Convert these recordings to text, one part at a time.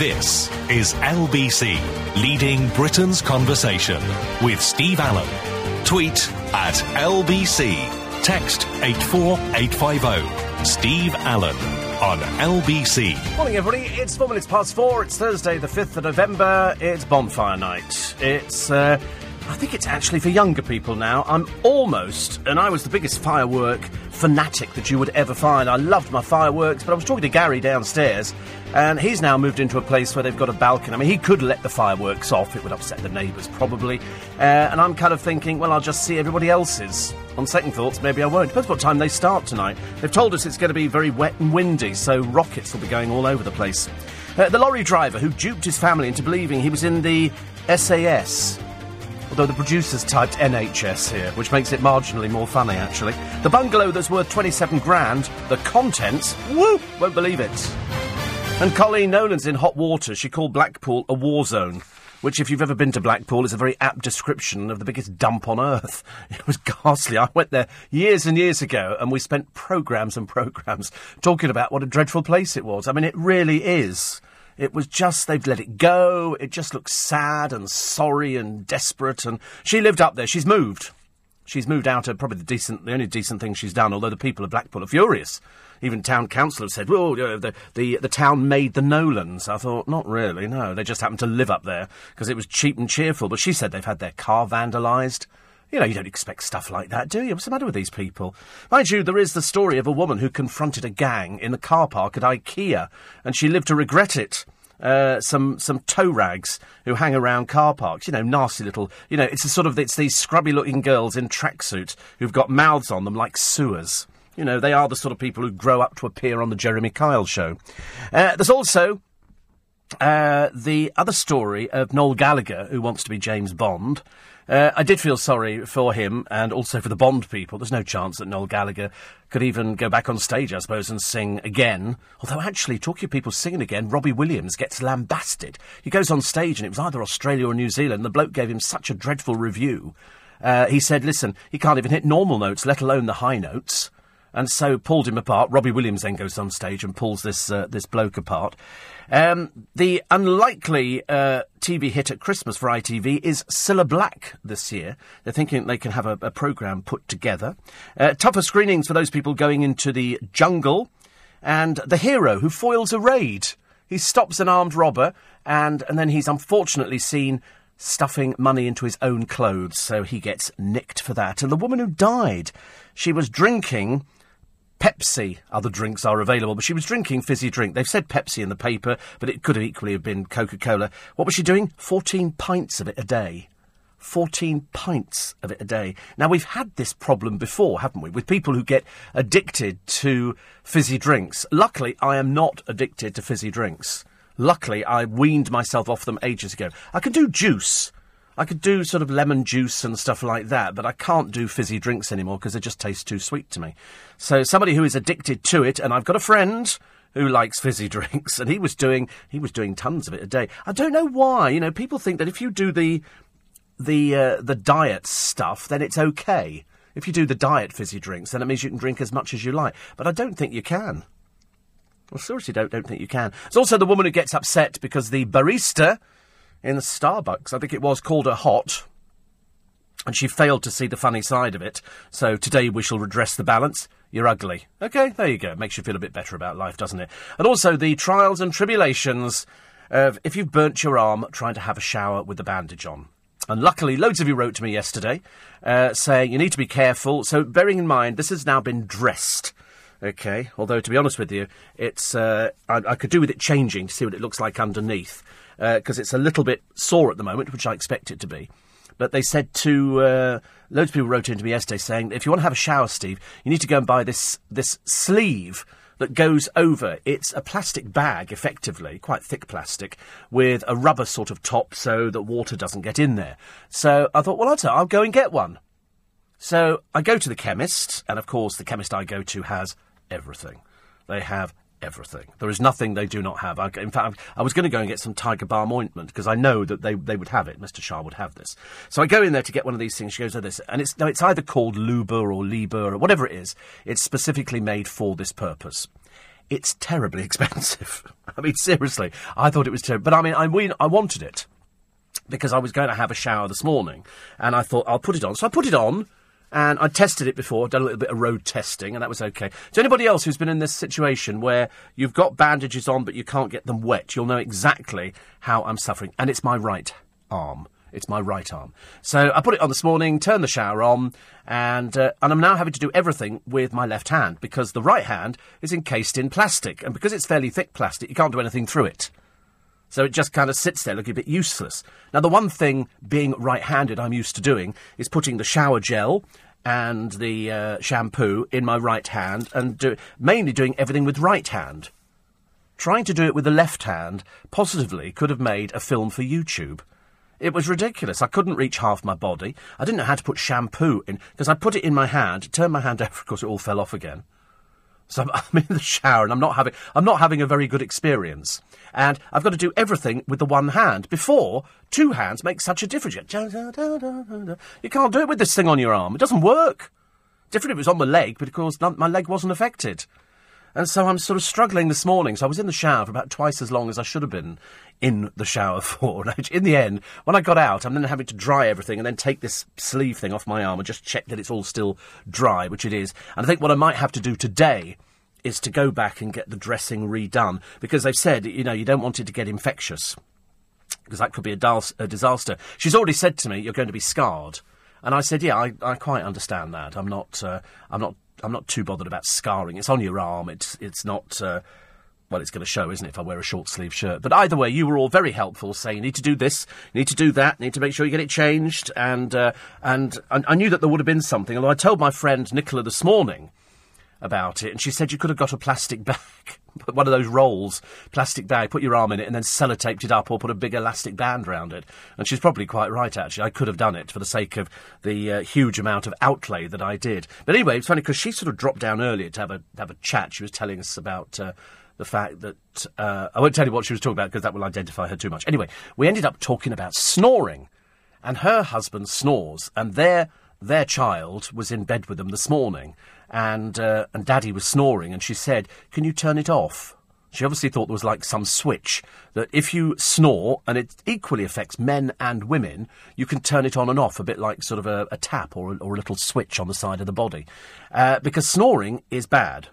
This is LBC, leading Britain's conversation with Steve Allen. Tweet at LBC. Text 84850. Steve Allen on LBC. Morning, everybody. It's four minutes past four. It's Thursday, the 5th of November. It's bonfire night. It's, uh, I think it's actually for younger people now. I'm almost, and I was the biggest firework fanatic that you would ever find. I loved my fireworks, but I was talking to Gary downstairs, and he's now moved into a place where they've got a balcony. I mean, he could let the fireworks off, it would upset the neighbours probably. Uh, and I'm kind of thinking, well, I'll just see everybody else's. On second thoughts, maybe I won't. Depends what time they start tonight. They've told us it's going to be very wet and windy, so rockets will be going all over the place. Uh, the lorry driver who duped his family into believing he was in the SAS although the producers typed NHS here, which makes it marginally more funny, actually. The bungalow that's worth 27 grand, the contents, woo, won't believe it. And Coleen Nolan's in hot water. She called Blackpool a war zone. Which, if you've ever been to Blackpool, is a very apt description of the biggest dump on earth. It was ghastly. I went there years and years ago, and we spent programmes and programmes talking about what a dreadful place it was. I mean, it really is. It was just, they've let it go. It just looks sad and sorry and desperate. And she lived up there. She's moved. She's moved out of probably the decent, the only decent thing she's done, although the people of Blackpool are furious. Even town council have said, well, uh, the, the, the town made the Nolans. I thought, not really, no. They just happened to live up there because it was cheap and cheerful. But she said they've had their car vandalised. You know, you don't expect stuff like that, do you? What's the matter with these people? Mind you, there is the story of a woman who confronted a gang in the car park at IKEA, and she lived to regret it. Uh, some some tow rags who hang around car parks. You know, nasty little. You know, it's a sort of it's these scrubby looking girls in tracksuits who've got mouths on them like sewers. You know, they are the sort of people who grow up to appear on the Jeremy Kyle show. Uh, there's also uh, the other story of Noel Gallagher, who wants to be James Bond. Uh, I did feel sorry for him and also for the Bond people. There's no chance that Noel Gallagher could even go back on stage, I suppose, and sing again. Although, actually, talking of people singing again, Robbie Williams gets lambasted. He goes on stage, and it was either Australia or New Zealand. The bloke gave him such a dreadful review. Uh, he said, listen, he can't even hit normal notes, let alone the high notes and so pulled him apart. Robbie Williams then goes on stage and pulls this uh, this bloke apart. Um, the unlikely uh, TV hit at Christmas for ITV is Cilla Black this year. They're thinking they can have a, a programme put together. Uh, tougher screenings for those people going into the jungle. And the hero who foils a raid. He stops an armed robber, and, and then he's unfortunately seen stuffing money into his own clothes, so he gets nicked for that. And the woman who died, she was drinking Pepsi. Other drinks are available, but she was drinking fizzy drink. They've said Pepsi in the paper, but it could have equally have been Coca Cola. What was she doing? 14 pints of it a day. 14 pints of it a day. Now, we've had this problem before, haven't we, with people who get addicted to fizzy drinks. Luckily, I am not addicted to fizzy drinks. Luckily, I weaned myself off them ages ago. I can do juice. I could do sort of lemon juice and stuff like that, but I can't do fizzy drinks anymore because they just taste too sweet to me. So somebody who is addicted to it, and I've got a friend who likes fizzy drinks, and he was doing he was doing tons of it a day. I don't know why. You know, people think that if you do the the uh, the diet stuff, then it's okay. If you do the diet fizzy drinks, then it means you can drink as much as you like. But I don't think you can. I seriously, don't don't think you can. There's also the woman who gets upset because the barista in Starbucks, I think it was, called her hot. And she failed to see the funny side of it. So today we shall redress the balance. You're ugly. Okay, there you go. Makes you feel a bit better about life, doesn't it? And also the trials and tribulations of if you've burnt your arm trying to have a shower with the bandage on. And luckily, loads of you wrote to me yesterday uh, saying you need to be careful. So, bearing in mind, this has now been dressed. Okay, although to be honest with you, it's uh, I, I could do with it changing to see what it looks like underneath because uh, it's a little bit sore at the moment, which I expect it to be. But they said to uh, loads of people wrote into me yesterday saying if you want to have a shower, Steve, you need to go and buy this this sleeve that goes over. It's a plastic bag, effectively, quite thick plastic, with a rubber sort of top so that water doesn't get in there. So I thought, well, I'll, I'll go and get one. So I go to the chemist, and of course, the chemist I go to has everything. They have everything. There is nothing they do not have. I, in fact, I was going to go and get some Tiger Balm ointment because I know that they, they would have it. Mr. Shah would have this. So I go in there to get one of these things. She goes, oh, this. And it's, no, it's either called Luber or Liba or whatever it is. It's specifically made for this purpose. It's terribly expensive. I mean, seriously, I thought it was terrible. But I mean, I, we, I wanted it because I was going to have a shower this morning, and I thought I'll put it on. So I put it on, and I tested it before, done a little bit of road testing, and that was okay. To anybody else who's been in this situation where you've got bandages on but you can't get them wet, you'll know exactly how I'm suffering, and it's my right arm. It's my right arm. So I put it on this morning, turned the shower on, and uh, and I'm now having to do everything with my left hand because the right hand is encased in plastic, and because it's fairly thick plastic, you can't do anything through it. So it just kind of sits there looking a bit useless. Now, the one thing being right handed I'm used to doing is putting the shower gel and the uh, shampoo in my right hand and do, mainly doing everything with right hand. Trying to do it with the left hand positively could have made a film for YouTube. It was ridiculous. I couldn't reach half my body. I didn't know how to put shampoo in because I put it in my hand, turned my hand over, of course, it all fell off again. So I'm, I'm in the shower and I'm not having I'm not having a very good experience. And I've got to do everything with the one hand. Before, two hands make such a difference. You can't do it with this thing on your arm. It doesn't work. Different if it was on my leg, but of course my leg wasn't affected. And so I'm sort of struggling this morning. So I was in the shower for about twice as long as I should have been in the shower for. And in the end, when I got out, I'm then having to dry everything and then take this sleeve thing off my arm and just check that it's all still dry, which it is. And I think what I might have to do today is to go back and get the dressing redone because they've said, you know, you don't want it to get infectious because that could be a, dal- a disaster. She's already said to me, you're going to be scarred. And I said, yeah, I, I quite understand that. I'm not, uh, I'm not I'm not too bothered about scarring. It's on your arm. It's it's not. Uh, well, it's going to show, isn't it, if I wear a short sleeve shirt? But either way, you were all very helpful, saying you need to do this, you need to do that, you need to make sure you get it changed, and uh, and I, I knew that there would have been something. Although I told my friend Nicola this morning about it, and she said you could have got a plastic bag, one of those rolls, plastic bag, put your arm in it, and then sellotaped it up, or put a big elastic band round it. And she's probably quite right, actually. I could have done it for the sake of the uh, huge amount of outlay that I did. But anyway, it's funny because she sort of dropped down earlier to have a have a chat. She was telling us about. Uh, the fact that uh, I won't tell you what she was talking about because that will identify her too much. Anyway, we ended up talking about snoring, and her husband snores, and their their child was in bed with them this morning, and uh, and Daddy was snoring, and she said, "Can you turn it off?" She obviously thought there was like some switch that if you snore, and it equally affects men and women, you can turn it on and off, a bit like sort of a, a tap or a, or a little switch on the side of the body, uh, because snoring is bad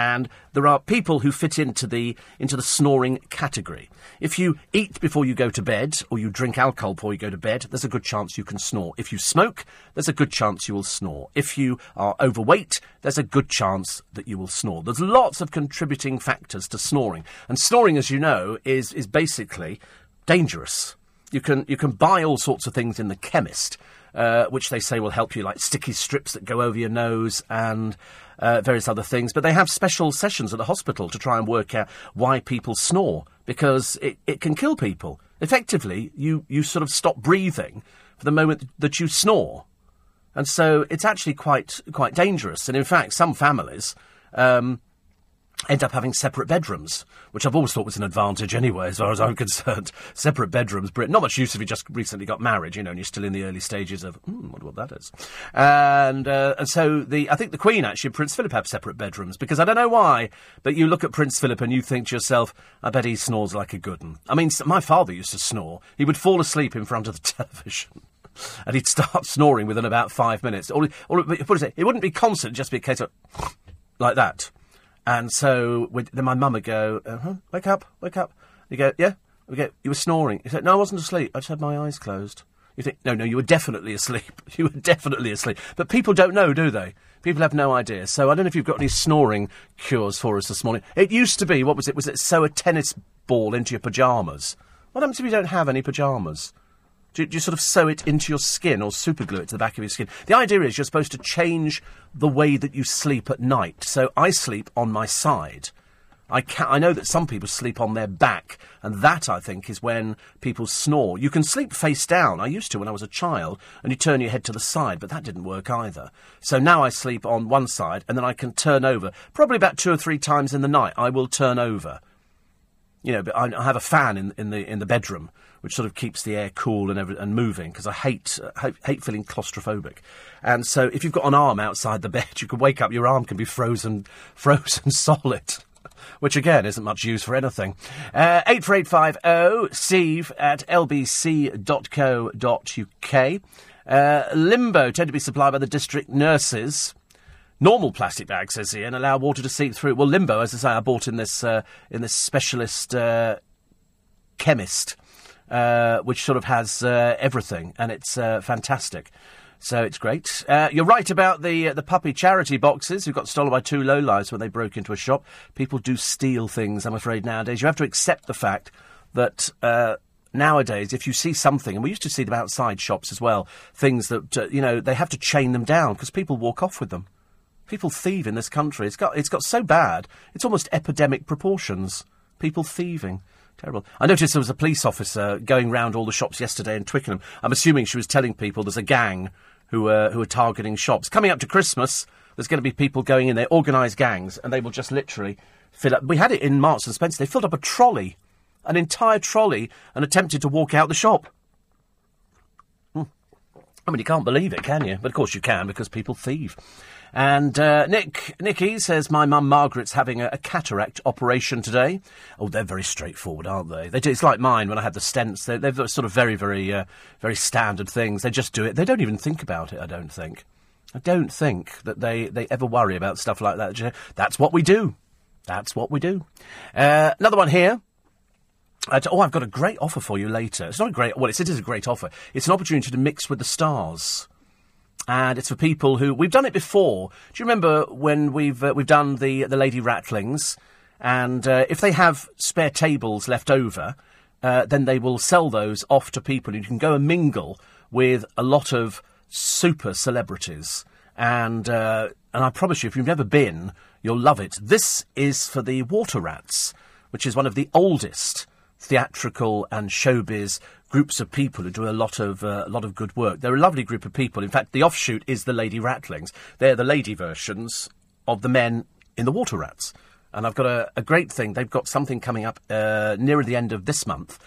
and there are people who fit into the into the snoring category. If you eat before you go to bed or you drink alcohol before you go to bed, there's a good chance you can snore. If you smoke, there's a good chance you will snore. If you are overweight, there's a good chance that you will snore. There's lots of contributing factors to snoring, and snoring, as you know, is is basically dangerous. You can you can buy all sorts of things in the chemist, uh, which they say will help you, like sticky strips that go over your nose and uh, various other things. But they have special sessions at the hospital to try and work out why people snore because it, it can kill people. Effectively, you, you sort of stop breathing for the moment that you snore. And so it's actually quite quite dangerous. And in fact, some families um, end up having separate bedrooms, which I've always thought was an advantage anyway, as far as I'm concerned. separate bedrooms, but not much use if you just recently got married, you know, and you're still in the early stages of, hmm, wonder what that is. And, uh, and so the, I think the Queen actually Prince Philip have separate bedrooms, because I don't know why, but you look at Prince Philip and you think to yourself, I bet he snores like a good one. I mean, my father used to snore. He would fall asleep in front of the television and he'd start snoring within about five minutes. Or, or what is it? It wouldn't be constant, just be a case of like that. And so then my mum would go, uh-huh, wake up, wake up. You go, yeah? We go, you were snoring. He said, no, I wasn't asleep. I just had my eyes closed. You think, no, no, you were definitely asleep. you were definitely asleep. But people don't know, do they? People have no idea. So I don't know if you've got any snoring cures for us this morning. It used to be, what was it? Was it sew a tennis ball into your pyjamas? What happens if you don't have any pyjamas? Do you, do you, sort of sew it into your skin or superglue it to the back of your skin? The idea is you're supposed to change the way that you sleep at night. So I sleep on my side. I, can, I know that some people sleep on their back, and that, I think, is when people snore. You can sleep face down. I used to when I was a child, and you turn your head to the side, but that didn't work either. So now I sleep on one side, and then I can turn over. Probably about two or three times in the night, I will turn over. You know, but I, I have a fan in, in, the, in the bedroom which sort of keeps the air cool and every, and moving because I hate, uh, hate, hate feeling claustrophobic. And so if you've got an arm outside the bed, you can wake up, your arm can be frozen frozen solid. which again isn't much use for anything. Uh, 84850 steve at lbc.co.uk. Uh, limbo tend to be supplied by the district nurses. Normal plastic bags, says Ian, allow water to seep through. Well, limbo, as I say, I bought in this uh, in this specialist uh, chemist, uh, which sort of has uh, everything, and it's uh, fantastic. So it's great. Uh, you're right about the the puppy charity boxes who got stolen by two lowlifes when they broke into a shop. People do steal things, I'm afraid, nowadays. You have to accept the fact that nowadays, if you see something, and we used to see them outside shops as well, things that, uh, you know, they have to chain them down because people walk off with them. People thieve in this country. It's got, it's got so bad, it's almost epidemic proportions. People thieving. Terrible. I noticed there was a police officer going round all the shops yesterday in Twickenham. I'm assuming she was telling people there's a gang who are, who are targeting shops. Coming up to Christmas, there's going to be people going in there, organised gangs, and they will just literally fill up. We had it in Marks and Spencer. They filled up a trolley, an entire trolley, and attempted to walk out the shop. Hmm. I mean, you can't believe it, can you? But of course you can because people thieve. And uh, Nick, Nicky says my mum Margaret's having a, a, cataract operation today. Oh, they're very straightforward, aren't they? they do, it's like mine when I had the stents. They're, they're sort of very, very, uh, very standard things. They just do it. They don't even think about it. I don't think. I don't think that they, they ever worry about stuff like that. That's what we do. That's what we do. Uh, another one here. Uh, oh, I've got a great offer for you later. It's not a great. Well, it's, it is a great offer. It's an opportunity to mix with the stars and it's for people who we've done it before. Do you remember when we've uh, we've done the the Lady Ratlings? And uh, if they have spare tables left over, uh, then they will sell those off to people. You can go and mingle with a lot of super celebrities, and uh, and I promise you, if you've never been, you'll love it. This is for the Water Rats, which is one of the oldest theatrical and showbiz groups of people who do a lot of uh, a lot of good work. They're a lovely group of people. In fact, the offshoot is the Lady Ratlings. They're the lady versions of the men in the Water Rats. And I've got a, a great thing. They've got something coming up uh, nearer the end of this month,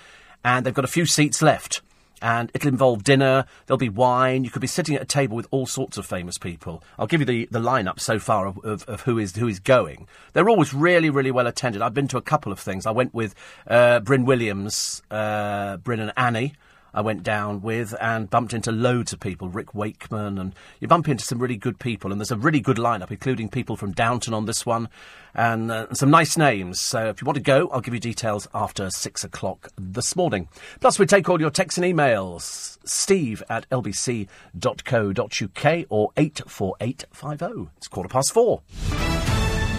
and they've got a few seats left and it'll involve dinner. There'll be wine. You could be sitting at a table with all sorts of famous people. I'll give you the, the lineup so far of, of, of who is who is going. They're always really really well attended. I've been to a couple of things. I went with uh, Bryn Williams, uh, Bryn and Annie. I went down with and bumped into loads of people, Rick Wakeman, and you bump into some really good people. And there's a really good lineup, including people from Downton on this one, and, uh, some nice names. So if you want to go, I'll give you details after six o'clock this morning. Plus, we take all your texts and emails. Steve at lbc.co.uk or 84850. It's quarter past four.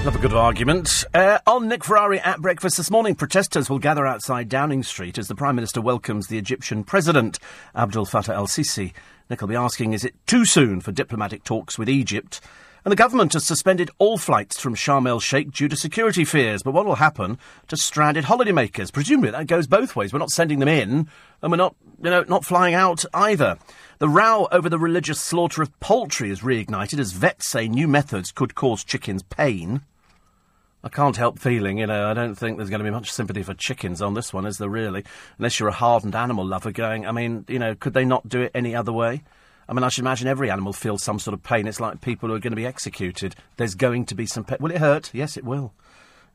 Another good argument. Uh, on Nick Ferrari at breakfast this morning, protesters will gather outside Downing Street as the Prime Minister welcomes the Egyptian President, Abdel Fattah el Sisi. Nick will be asking, is it too soon for diplomatic talks with Egypt? And the government has suspended all flights from Sharm el Sheikh due to security fears. But what will happen to stranded holidaymakers? Presumably that goes both ways. We're not sending them in, and we're not, you know, not flying out either. The row over the religious slaughter of poultry is reignited as vets say new methods could cause chickens pain. I can't help feeling, you know, I don't think there's going to be much sympathy for chickens on this one, is there really? Unless you're a hardened animal lover going, I mean, you know, could they not do it any other way? I mean, I should imagine every animal feels some sort of pain. It's like people who are going to be executed. There's going to be some pain. Will it hurt? Yes, it will.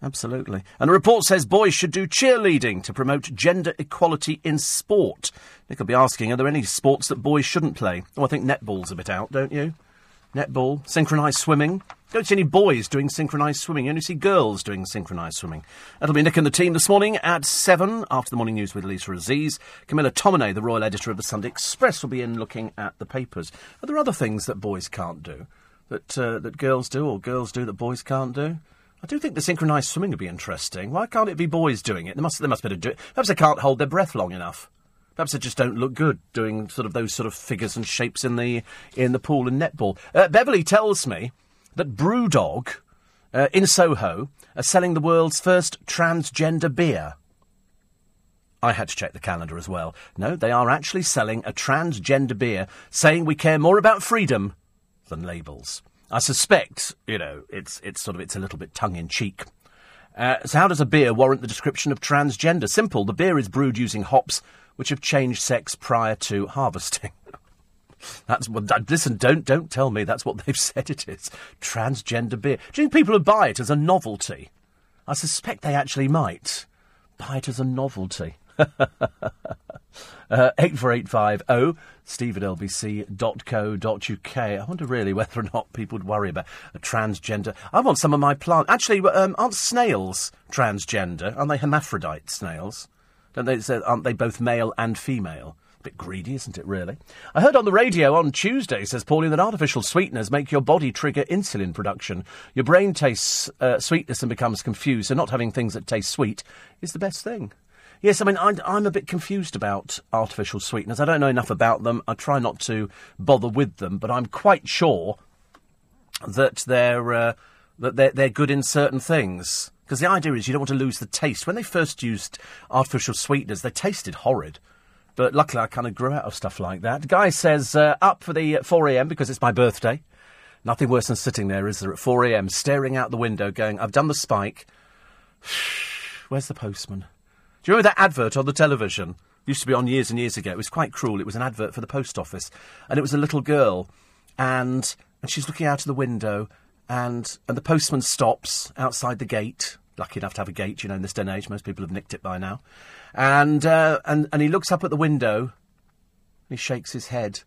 Absolutely. And a report says boys should do cheerleading to promote gender equality in sport. Nick will be asking, are there any sports that boys shouldn't play? Oh, I think netball's a bit out, don't you? Netball, synchronised swimming. Don't see any boys doing synchronised swimming. You only see girls doing synchronised swimming. That'll be Nick and the team this morning at 7 after the morning news with Lisa Aziz. Camilla Tominey, the royal editor of the Sunday Express, will be in looking at the papers. Are there other things that boys can't do that, uh, that girls do or girls do that boys can't do? I do think the synchronised swimming would be interesting. Why can't it be boys doing it? They must, they must be able to do it. Perhaps they can't hold their breath long enough. Perhaps they just don't look good doing sort of those sort of figures and shapes in the in the pool and netball. Uh, Beverly tells me that Brewdog uh, in Soho are selling the world's first transgender beer. I had to check the calendar as well. No, they are actually selling a transgender beer, saying we care more about freedom than labels. I suspect, you know, it's it's sort of it's a little bit tongue in cheek. Uh, so how does a beer warrant the description of transgender? Simple. The beer is brewed using hops which have changed sex prior to harvesting. That's what. Listen, don't don't tell me that's what they've said it is. Transgender beer. Do you think people would buy it as a novelty? I suspect they actually might buy it as a novelty. Uh, 84850 steve at lbc.co.uk. I wonder really whether or not people would worry about a transgender. I want some of my plant. Actually, um, aren't snails transgender? Aren't they hermaphrodite snails? Don't they, aren't they both male and female? A bit greedy, isn't it, really? I heard on the radio on Tuesday, says Pauline, that artificial sweeteners make your body trigger insulin production. Your brain tastes uh, sweetness and becomes confused, so not having things that taste sweet is the best thing. Yes, I mean, I'm, I'm a bit confused about artificial sweeteners. I don't know enough about them. I try not to bother with them, but I'm quite sure that they're, uh, that they're, they're good in certain things. Because the idea is you don't want to lose the taste. When they first used artificial sweeteners, they tasted horrid. But luckily, I kind of grew out of stuff like that. The guy says, uh, up for the 4am because it's my birthday. Nothing worse than sitting there, is there, at 4am, staring out the window, going, I've done the spike. Where's the postman? Do you remember that advert on the television? It used to be on years and years ago. It was quite cruel. It was an advert for the post office, and it was a little girl, and and she's looking out of the window, and and the postman stops outside the gate. Lucky enough to have a gate, you know, in this day and age. Most people have nicked it by now, and uh, and and he looks up at the window, he shakes his head,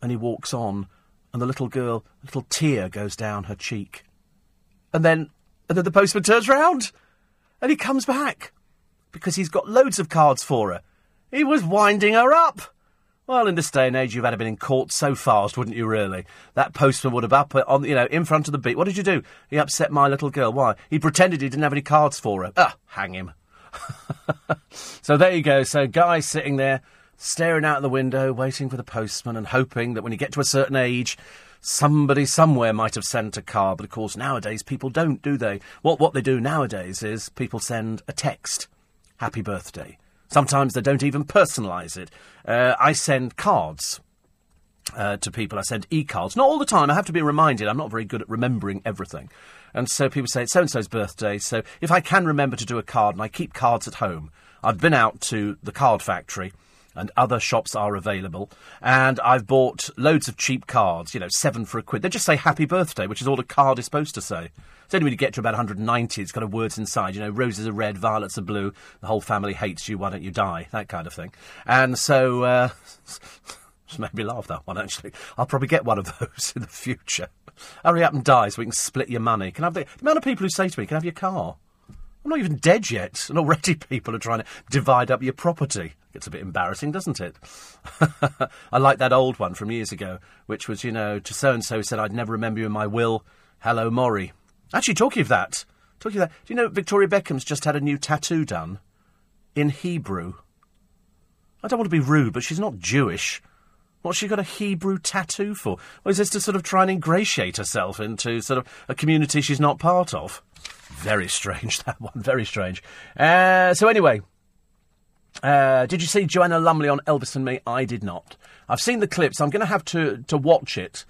and he walks on, and the little girl, a little tear goes down her cheek, and then and then the postman turns round, and he comes back because he's got loads of cards for her. He was winding her up. Well, in this day and age, you've had to been in court so fast, wouldn't you? Really, that postman would have up on, you know, in front of the beat. What did you do? He upset my little girl. Why? He pretended he didn't have any cards for her. Ah, hang him. so there you go. So guy sitting there, staring out the window, waiting for the postman, and hoping that when you get to a certain age, somebody somewhere might have sent a card. But of course, nowadays people don't, do they? What what they do nowadays is people send a text happy birthday. Sometimes they don't even personalise it. Uh, I send cards uh, to people. I send e-cards. Not all the time. I have to be reminded. I'm not very good at remembering everything. And so people say, it's so-and-so's birthday. So if I can remember to do a card, and I keep cards at home, I've been out to the card factory and other shops are available. And I've bought loads of cheap cards, you know, seven for a quid. They just say happy birthday, which is all a card is supposed to say. It's only when you get to about 190, it's got words inside, you know, roses are red, violets are blue, the whole family hates you, why don't you die? That kind of thing. And so, uh, made me laugh, that one, actually. I'll probably get one of those in the future. Hurry up and die so we can split your money. Can I have the, the amount of people who say to me, can I have your car? I'm not even dead yet, and already people are trying to divide up your property. It's a bit embarrassing, doesn't it? I like that old one from years ago, which was, you know, to so and so said, I'd never remember you in my will. Hello, Maury. Actually, talking of that, talking of that, do you know Victoria Beckham's just had a new tattoo done in Hebrew? I don't want to be rude, but she's not Jewish. What's she got a Hebrew tattoo for? Or is this to sort of try and ingratiate herself into sort of a community she's not part of? Very strange, that one. Very strange. Uh, so, anyway, uh, did you see Joanna Lumley on Elvis and Me? I did not. I've seen the clips. I'm going to have to to watch it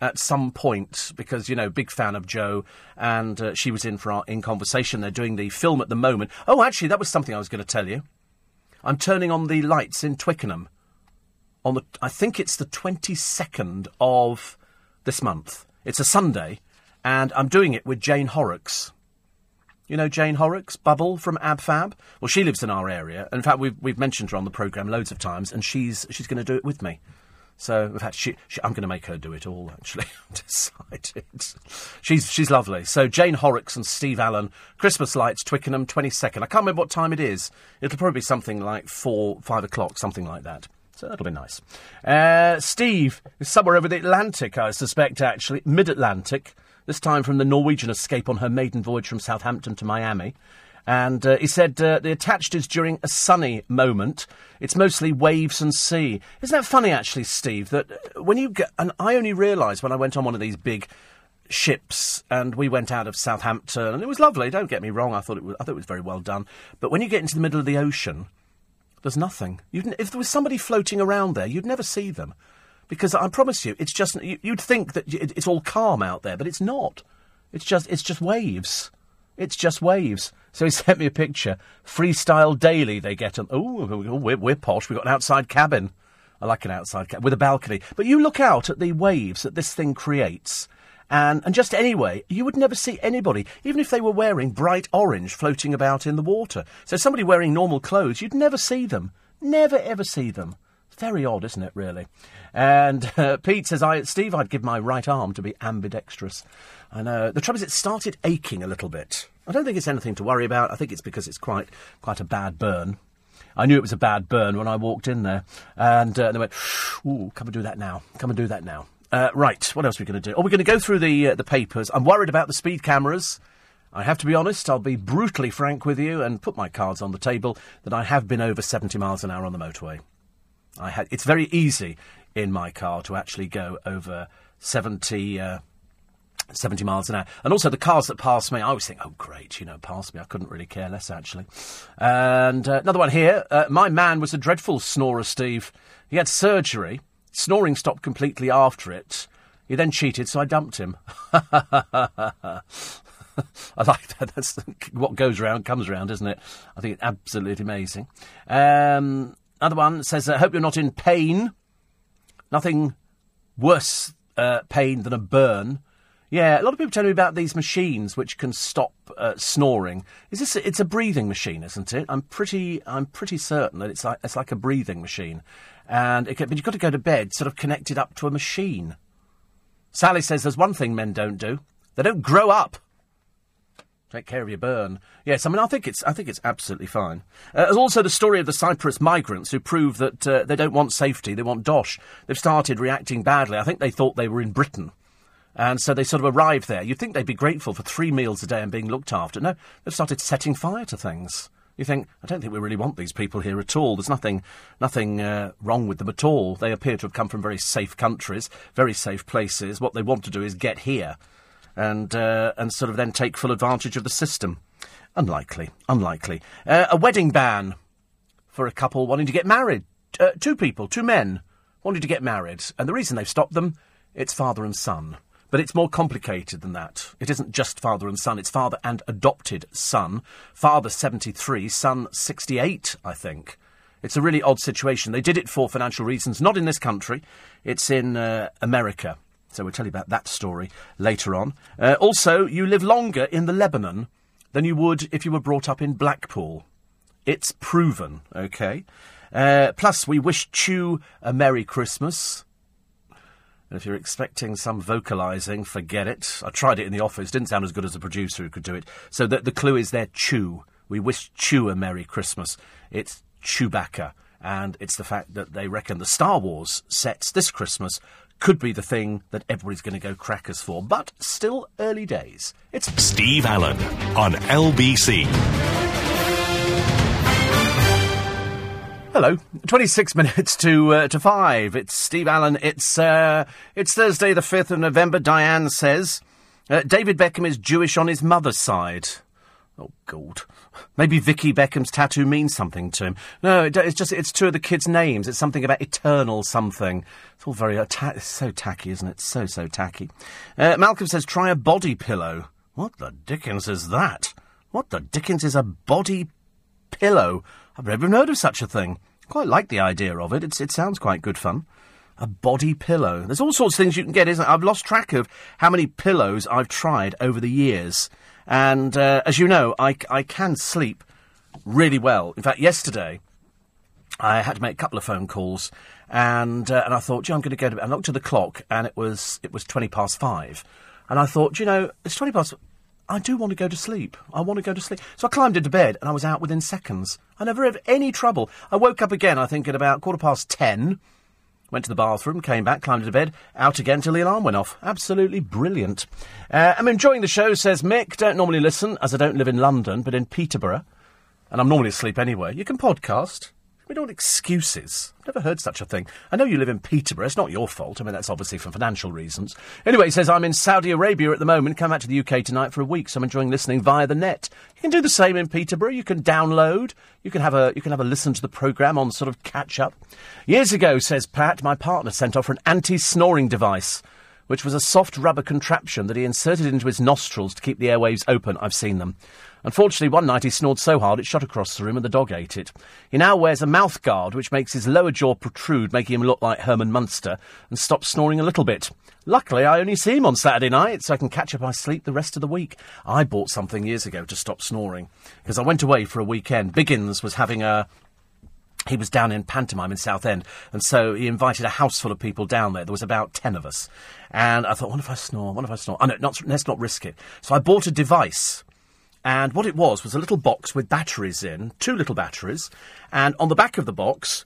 at some point because you know, big fan of Joe and uh, she was in for our in conversation. They're doing the film at the moment. Oh, actually, that was something I was going to tell you. I'm turning on the lights in Twickenham on the. I think it's the 22nd of this month. It's a Sunday, and I'm doing it with Jane Horrocks. You know Jane Horrocks, Bubble from Ab Fab? Well, she lives in our area. In fact, we've, we've mentioned her on the programme loads of times, and she's, she's going to do it with me. So, in fact, she, she I'm going to make her do it all, actually. I'm decided. She's, she's lovely. So, Jane Horrocks and Steve Allen, Christmas Lights, Twickenham, 22nd. I can't remember what time it is. It'll probably be something like 4, 5 o'clock, something like that. So that'll be nice. Uh, Steve is somewhere over the Atlantic, I suspect, actually. Mid Atlantic this time from the Norwegian escape on her maiden voyage from Southampton to Miami. And uh, he said uh, the attached is during a sunny moment. It's mostly waves and sea. Isn't that funny, actually, Steve? That uh, when you get, and I only realised when I went on one of these big ships and we went out of Southampton, and it was lovely. Don't get me wrong. I thought it was, I thought it was very well done. But when you get into the middle of the ocean, there's nothing. You'd, if there was somebody floating around there, you'd never see them. Because I promise you, it's just you, would think that it's all calm out there, but it's not. It's just it's just waves. It's just waves. So he sent me a picture. Freestyle daily. They get them. Oh, we're, we're posh. We've got an outside cabin. I like an outside cabin with a balcony. But you look out at the waves that this thing creates, And, and just anyway, you would never see anybody, even if they were wearing bright orange, floating about in the water. So somebody wearing normal clothes, you'd never see them. Never ever see them. Very odd, isn't it, really? And uh, Pete says, I, Steve, I'd give my right arm to be ambidextrous. I know. The trouble is, it started aching a little bit. I don't think it's anything to worry about. I think it's because it's quite, quite a bad burn. I knew it was a bad burn when I walked in there. And uh, they went, ooh, come and do that now. Come and do that now. Uh, right, what else are we going to do? Oh, we're going to go through the, uh, the papers. I'm worried about the speed cameras. I have to be honest, I'll be brutally frank with you and put my cards on the table that I have been over 70 miles an hour on the motorway. I had, it's very easy in my car to actually go over 70, uh, 70 miles an hour. And also the cars that pass me, I always think, oh, great, you know, pass me. I couldn't really care less, actually. And uh, another one here. Uh, my man was a dreadful snorer, Steve. He had surgery. Snoring stopped completely after it. He then cheated, so I dumped him. I like that. That's what goes round comes round, isn't it? I think it's absolutely amazing. Um, another one says, I hope you're not in pain. Nothing worse uh, pain than a burn. Yeah, a lot of people tell me about these machines which can stop uh, snoring. Is this? A, it's a breathing machine, isn't it? I'm pretty. I'm pretty certain that it's like it's like a breathing machine, and it can, but you've got to go to bed sort of connected up to a machine. Sally says there's one thing men don't do: they don't grow up. Take care of your burn. Yes, I mean I think it's I think it's absolutely fine. Uh, there's also the story of the Cyprus migrants who prove that uh, they don't want safety; they want dosh. They've started reacting badly. I think they thought they were in Britain. And so they sort of arrived there. You'd think they'd be grateful for three meals a day and being looked after. No, they've started setting fire to things. You think, I don't think we really want these people here at all. There's nothing, nothing uh, wrong with them at all. They appear to have come from very safe countries, very safe places. What they want to do is get here, and uh, and sort of then take full advantage of the system. Unlikely, unlikely. Uh, a wedding ban for a couple wanting to get married. Uh, two people, two men, wanting to get married, and the reason they've stopped them, it's father and son. But it's more complicated than that. It isn't just father and son, it's father and adopted son. Father 73, son 68, I think. It's a really odd situation. They did it for financial reasons, not in this country, it's in uh, America. So we'll tell you about that story later on. Uh, also, you live longer in the Lebanon than you would if you were brought up in Blackpool. It's proven, okay? Uh, plus, we wish Chew a Merry Christmas. And if you're expecting some vocalising, forget it. I tried it in the office, didn't sound as good as the producer who could do it. So the, the clue is there, Chew. We wish Chew a Merry Christmas. It's Chewbacca. And it's the fact that they reckon the Star Wars sets this Christmas could be the thing that everybody's going to go crackers for. But still early days. It's Steve Allen on LBC. Hello, twenty-six minutes to uh, to five. It's Steve Allen. It's uh, it's Thursday, the fifth of November. Diane says uh, David Beckham is Jewish on his mother's side. Oh God, maybe Vicky Beckham's tattoo means something to him. No, it, it's just it's two of the kids' names. It's something about eternal something. It's all very it's so tacky, isn't it? So so tacky. Uh, Malcolm says try a body pillow. What the dickens is that? What the dickens is a body pillow? I've never heard of such a thing. Quite like the idea of it. It's, it sounds quite good fun. A body pillow. There's all sorts of things you can get, isn't it? I've lost track of how many pillows I've tried over the years. And uh, as you know, I, I can sleep really well. In fact, yesterday I had to make a couple of phone calls, and uh, and I thought, gee, I'm going to go to. I looked at the clock, and it was it was twenty past five, and I thought, you know, it's twenty past. I do want to go to sleep. I want to go to sleep. So I climbed into bed and I was out within seconds. I never had any trouble. I woke up again, I think, at about quarter past ten. Went to the bathroom, came back, climbed into bed, out again till the alarm went off. Absolutely brilliant. Uh, I'm enjoying the show, says Mick. Don't normally listen, as I don't live in London, but in Peterborough. And I'm normally asleep anyway. You can podcast. We don't excuses. Never heard such a thing. I know you live in Peterborough. It's not your fault. I mean, that's obviously for financial reasons. Anyway, he says, I'm in Saudi Arabia at the moment. Come back to the UK tonight for a week, so I'm enjoying listening via the net. You can do the same in Peterborough. You can download. You can have a, you can have a listen to the programme on sort of catch up. Years ago, says Pat, my partner sent off an anti-snoring device which was a soft rubber contraption that he inserted into his nostrils to keep the airwaves open. I've seen them. Unfortunately, one night he snored so hard it shot across the room and the dog ate it. He now wears a mouth guard which makes his lower jaw protrude, making him look like Herman Munster, and stops snoring a little bit. Luckily, I only see him on Saturday night, so I can catch up my sleep the rest of the week. I bought something years ago to stop snoring, because I went away for a weekend. Biggins was having a he was down in pantomime in Southend, and so he invited a house full of people down there. There was about ten of us, and I thought, what if I snore? What if I snore? Oh, no, not, let's not risk it. So I bought a device and what it was was a little box with batteries in, two little batteries, and on the back of the box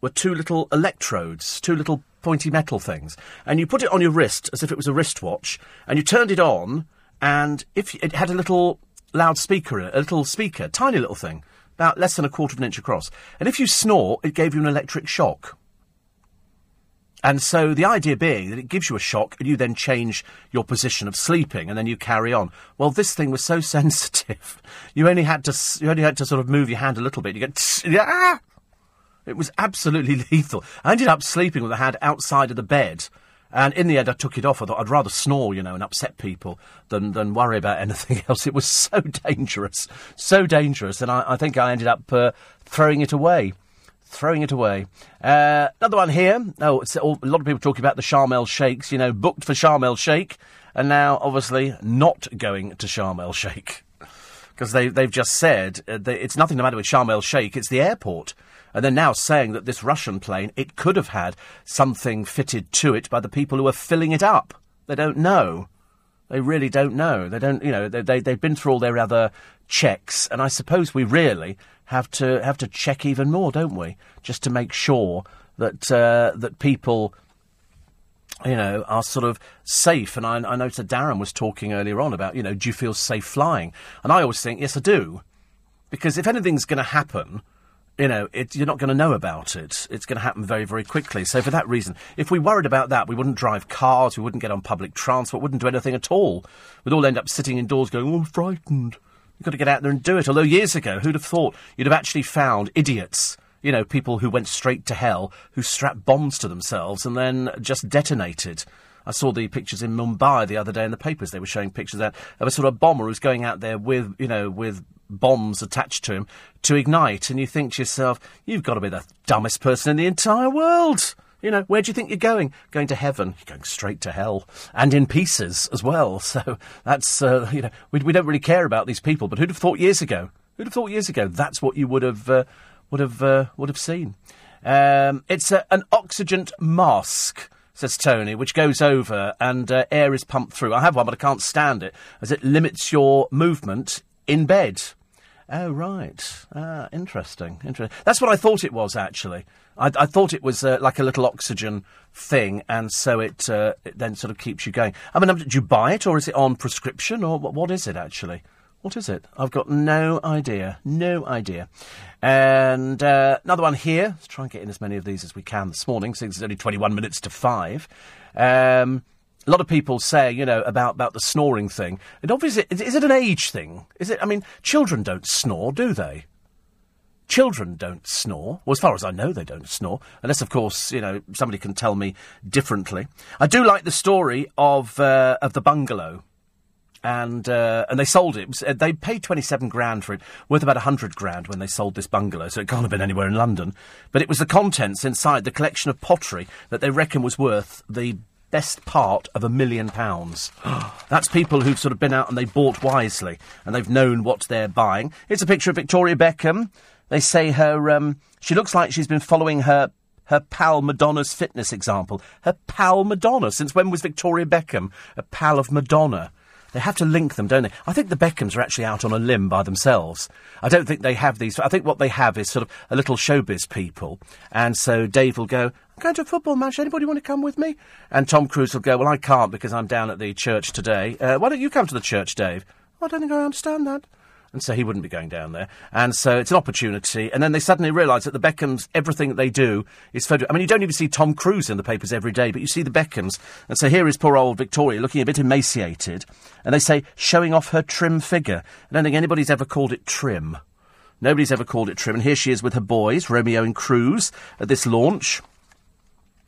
were two little electrodes, two little pointy metal things. And you put it on your wrist as if it was a wristwatch, and you turned it on, and if it had a little loudspeaker, a little speaker, tiny little thing, about less than a quarter of an inch across. And if you snore, it gave you an electric shock. And so the idea being that it gives you a shock and you then change your position of sleeping and then you carry on. Well, this thing was so sensitive. You only had to, you only had to sort of move your hand a little bit. You get, ah! It was absolutely lethal. I ended up sleeping with the hand outside of the bed. And in the end, I took it off. I thought I'd rather snore, you know, and upset people than, than worry about anything else. It was so dangerous, so dangerous. And I, I think I ended up uh, throwing it away throwing it away. Uh, another one here. Oh, a lot of people talking about the Sharm el Sheikhs. You know, booked for Sharm el Sheikh, and now obviously not going to Sharm el Sheikh because they they've just said uh, it's nothing to matter with Sharm el Sheikh. It's the airport. And they're now saying that this Russian plane, it could have had something fitted to it by the people who are filling it up. They don't know. They really don't know. They don't, you know, they, they, they've been through all their other checks, and I suppose we really have to have to check even more, don't we? Just to make sure that uh, that people, you know, are sort of safe. And I, I noticed that Darren was talking earlier on about, you know, do you feel safe flying? And I always think, yes, I do, because if anything's going to happen. You know, it, you're not going to know about it. It's going to happen very, very quickly. So, for that reason, if we worried about that, we wouldn't drive cars, we wouldn't get on public transport, wouldn't do anything at all. We'd all end up sitting indoors going, oh, I'm frightened. You've got to get out there and do it. Although years ago, who'd have thought you'd have actually found idiots, you know, people who went straight to hell, who strapped bombs to themselves and then just detonated. I saw the pictures in Mumbai the other day in the papers. They were showing pictures of, a sort of bomber who's going out there with, you know, with bombs attached to him to ignite. And you think to yourself, you've got to be the dumbest person in the entire world. You know, where do you think you're going? Going to heaven. You're going straight to hell. And in pieces as well. So that's, uh, you know, we, we don't really care about these people. But who'd have thought years ago? Who'd have thought years ago that's what you would have, uh, would have, uh, would have seen? Um, it's a, an oxygen mask says Tony, which goes over and uh, air is pumped through. I have one, but I can't stand it as it limits your movement in bed. Oh, right. Ah, interesting. Interesting. That's what I thought it was, actually. I, I thought it was uh, like a little oxygen thing, and so it, uh, it, then sort of keeps you going. I mean, um, did you buy it, or is it on prescription, or what, what is it actually? What is it? I've got no idea. No idea. And uh, another one here. Let's try and get in as many of these as we can this morning, since it's only 21 minutes to 5. Um, a lot of people say, you know, about, about the snoring thing. And obviously, is it an age thing? Is it? I mean, children don't snore, do they? Children don't snore. Well, as far as I know, they don't snore. Unless, of course, you know, somebody can tell me differently. I do like the story of, uh, of the bungalow. And uh, and they sold it. uh, they paid twenty seven grand for it, worth about hundred grand when they sold this bungalow. So it can't have been anywhere in London. But it was the contents inside the collection of pottery that they reckon was worth the best part of a million pounds. That's people who've sort of been out and they bought wisely and they've known what they're buying. Here's a picture of Victoria Beckham they say her, um, she looks like she's been following her her pal Madonna's fitness example. Her pal Madonna. Since when was Victoria Beckham a pal of Madonna? They have to link them, don't they? I think the Beckhams are actually out on a limb by themselves. I don't think they have these. I think what they have is sort of a little showbiz people. And so Dave will go, I'm going to a football match. Anybody want to come with me? And Tom Cruise will go, Well, I can't because I'm down at the church today. Uh, why don't you come to the church, Dave? I don't think I understand that and so he wouldn't be going down there. And so it's an opportunity. And then they suddenly realise that the Beckhams, everything that they do is photo. I mean, you don't even see Tom Cruise in the papers every day, but you see the Beckhams. And so here is poor old Victoria looking a bit emaciated. And they say, showing off her trim figure. I don't think anybody's ever called it trim. Nobody's ever called it trim. And here she is with her boys, Romeo and Cruz, at this launch.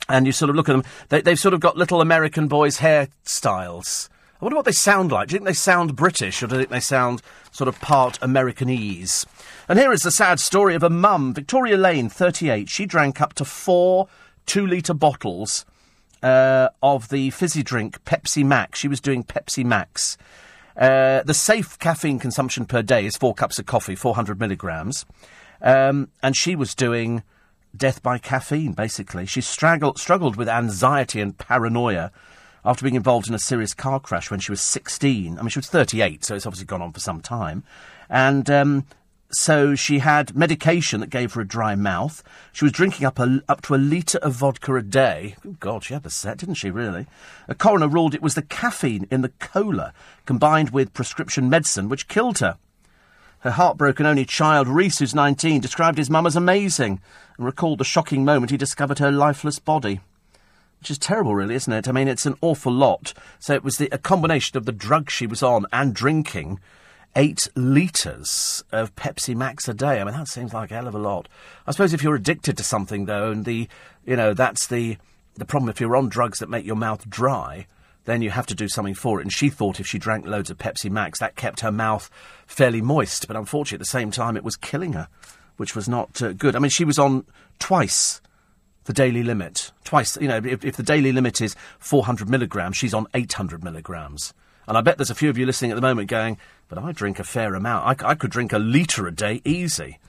And you sort of look at them, they, they've sort of got little American boys' hairstyles I wonder what they sound like. Do you think they sound British or do you think they sound sort of part Americanese? And here is the sad story of a mum, Victoria Lane, 38. She drank up to four two litre bottles uh, of the fizzy drink Pepsi Max. She was doing Pepsi Max. Uh, the safe caffeine consumption per day is four cups of coffee, 400 milligrams. Um, and she was doing death by caffeine, basically. She struggled, struggled with anxiety and paranoia after being involved in a serious car crash when she was 16. I mean, she was 38, so it's obviously gone on for some time. And um, so she had medication that gave her a dry mouth. She was drinking up, a, up to a litre of vodka a day. Oh, God, she had the set, didn't she, really? A coroner ruled it was the caffeine in the cola combined with prescription medicine which killed her. Her heartbroken only child, Reese, who's 19, described his mum as amazing and recalled the shocking moment he discovered her lifeless body. Which is terrible, really, isn't it? I mean, it's an awful lot. So it was the, a combination of the drug she was on and drinking eight litres of Pepsi Max a day. I mean, that seems like a hell of a lot. I suppose if you're addicted to something, though, and the, you know, that's the, the problem. If you're on drugs that make your mouth dry, then you have to do something for it. And she thought if she drank loads of Pepsi Max, that kept her mouth fairly moist. But unfortunately, at the same time, it was killing her, which was not uh, good. I mean, she was on twice the daily limit. Twice, you know, if, if the daily limit is 400 milligrams, she's on 800 milligrams. And I bet there's a few of you listening at the moment going, but I drink a fair amount. I, I could drink a litre a day easy.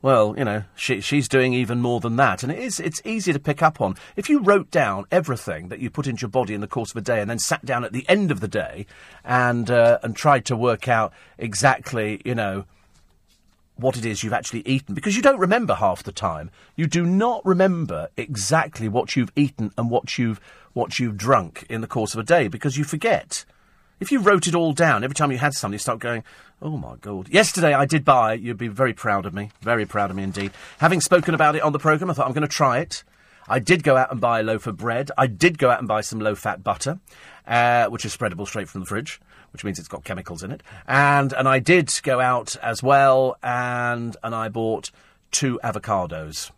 Well, you know, she, she's doing even more than that, and it is it's easy to pick up on. If you wrote down everything that you put into your body in the course of a day, and then sat down at the end of the day and uh, and tried to work out exactly, you know, what it is you've actually eaten, because you don't remember half the time. You do not remember exactly what you've eaten and what you've what you've drunk in the course of a day, because you forget. If you wrote it all down, every time you had something, you start going, oh my God. Yesterday I did buy, you'd be very proud of me, very proud of me indeed. Having spoken about it on the programme, I thought I'm going to try it. I did go out and buy a loaf of bread. I did go out and buy some low fat butter, uh, which is spreadable straight from the fridge, which means it's got chemicals in it. And and I did go out as well, and and I bought two avocados.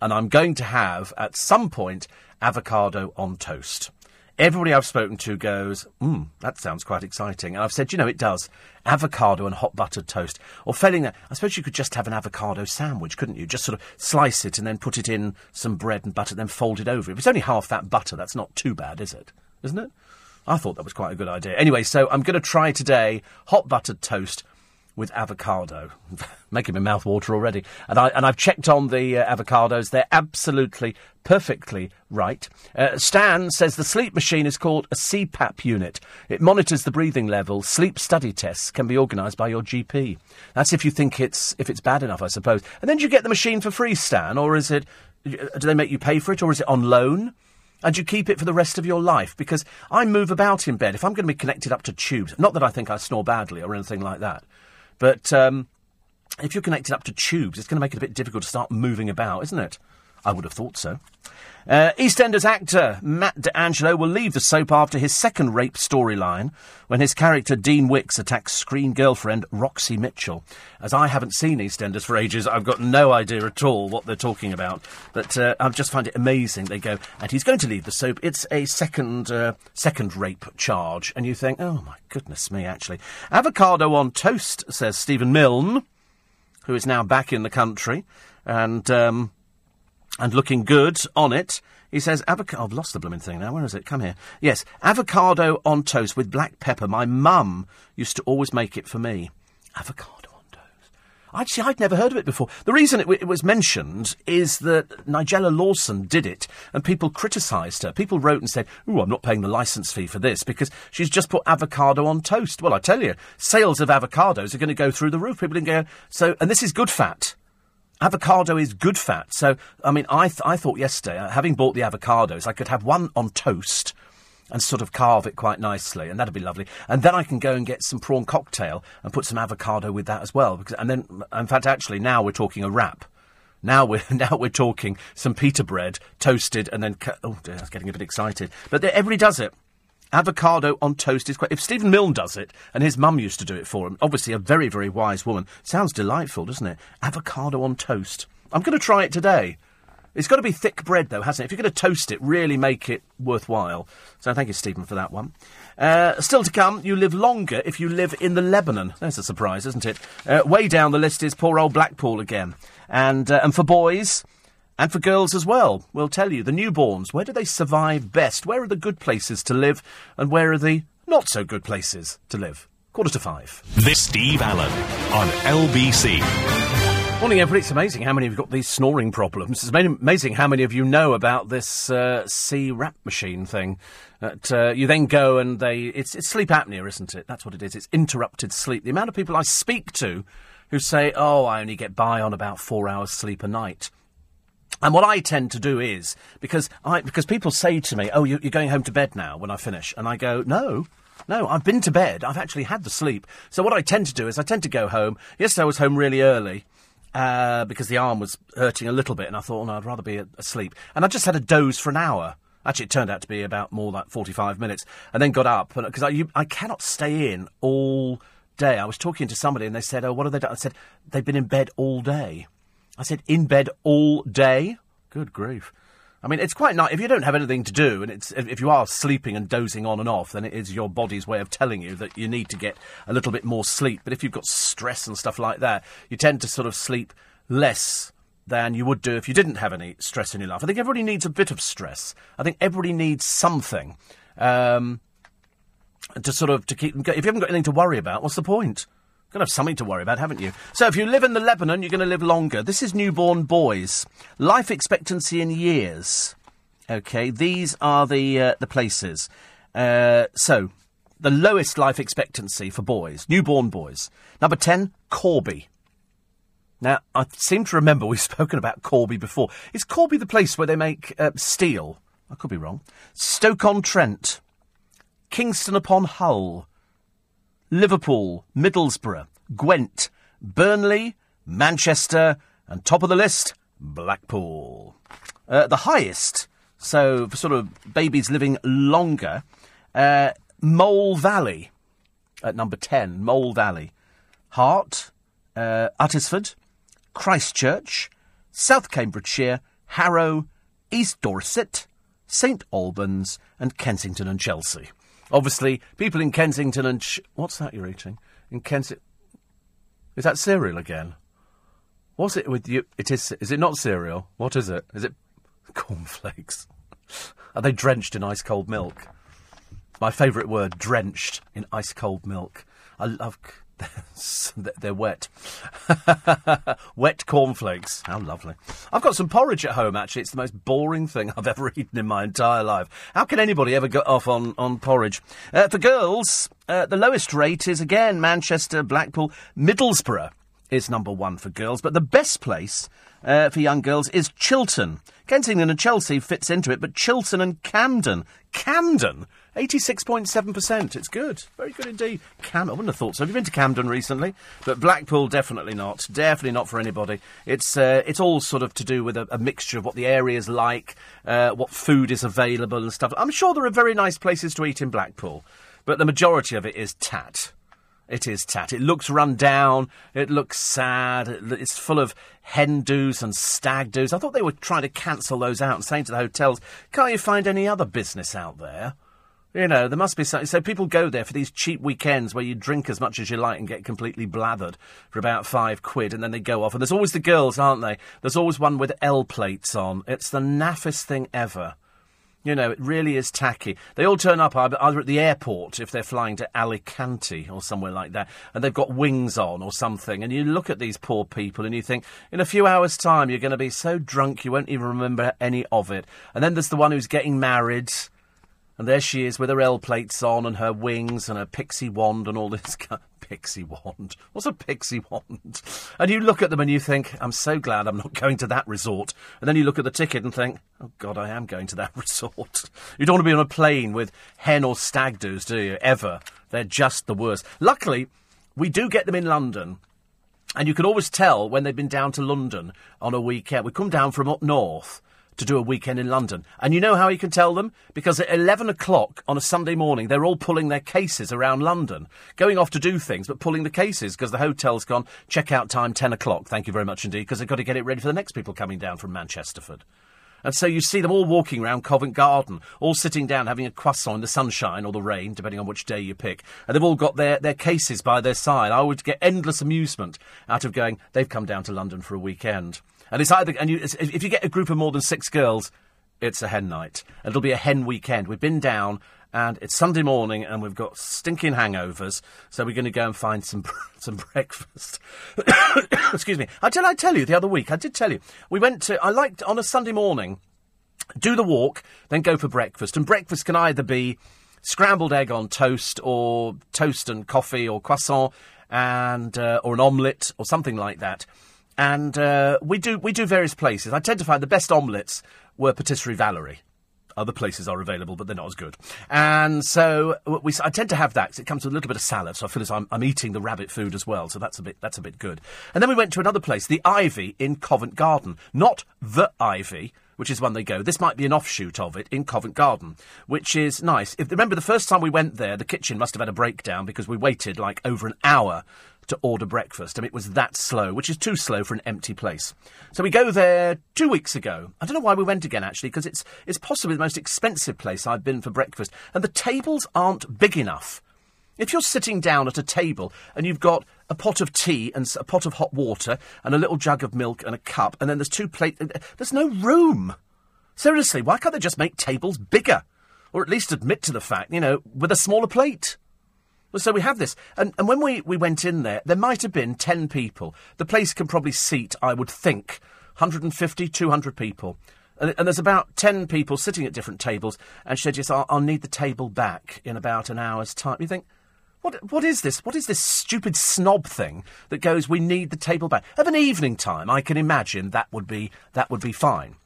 And I'm going to have at some point avocado on toast. Everybody I've spoken to goes, hmm, that sounds quite exciting. And I've said, you know, it does. Avocado and hot buttered toast. Or failing that, I suppose you could just have an avocado sandwich, couldn't you? Just sort of slice it and then put it in some bread and butter, then fold it over. If it's only half that butter, that's not too bad, is it? Isn't it? I thought that was quite a good idea. Anyway, so I'm going to try today hot buttered toast with avocado. Making my mouth water already. And, I, and I've checked on the uh, avocados. They're absolutely, perfectly right. Uh, Stan says the sleep machine is called a CPAP unit. It monitors the breathing level. Sleep study tests can be organised by your GP. That's if you think it's, if it's bad enough, I suppose. And then do you get the machine for free, Stan? Or is it, do they make you pay for it? Or is it on loan? And you keep it for the rest of your life because I move about in bed. If I'm going to be connected up to tubes, not that I think I snore badly or anything like that, but um, if you're connected up to tubes, it's going to make it a bit difficult to start moving about, isn't it? I would have thought so. Uh, EastEnders actor Matt Di Angelo will leave the soap after his second rape storyline when his character Dean Wicks attacks screen girlfriend Roxy Mitchell. As I haven't seen EastEnders for ages, I've got no idea at all what they're talking about. But uh, I just find it amazing. They go, and he's going to leave the soap. It's a second uh, second rape charge, and you think, oh my goodness me, actually. Avocado on toast, says Stephen Milne, who is now back in the country, and. Um, and looking good on it. He says, avocado. I've lost the blooming thing now. Where is it? Come here. Yes, avocado on toast with black pepper. My mum used to always make it for me. Avocado on toast. Actually, I'd never heard of it before. The reason it, w- it was mentioned is that Nigella Lawson did it, and people criticised her. People wrote and said, "Ooh, I'm not paying the licence fee for this because she's just put avocado on toast." Well, I tell you, sales of avocados are going to go through the roof. People are going to go. So, and this is good fat avocado is good fat. So, I mean, I, th- I thought yesterday, uh, having bought the avocados, I could have one on toast and sort of carve it quite nicely, and that'd be lovely. And then I can go and get some prawn cocktail and put some avocado with that as well. Because, and then, in fact, actually, now we're talking a wrap. Now we're now we're talking some pita bread toasted and then oh dear, I was getting a bit excited. But everybody does it. Avocado on toast is quite. If Stephen Milne does it, and his mum used to do it for him, obviously a very, very wise woman, sounds delightful, doesn't it? Avocado on toast. I'm going to try it today. It's got to be thick bread, though, hasn't it? If you're going to toast it, really make it worthwhile. So thank you, Stephen, for that one. Uh, still to come, you live longer if you live in the Lebanon. There's a surprise, isn't it? Uh, way down the list is poor old Blackpool again. And, uh, and for boys, and for girls as well, we'll tell you the newborns, where do they survive best? Where are the good places to live? And where are the not so good places to live? Quarter to five. This Steve Allen on LBC. Morning, everybody. It's amazing how many of you have got these snoring problems. It's amazing how many of you know about this uh, CPAP machine thing. That uh, you then go and they. It's, it's sleep apnea, isn't it? That's what it is. It's interrupted sleep. The amount of people I speak to who say, oh, I only get by on about four hours sleep a night. And what I tend to do is because I because people say to me, "Oh, you're going home to bed now." When I finish, and I go, "No, no, I've been to bed. I've actually had the sleep." So what I tend to do is I tend to go home. Yesterday I was home really early, uh, because the arm was hurting a little bit, and I thought, oh, no, I'd rather be asleep. And I just had a doze for an hour. Actually, it turned out to be about more like 45 minutes, and then got up because I, I cannot stay in all day. I was talking to somebody, and they said, "Oh, what have they done?" I said, "They've been in bed all day." I said, "In bed all day." Good grief! I mean, it's quite nice if you don't have anything to do, and if you are sleeping and dozing on and off, then it is your body's way of telling you that you need to get a little bit more sleep. But if you've got stress and stuff like that, you tend to sort of sleep less than you would do if you didn't have any stress in your life. I think everybody needs a bit of stress. I think everybody needs something um, to sort of to keep. If you haven't got anything to worry about, what's the point? Going to have something to worry about, haven't you? So if you live in the Lebanon, you're going to live longer. This is newborn boys. Life expectancy in years. Okay, these are the uh, the places. Uh, so the lowest life expectancy for boys, newborn boys. Number ten, Corby. Now I seem to remember we've spoken about Corby before. Is Corby the place where they make uh, steel? I could be wrong. Stoke on Trent, Kingston upon Hull. Liverpool, Middlesbrough, Gwent, Burnley, Manchester, and top of the list, Blackpool. Uh, the highest, so for sort of babies living longer, uh, Mole Valley at number 10, Mole Valley. Hart, uh, Uttlesford, Christchurch, South Cambridgeshire, Harrow, East Dorset, St Albans, and Kensington and Chelsea. Obviously, people in Kensington and Ch- what's that you're eating in Kensington? Is that cereal again? What's it with you? It is. Is it not cereal? What is it? Is it cornflakes? Are they drenched in ice cold milk? My favourite word: drenched in ice cold milk. I love. They're wet. wet cornflakes. How lovely. I've got some porridge at home, actually. It's the most boring thing I've ever eaten in my entire life. How can anybody ever get off on, on porridge? Uh, for girls, uh, the lowest rate is again Manchester, Blackpool, Middlesbrough is number one for girls, but the best place uh, for young girls is Chiltern. Kensington and Chelsea fits into it, but Chiltern and Camden. Camden? 86.7%. It's good. Very good indeed. Cam- I wouldn't have thought so. Have you been to Camden recently? But Blackpool, definitely not. Definitely not for anybody. It's, uh, it's all sort of to do with a, a mixture of what the area's like, uh, what food is available and stuff. I'm sure there are very nice places to eat in Blackpool, but the majority of it is tat. It is tat. It looks run down. It looks sad. it's full of hen do's and stag do's. I thought they were trying to cancel those out and saying to the hotels, can't you find any other business out there? You know, there must be something. So people go there for these cheap weekends where you drink as much as you like and get completely blathered for about five quid, and then they go off. And there's always the girls, aren't they? There's always one with L plates on. It's the naffest thing ever. You know, it really is tacky. They all turn up either at the airport if they're flying to Alicante or somewhere like that, and they've got wings on or something. And you look at these poor people and you think, in a few hours' time, you're going to be so drunk you won't even remember any of it. And then there's the one who's getting married and there she is with her L plates on and her wings and her pixie wand and all this. pixie wand? What's a pixie wand? And you look at them and you think, I'm so glad I'm not going to that resort. And then you look at the ticket and think, oh God, I am going to that resort. You don't want to be on a plane with hen or stag doos, do you? Ever. They're just the worst. Luckily, we do get them in London. And you can always tell when they've been down to London on a weekend. We come down from up north to do a weekend in London. And you know how you can tell them? Because at 11 o'clock on a Sunday morning, they're all pulling their cases around London, going off to do things, but pulling the cases because the hotel's gone, check out time 10 o'clock. Thank you very much indeed, because they've got to get it ready for the next people coming down from Manchesterford. And so you see them all walking around Covent Garden, all sitting down having a croissant in the sunshine or the rain, depending on which day you pick. And they've all got their, their cases by their side. I would get endless amusement out of going, they've come down to London for a weekend. And it's either, and you, if you get a group of more than six girls, it's a hen night. It'll be a hen weekend. We've been down and it's Sunday morning, and we've got stinking hangovers, so we're going to go and find some some breakfast. Excuse me. I did I tell you the other week? I did tell you we went to. I liked on a Sunday morning, do the walk, then go for breakfast, and breakfast can either be scrambled egg on toast, or toast and coffee, or croissant, and uh, or an omelette, or something like that. And uh, we do we do various places. I tend to find the best omelettes were Patisserie Valerie. Other places are available, but they're not as good. And so we, I tend to have that because it comes with a little bit of salad. So I feel as I'm, I'm eating the rabbit food as well. So that's a bit that's a bit good. And then we went to another place, the Ivy in Covent Garden, not the Ivy, which is one they go. This might be an offshoot of it in Covent Garden, which is nice. If remember the first time we went there, the kitchen must have had a breakdown because we waited like over an hour to order breakfast. I mean, it was that slow, which is too slow for an empty place. So we go there two weeks ago. I don't know why we went again, actually, because it's, it's possibly the most expensive place I've been for breakfast. And the tables aren't big enough. If you're sitting down at a table and you've got a pot of tea and a pot of hot water and a little jug of milk and a cup, and then there's two plates, uh, there's no room. Seriously, why can't they just make tables bigger? Or at least admit to the fact, you know, with a smaller plate? Well, so we have this. And, and when we, we went in there, there might have been 10 people. The place can probably seat, I would think, 150, 200 people. And, and there's about 10 people sitting at different tables. And she said, Yes, I'll, I'll need the table back in about an hour's time. You think, what, what is this? What is this stupid snob thing that goes, we need the table back? Of an evening time, I can imagine that would be, that would be fine.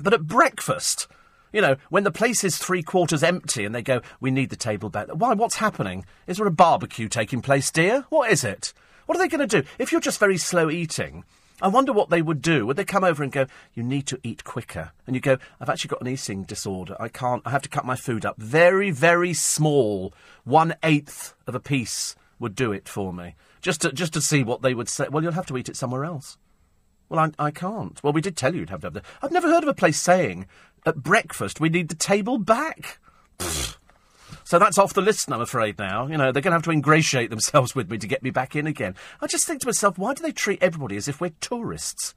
But at breakfast, you know, when the place is three quarters empty and they go, we need the table back. Why? What's happening? Is there a barbecue taking place, dear? What is it? What are they going to do? If you're just very slow eating, I wonder what they would do. Would they come over and go, you need to eat quicker? And you go, I've actually got an eating disorder. I can't, I have to cut my food up. Very, very small. One eighth of a piece would do it for me. Just to, just to see what they would say. Well, you'll have to eat it somewhere else. Well, I, I can't. Well, we did tell you you'd have to have the. I've never heard of a place saying at breakfast we need the table back. So that's off the list, I'm afraid, now. You know, they're going to have to ingratiate themselves with me to get me back in again. I just think to myself, why do they treat everybody as if we're tourists?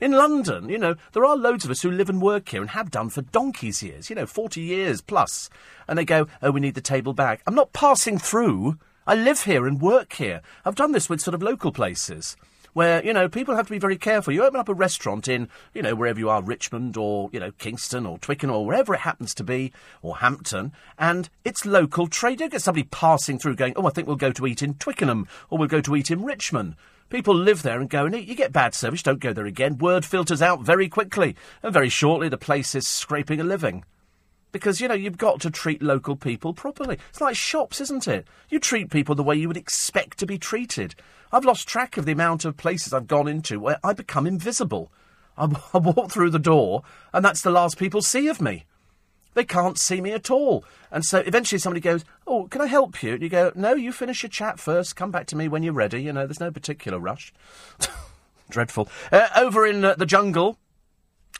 In London, you know, there are loads of us who live and work here and have done for donkey's years, you know, 40 years plus. And they go, oh, we need the table back. I'm not passing through. I live here and work here. I've done this with sort of local places where, you know, people have to be very careful. You open up a restaurant in, you know, wherever you are, Richmond or, you know, Kingston or Twickenham or wherever it happens to be, or Hampton, and it's local trade. You don't get somebody passing through going, oh, I think we'll go to eat in Twickenham or we'll go to eat in Richmond. People live there and go and eat. You get bad service, don't go there again. Word filters out very quickly, and very shortly the place is scraping a living. Because, you know, you've got to treat local people properly. It's like shops, isn't it? You treat people the way you would expect to be treated. I've lost track of the amount of places I've gone into where I become invisible. I, I walk through the door, and that's the last people see of me. They can't see me at all. And so eventually somebody goes, Oh, can I help you? And you go, No, you finish your chat first. Come back to me when you're ready. You know, there's no particular rush. Dreadful. Uh, over in uh, the jungle,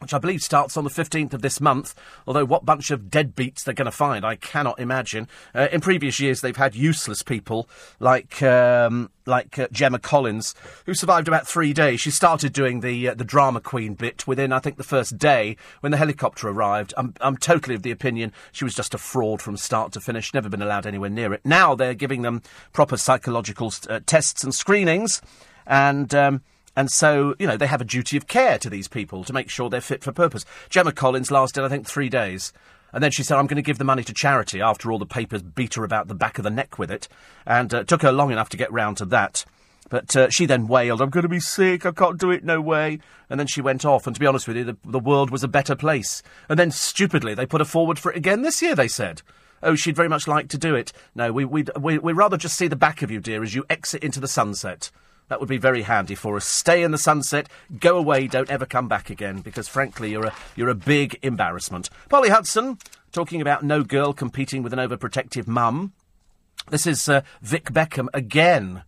which I believe starts on the 15th of this month, although what bunch of deadbeats they're going to find, I cannot imagine. Uh, in previous years, they've had useless people like um, like uh, Gemma Collins, who survived about three days. She started doing the uh, the drama queen bit within, I think, the first day when the helicopter arrived. I'm, I'm totally of the opinion she was just a fraud from start to finish, never been allowed anywhere near it. Now they're giving them proper psychological uh, tests and screenings, and... Um, and so, you know, they have a duty of care to these people to make sure they're fit for purpose. Gemma Collins lasted, I think, three days. And then she said, I'm going to give the money to charity after all the papers beat her about the back of the neck with it. And uh, took her long enough to get round to that. But uh, she then wailed, I'm going to be sick, I can't do it, no way. And then she went off, and to be honest with you, the, the world was a better place. And then, stupidly, they put her forward for it again this year, they said. Oh, she'd very much like to do it. No, we, we'd, we, we'd rather just see the back of you, dear, as you exit into the sunset. That would be very handy for us. Stay in the sunset, go away, don't ever come back again, because frankly, you're a, you're a big embarrassment. Polly Hudson, talking about no girl competing with an overprotective mum. This is uh, Vic Beckham again.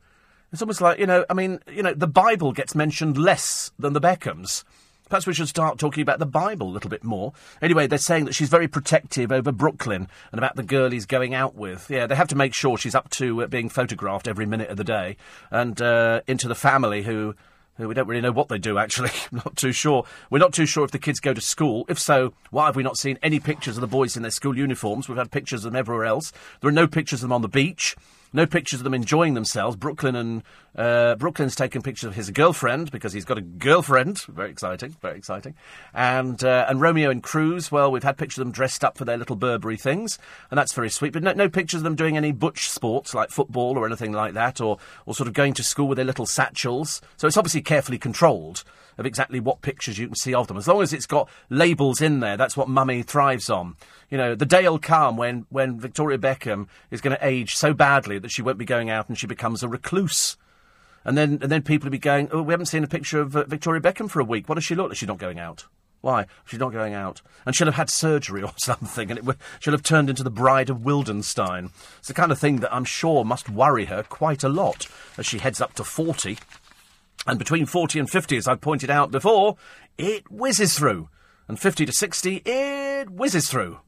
It's almost like, you know, I mean, you know, the Bible gets mentioned less than the Beckhams. Perhaps we should start talking about the Bible a little bit more. Anyway, they're saying that she's very protective over Brooklyn and about the girl he's going out with. Yeah, they have to make sure she's up to uh, being photographed every minute of the day. And uh, into the family who. Who we don't really know what they do, actually. not too sure. We're not too sure if the kids go to school. If so, why have we not seen any pictures of the boys in their school uniforms? We've had pictures of them everywhere else. There are no pictures of them on the beach. No pictures of them enjoying themselves. Brooklyn and uh, Brooklyn's taken pictures of his girlfriend because he's got a girlfriend. Very exciting, very exciting. And uh, and Romeo and Cruz. Well, we've had pictures of them dressed up for their little Burberry things, and that's very sweet. But no, no pictures of them doing any butch sports like football or anything like that, or or sort of going to school with their little satchels. So it's obviously carefully controlled of exactly what pictures you can see of them. As long as it's got labels in there, that's what Mummy thrives on. You know, the day will come when, when Victoria Beckham is going to age so badly that she won't be going out and she becomes a recluse. And then, and then people will be going, oh, we haven't seen a picture of uh, Victoria Beckham for a week. What does she look like? She's not going out. Why? She's not going out. And she'll have had surgery or something, and w- she'll have turned into the bride of Wildenstein. It's the kind of thing that I'm sure must worry her quite a lot as she heads up to 40 and between 40 and 50, as I've pointed out before, it whizzes through. And 50 to 60, it whizzes through.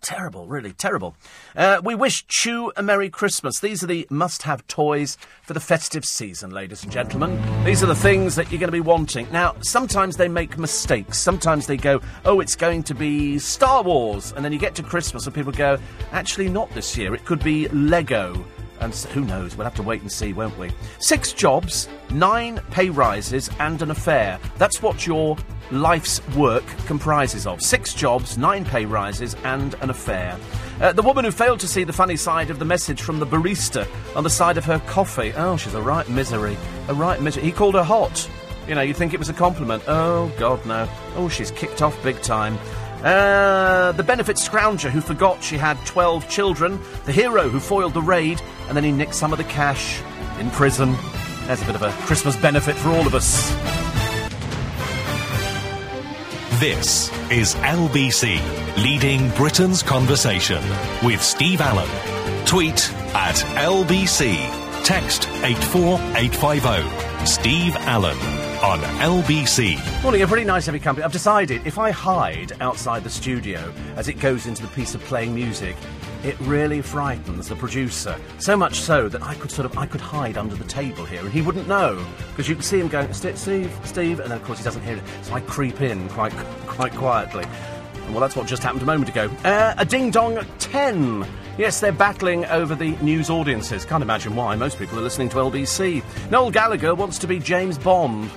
Terrible, really terrible. Uh, we wish Chew a Merry Christmas. These are the must have toys for the festive season, ladies and gentlemen. These are the things that you're going to be wanting. Now, sometimes they make mistakes. Sometimes they go, oh, it's going to be Star Wars. And then you get to Christmas and people go, actually, not this year. It could be Lego. And who knows? We'll have to wait and see, won't we? Six jobs, nine pay rises, and an affair. That's what your life's work comprises of. Six jobs, nine pay rises, and an affair. Uh, the woman who failed to see the funny side of the message from the barista on the side of her coffee. Oh, she's a right misery. A right misery. He called her hot. You know, you'd think it was a compliment. Oh, God, no. Oh, she's kicked off big time. Uh, the benefit scrounger who forgot she had 12 children. The hero who foiled the raid and then he nicked some of the cash in prison. There's a bit of a Christmas benefit for all of us. This is LBC, leading Britain's conversation with Steve Allen. Tweet at LBC. Text 84850. Steve Allen on LBC. Morning, a pretty nice heavy company. I've decided if I hide outside the studio as it goes into the piece of playing music, it really frightens the producer. So much so that I could sort of I could hide under the table here and he wouldn't know because you can see him going Steve, Steve, and then of course he doesn't hear it. So I creep in quite quite quietly. And well, that's what just happened a moment ago. Uh, a ding dong ten. Yes, they're battling over the news audiences. Can't imagine why. Most people are listening to LBC. Noel Gallagher wants to be James Bond.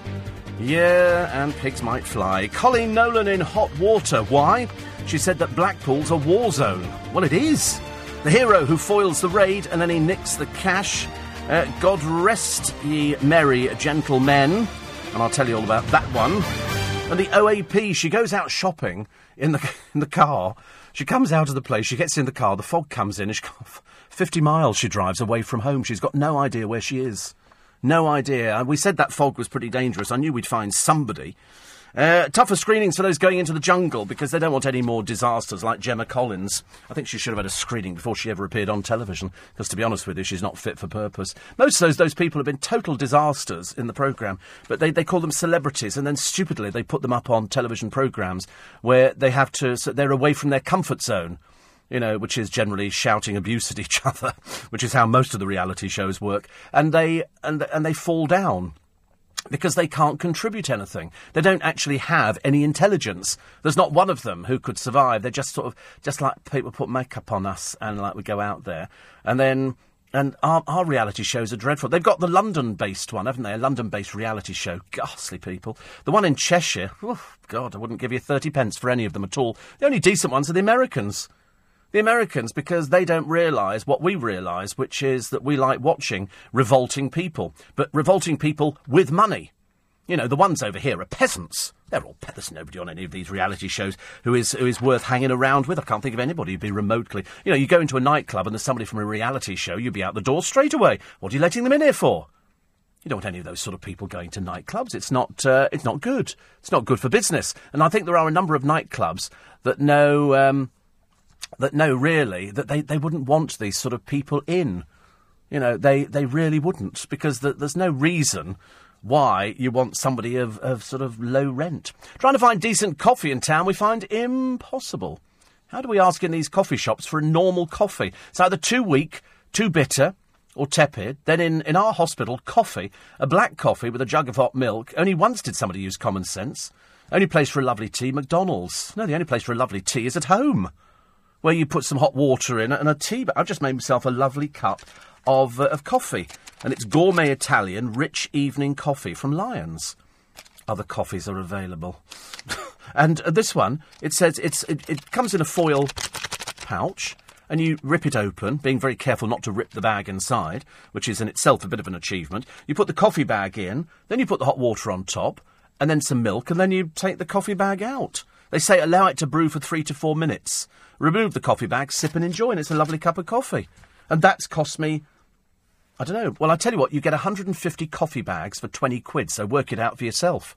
Yeah, and pigs might fly. Coleen Nolan in hot water. Why? She said that Blackpool's a war zone. Well, it is. The hero who foils the raid and then he nicks the cash. Uh, God rest ye merry gentlemen. And I'll tell you all about that one. And the OAP, she goes out shopping in the, in the car. She comes out of the place, she gets in the car, the fog comes in, and she, 50 miles she drives away from home. She's got no idea where she is. No idea. Uh, we said that fog was pretty dangerous. I knew we'd find somebody. Uh, tougher screenings for those going into the jungle because they don't want any more disasters like Gemma Collins. I think she should have had a screening before she ever appeared on television because, to be honest with you, she's not fit for purpose. Most of those, those people have been total disasters in the programme, but they, they call them celebrities and then stupidly they put them up on television programmes where they have to, so they're away from their comfort zone you know, which is generally shouting abuse at each other, which is how most of the reality shows work, and they and and they fall down because they can't contribute anything. They don't actually have any intelligence. There's not one of them who could survive. They're just sort of just like people put makeup on us and like we go out there and then. And our, our reality shows are dreadful. They've got the London based one, haven't they? A London based reality show. Ghastly people. The one in Cheshire, oh, God, I wouldn't give you 30 pence for any of them at all. The only decent ones are the Americans. The Americans, because they don't realise what we realise, which is that we like watching revolting people. But revolting people with money. You know, the ones over here are peasants. They're all There's nobody on any of these reality shows who is who is worth hanging around with. I can't think of anybody who'd be remotely. You know, you go into a nightclub and there's somebody from a reality show, you'd be out the door straight away. What are you letting them in here for? You don't want any of those sort of people going to nightclubs. It's not. Uh, it's not good. It's not good for business. And I think there are a number of nightclubs that know um, that know really that they, they wouldn't want these sort of people in. You know, they, they really wouldn't because the, there's no reason why you want somebody of, of sort of low rent. Trying to find decent coffee in town, we find impossible. How do we ask in these coffee shops for a normal coffee? It's either too weak, too bitter, or tepid. Then in, in our hospital, coffee, a black coffee with a jug of hot milk. Only once did somebody use common sense. Only place for a lovely tea, McDonald's. No, the only place for a lovely tea is at home, where you put some hot water in and a tea. bag. I've just made myself a lovely cup of, uh, of coffee, and it's gourmet Italian, rich evening coffee from Lyons. Other coffees are available. and uh, this one, it says it's it, it comes in a foil pouch and you rip it open, being very careful not to rip the bag inside, which is in itself a bit of an achievement. You put the coffee bag in, then you put the hot water on top, and then some milk, and then you take the coffee bag out. They say allow it to brew for three to four minutes. Remove the coffee bag, sip and enjoy, and it's a lovely cup of coffee. And that's cost me, I don't know. Well, I tell you what, you get 150 coffee bags for 20 quid, so work it out for yourself.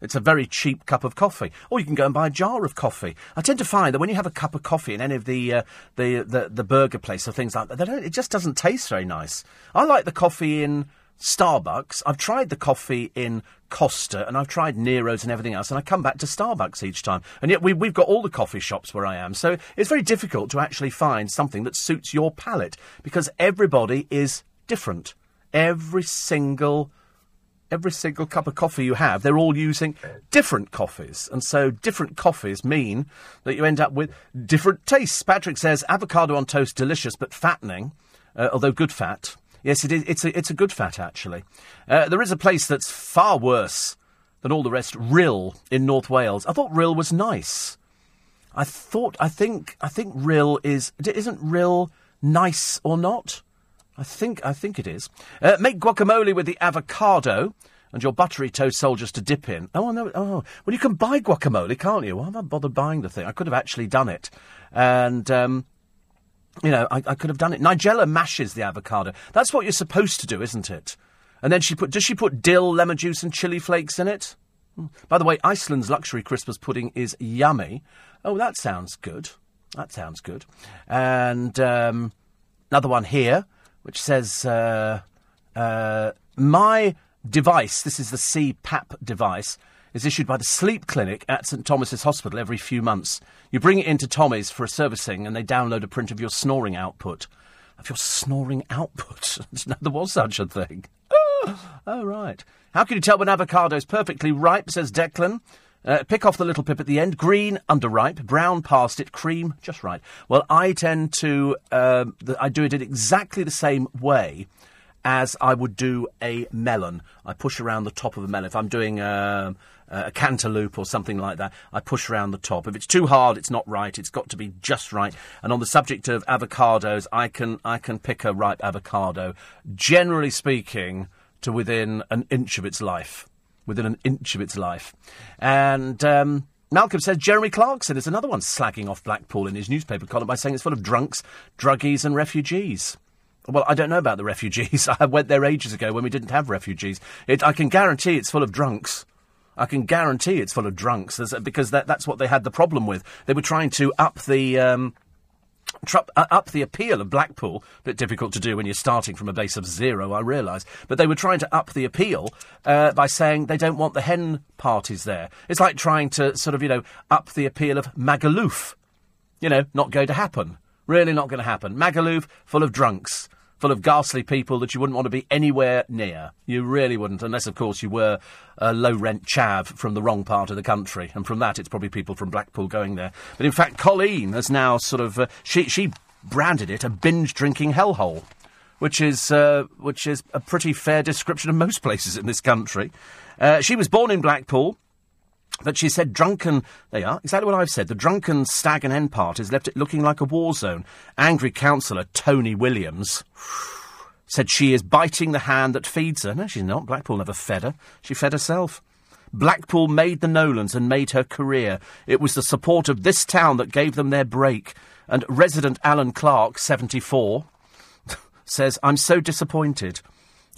It's a very cheap cup of coffee. Or you can go and buy a jar of coffee. I tend to find that when you have a cup of coffee in any of the uh, the, the, the burger place or things like that, it just doesn't taste very nice. I like the coffee in Starbucks. I've tried the coffee in Costa and I've tried Nero's and everything else, and I come back to Starbucks each time. And yet we, we've got all the coffee shops where I am, so it's very difficult to actually find something that suits your palate because everybody is different. Every single every single cup of coffee you have, they're all using different coffees. And so different coffees mean that you end up with different tastes. Patrick says avocado on toast, delicious but fattening, uh, although good fat. Yes, it is. It's a, it's a good fat, actually. Uh, there is a place that's far worse than all the rest, Rhyl in North Wales. I thought Rhyl was nice. I thought, I think, I think Rhyl is, isn't Rhyl nice or not? I think I think it is. Uh, make guacamole with the avocado and your buttery toast soldiers to dip in. Oh no! Oh, well, you can buy guacamole, can't you? Why have I bothered buying the thing? I could have actually done it, and um, you know, I, I, could have done it. Nigella mashes the avocado. That's what you're supposed to do, isn't it? And then she put. Does she put dill, lemon juice, and chili flakes in it? Hmm. By the way, Iceland's luxury Christmas pudding is yummy. Oh, that sounds good. That sounds good. And um, another one here which says, uh, uh, My device, this is the CPAP device, is issued by the sleep clinic at St Thomas's Hospital every few months. You bring it into Tommy's for a servicing and they download a print of your snoring output. Of your snoring output? there was such a thing. oh, right. How can you tell when avocado's perfectly ripe, says Declan? Uh, pick off the little pip at the end. Green, underripe. Brown, past it. Cream, just right. Well, I tend to, uh, I do it in exactly the same way as I would do a melon. I push around the top of a melon. If I'm doing uh, a cantaloupe or something like that, I push around the top. If it's too hard, it's not right. It's got to be just right. And on the subject of avocados, I can I can pick a ripe avocado, generally speaking, to within an inch of its life within an inch of its life. And um, Malcolm says Jeremy Clarkson is another one slagging off Blackpool in his newspaper column by saying it's full of drunks, druggies, and refugees. Well, I don't know about the refugees. I went there ages ago when we didn't have refugees. It, I can guarantee it's full of drunks. I can guarantee it's full of drunks because that, that's what they had the problem with. They were trying to up the um, uh, up the appeal of Blackpool. Bit difficult to do when you're starting from a base of zero, I realise. But they were trying to up the appeal uh, by saying they don't want the hen parties there. It's like trying to sort of, you know, up the appeal of Magaluf. You know, not going to happen. Really not going to happen. Magaluf full of drunks full of ghastly people that you wouldn't want to be anywhere near. You really wouldn't, unless, of course, you were a low rent chav from the wrong part of the country. And from that, it's probably people from Blackpool going there. But in fact, Coleen has now sort of. Uh, she, she branded it a binge drinking hellhole. Which is, uh, which is a pretty fair description of most places in this country. Uh, she was born in Blackpool. But she said drunken, they are, exactly what I've said. The drunken stag and hen parties left it looking like a war zone. Angry councillor Tony Williams said she is biting the hand that feeds her. No, she's not. Blackpool never fed her. She fed herself. Blackpool made the Nolans and made her career. It was the support of this town that gave them their break. And resident Alan Clark, 74, says, I'm so disappointed.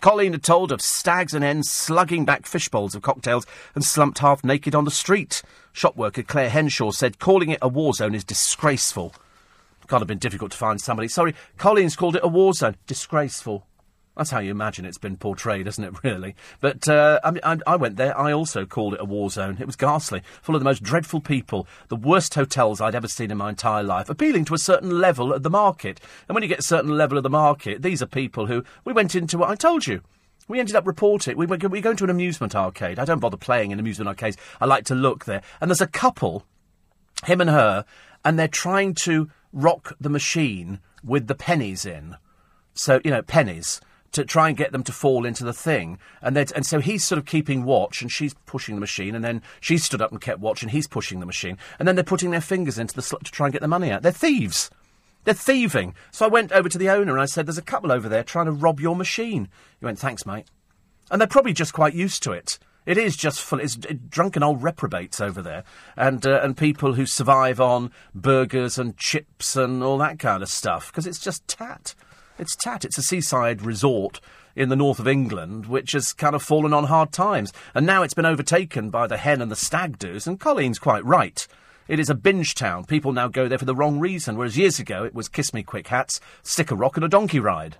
Coleen had told of stags and hens slugging back fish bowls of cocktails and slumped half naked on the street. Shop worker Claire Henshaw said calling it a war zone is disgraceful. Can't have been difficult to find somebody. Sorry, Coleen's called it a war zone. Disgraceful. That's how you imagine it's been portrayed, isn't it, really? But uh, I, mean, I, I, went there. I also called it a war zone. It was ghastly, full of the most dreadful people, the worst hotels I'd ever seen in my entire life, appealing to a certain level of the market. And when you get a certain level of the market, these are people who. We went into what I told you. We ended up reporting. We, we, go into an amusement arcade. I don't bother playing in amusement arcades. I like to look there. And there's a couple, him and her, and they're trying to rock the machine with the pennies in. So, you know, pennies to try and get them to fall into the thing. And and so he's sort of keeping watch, and she's pushing the machine, and then she stood up and kept watch, and he's pushing the machine, and then they're putting their fingers into the slot to try and get the money out. They're thieves. They're thieving. So I went over to the owner and I said, "There's a couple over there trying to rob your machine." He went, "Thanks, mate." And they're probably just quite used to it. It is just full. It's drunken old reprobates over there, and uh, and people who survive on burgers and chips and all that kind of stuff because it's just tat. It's tat. It's a seaside resort in the north of England, which has kind of fallen on hard times. And now it's been overtaken by the hen and the stag do's, and Coleen's quite right. It is a binge town. People now go there for the wrong reason, whereas years ago it was kiss me quick hats, stick a rock and a donkey ride.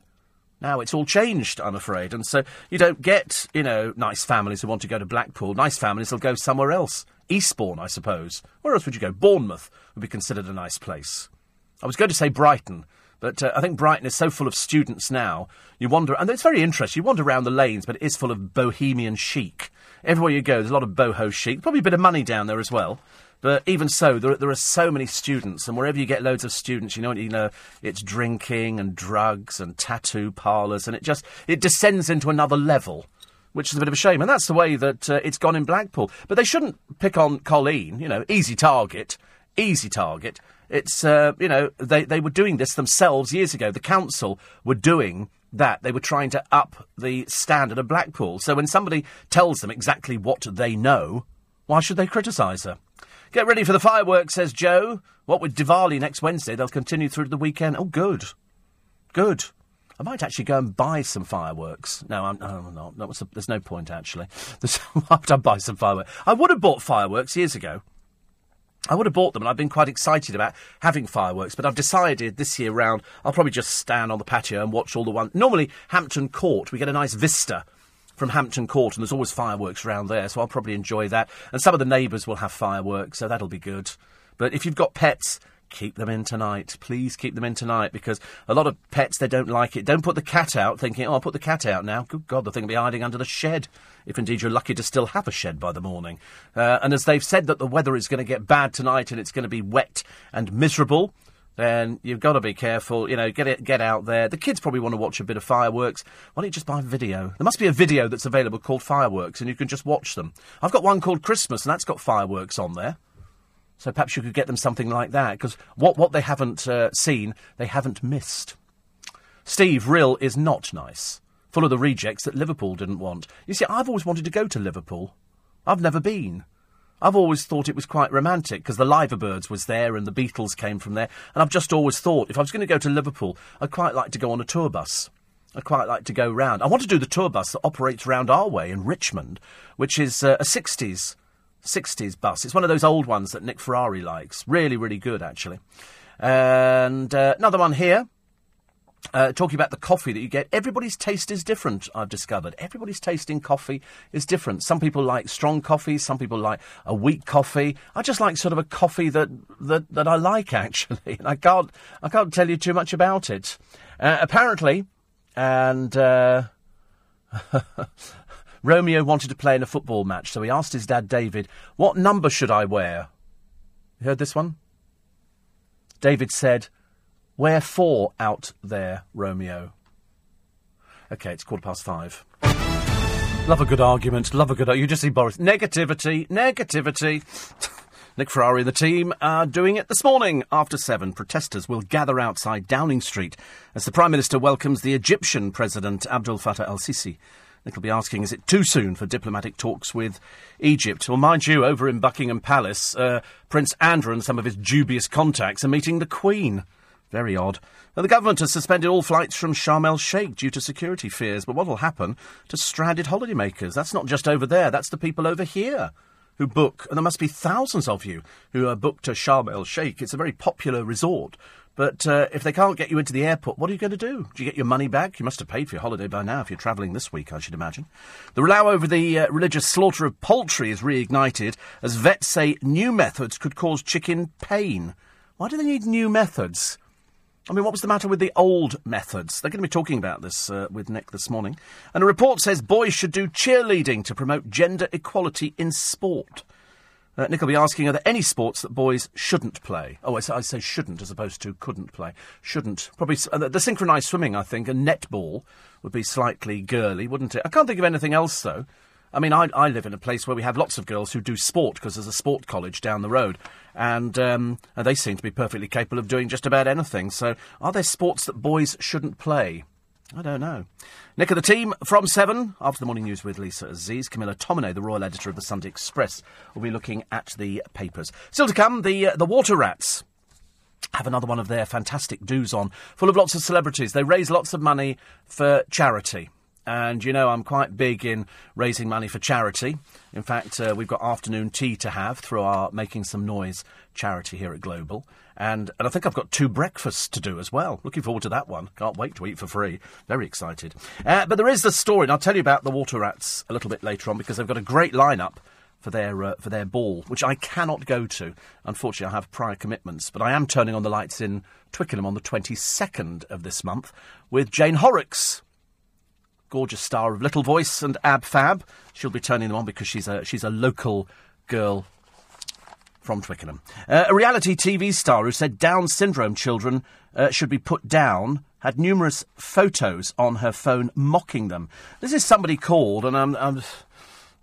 Now it's all changed, I'm afraid, and so you don't get, you know, nice families who want to go to Blackpool. Nice families will go somewhere else. Eastbourne, I suppose. Where else would you go? Bournemouth would be considered a nice place. I was going to say Brighton, but uh, I think Brighton is so full of students now. You wander, and it's very interesting. You wander around the lanes, but it is full of bohemian chic. Everywhere you go, there's a lot of boho chic. Probably a bit of money down there as well. But even so, there, there are so many students, and wherever you get loads of students, you know, you know, it's drinking and drugs and tattoo parlours, and it just it descends into another level which is a bit of a shame. And that's the way that uh, it's gone in Blackpool. But they shouldn't pick on Coleen, you know, easy target, easy target. It's, uh, you know, they, they were doing this themselves years ago. The council were doing that. They were trying to up the standard of Blackpool. So when somebody tells them exactly what they know, why should they criticise her? Get ready for the fireworks, says Joe. What with Diwali next Wednesday, they'll continue through to the weekend. Oh, good. Good. I might actually go and buy some fireworks. No, I'm, no, no, no, there's no point, actually. Why would I buy some fireworks? I would have bought fireworks years ago. I would have bought them, and I've been quite excited about having fireworks. But I've decided this year round, I'll probably just stand on the patio and watch all the ones. Normally, Hampton Court, we get a nice vista from Hampton Court, and there's always fireworks around there, so I'll probably enjoy that. And some of the neighbours will have fireworks, so that'll be good. But if you've got pets, keep them in tonight. Please keep them in tonight because a lot of pets, they don't like it. Don't put the cat out thinking, oh, I'll put the cat out now. Good God, the thing will be hiding under the shed, if indeed you're lucky to still have a shed by the morning. Uh, and as they've said that the weather is going to get bad tonight and it's going to be wet and miserable, then you've got to be careful. You know, get it, get out there. The kids probably want to watch a bit of fireworks. Why don't you just buy a video? There must be a video that's available called Fireworks, and you can just watch them. I've got one called Christmas, and that's got fireworks on there. So perhaps you could get them something like that, because what, what they haven't uh, seen, they haven't missed. Steve Rhyl is not nice, full of the rejects that Liverpool didn't want. You see, I've always wanted to go to Liverpool. I've never been. I've always thought it was quite romantic because the Liverbirds was there and the Beatles came from there. And I've just always thought if I was going to go to Liverpool, I'd quite like to go on a tour bus. I'd quite like to go round. I want to do the tour bus that operates round our way in Richmond, which is uh, a 60s 60s bus. It's one of those old ones that Nick Ferrari likes. Really, really good, actually. And uh, another one here. Uh, talking about the coffee that you get, everybody's taste is different. I've discovered everybody's taste in coffee is different. Some people like strong coffee, some people like a weak coffee. I just like sort of a coffee that that, that I like actually. I can't I can't tell you too much about it. Uh, apparently, and uh, Romeo wanted to play in a football match, so he asked his dad David, "What number should I wear?" You heard this one? David said, Four out there, Romeo. Okay, it's quarter past five. Love a good argument. Love a good. You just see Boris. Negativity. Negativity. Nick Ferrari and the team are doing it this morning. After seven, protesters will gather outside Downing Street as the Prime Minister welcomes the Egyptian President Abdel Fattah el Sisi. Nick will be asking, is it too soon for diplomatic talks with Egypt? Well, mind you, over in Buckingham Palace, uh, Prince Andrew and some of his dubious contacts are meeting the Queen. Very odd. Now, the government has suspended all flights from Sharm el Sheikh due to security fears. But what will happen to stranded holidaymakers? That's not just over there, that's the people over here who book. And there must be thousands of you who are booked to Sharm el Sheikh. It's a very popular resort. But uh, if they can't get you into the airport, what are you going to do? Do you get your money back? You must have paid for your holiday by now if you're travelling this week, I should imagine. The row over the uh, religious slaughter of poultry is reignited as vets say new methods could cause chicken pain. Why do they need new methods? I mean, what was the matter with the old methods? They're going to be talking about this uh, with Nick this morning. And a report says boys should do cheerleading to promote gender equality in sport. Uh, Nick will be asking, are there any sports that boys shouldn't play? Oh, I say, I say shouldn't as opposed to couldn't play. Shouldn't. Probably uh, the, the synchronised swimming, I think, and netball would be slightly girly, wouldn't it? I can't think of anything else, though. I mean, I, I live in a place where we have lots of girls who do sport because there's a sport college down the road, and, um, and they seem to be perfectly capable of doing just about anything. So, are there sports that boys shouldn't play? I don't know. Nick of the team from seven after the morning news with Lisa Aziz. Camilla Tominey, the royal editor of the Sunday Express, will be looking at the papers. Still to come, the uh, the water rats have another one of their fantastic do's on, full of lots of celebrities. They raise lots of money for charity. And you know, I'm quite big in raising money for charity. In fact, uh, we've got afternoon tea to have through our Making Some Noise charity here at Global. And, and I think I've got two breakfasts to do as well. Looking forward to that one. Can't wait to eat for free. Very excited. Uh, but there is the story, and I'll tell you about the Water Rats a little bit later on because they've got a great lineup for their uh, for their ball, which I cannot go to. Unfortunately, I have prior commitments, but I am turning on the lights in Twickenham on the 22nd of this month with Jane Horrocks gorgeous star of Little Voice and Ab Fab. She'll be turning them on because she's a she's a local girl from Twickenham. Uh, a reality TV star who said Down syndrome children uh, should be put down had numerous photos on her phone mocking them. This is somebody called, and I'm, I'm,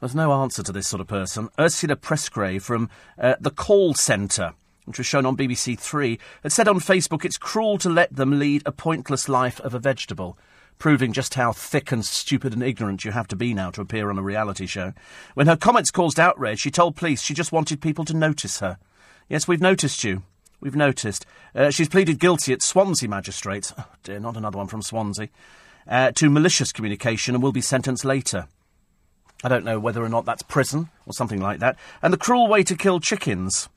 there's no answer to this sort of person. Ursula Presgrave from uh, the call centre which was shown on BBC Three, had said on Facebook it's cruel to let them lead a pointless life of a vegetable proving just how thick and stupid and ignorant you have to be now to appear on a reality show. When her comments caused outrage, she told police she just wanted people to notice her. Yes, we've noticed you. We've noticed. Uh, she's pleaded guilty at Swansea magistrates. Oh dear, not another one from Swansea. Uh, to malicious communication and will be sentenced later. I don't know whether or not that's prison or something like that. And the cruel way to kill chickens.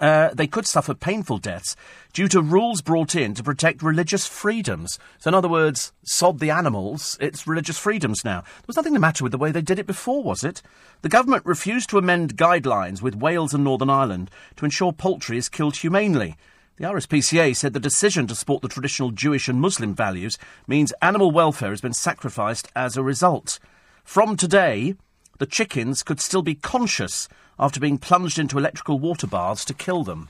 Uh, they could suffer painful deaths due to rules brought in to protect religious freedoms. So, in other words, sod the animals, it's religious freedoms now. There was nothing the matter with the way they did it before, was it? The government refused to amend guidelines with Wales and Northern Ireland to ensure poultry is killed humanely. The RSPCA said the decision to support the traditional Jewish and Muslim values means animal welfare has been sacrificed as a result. From today, the chickens could still be conscious after being plunged into electrical water baths to kill them.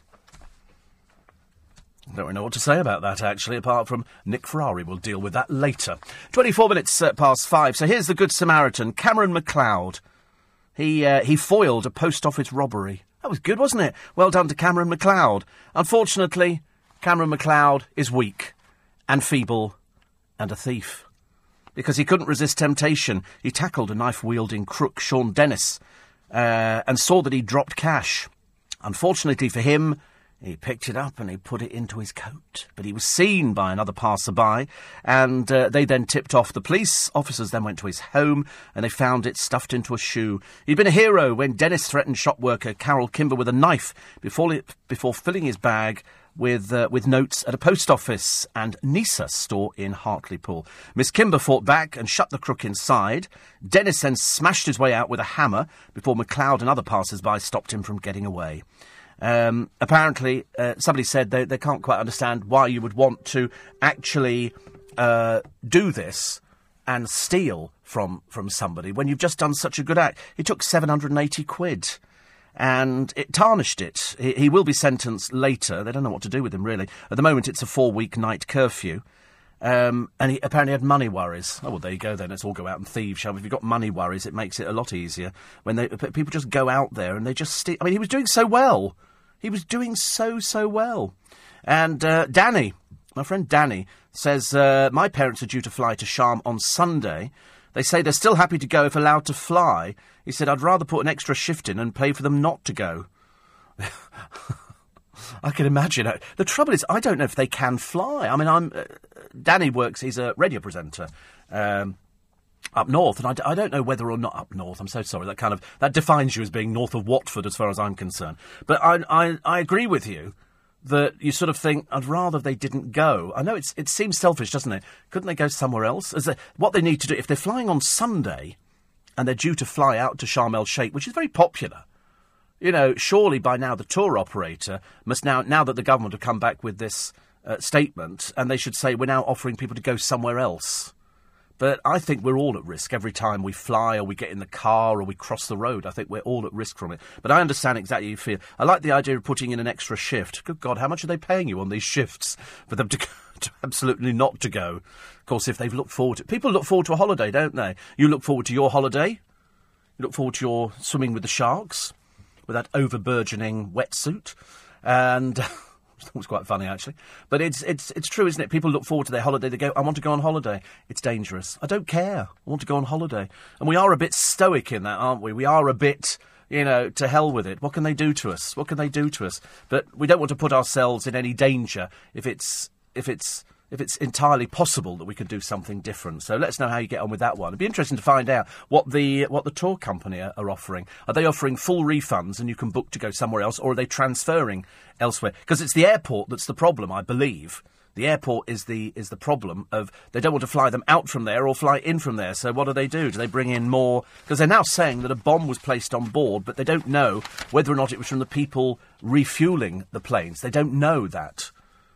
Don't really know what to say about that, actually, apart from Nick Ferrari will deal with that later. 24 minutes uh, past five. So here's the Good Samaritan, Cameron McLeod. He, uh, he foiled a post office robbery. That was good, wasn't it? Well done to Cameron McLeod. Unfortunately, Cameron McLeod is weak and feeble and a thief. Because he couldn't resist temptation, he tackled a knife wielding crook, Sean Dennis, uh, and saw that he dropped cash. Unfortunately for him, he picked it up and he put it into his coat. But he was seen by another passer-by, and uh, they then tipped off the police. Officers then went to his home, and they found it stuffed into a shoe. He'd been a hero when Dennis threatened shop worker Carol Kimber with a knife before, before filling his bag with, uh, with notes at a post office and Nisa store in Hartlepool. Miss Kimber fought back and shut the crook inside. Dennis then smashed his way out with a hammer before McLeod and other passers-by stopped him from getting away. Um, apparently, uh, somebody said they, they can't quite understand why you would want to actually uh, do this and steal from, from somebody when you've just done such a good act. He took 780 quid and it tarnished it. He, he, will be sentenced later. They don't know what to do with him, really. At the moment, it's a four week night curfew. Um, and he apparently had money worries. Oh, well, there you go then. Let's all go out and thieve, shall we? If you've got money worries, it makes it a lot easier. When they, people just go out there and they just steal. I mean, he was doing so well. He was doing so, so well. And uh, Danny, my friend Danny, says, uh, My parents are due to fly to Sharm on Sunday. They say they're still happy to go if allowed to fly. He said, I'd rather put an extra shift in and pay for them not to go. I can imagine. Uh, the trouble is, I don't know if they can fly. I mean, I'm uh, Danny works. He's a radio presenter. Um, up north, and I d- I don't know whether or not up north. I'm so sorry. That kind of that defines you as being north of Watford, as far as I'm concerned. But I, I, I agree with you that you sort of think I'd rather they didn't go. I know it's it seems selfish, doesn't it? Couldn't they go somewhere else? They, what they need to do if they're flying on Sunday, and they're due to fly out to Sharm el Sheikh, which is very popular. You know, surely by now the tour operator must now now that the government have come back with this uh, statement, and they should say we're now offering people to go somewhere else. But I think we're all at risk every time we fly or we get in the car or we cross the road. I think we're all at risk from it. But I understand exactly how you feel. I like the idea of putting in an extra shift. Good God, how much are they paying you on these shifts for them to, to absolutely not to go? Of course, if they've looked forward to people look forward to a holiday, don't they? You look forward to your holiday. You look forward to your swimming with the sharks with that over burgeoning wetsuit, and. It was quite funny actually, but it's it's it's true, isn't it? People look forward to their holiday. They go, "I want to go on holiday." It's dangerous. I don't care. I want to go on holiday, and we are a bit stoic in that, aren't we? We are a bit, you know, to hell with it. What can they do to us? What can they do to us? But we don't want to put ourselves in any danger if it's if it's if it's entirely possible that we could do something different. So let us know how you get on with that one. It'd be interesting to find out what the what the tour company are, are offering. Are they offering full refunds and you can book to go somewhere else, or are they transferring elsewhere? Because it's the airport that's the problem, I believe. The airport is the is the problem of they don't want to fly them out from there or fly in from there. So what do they do? Do they bring in more? Because they're now saying that a bomb was placed on board, but they don't know whether or not it was from the people refueling the planes. They don't know that.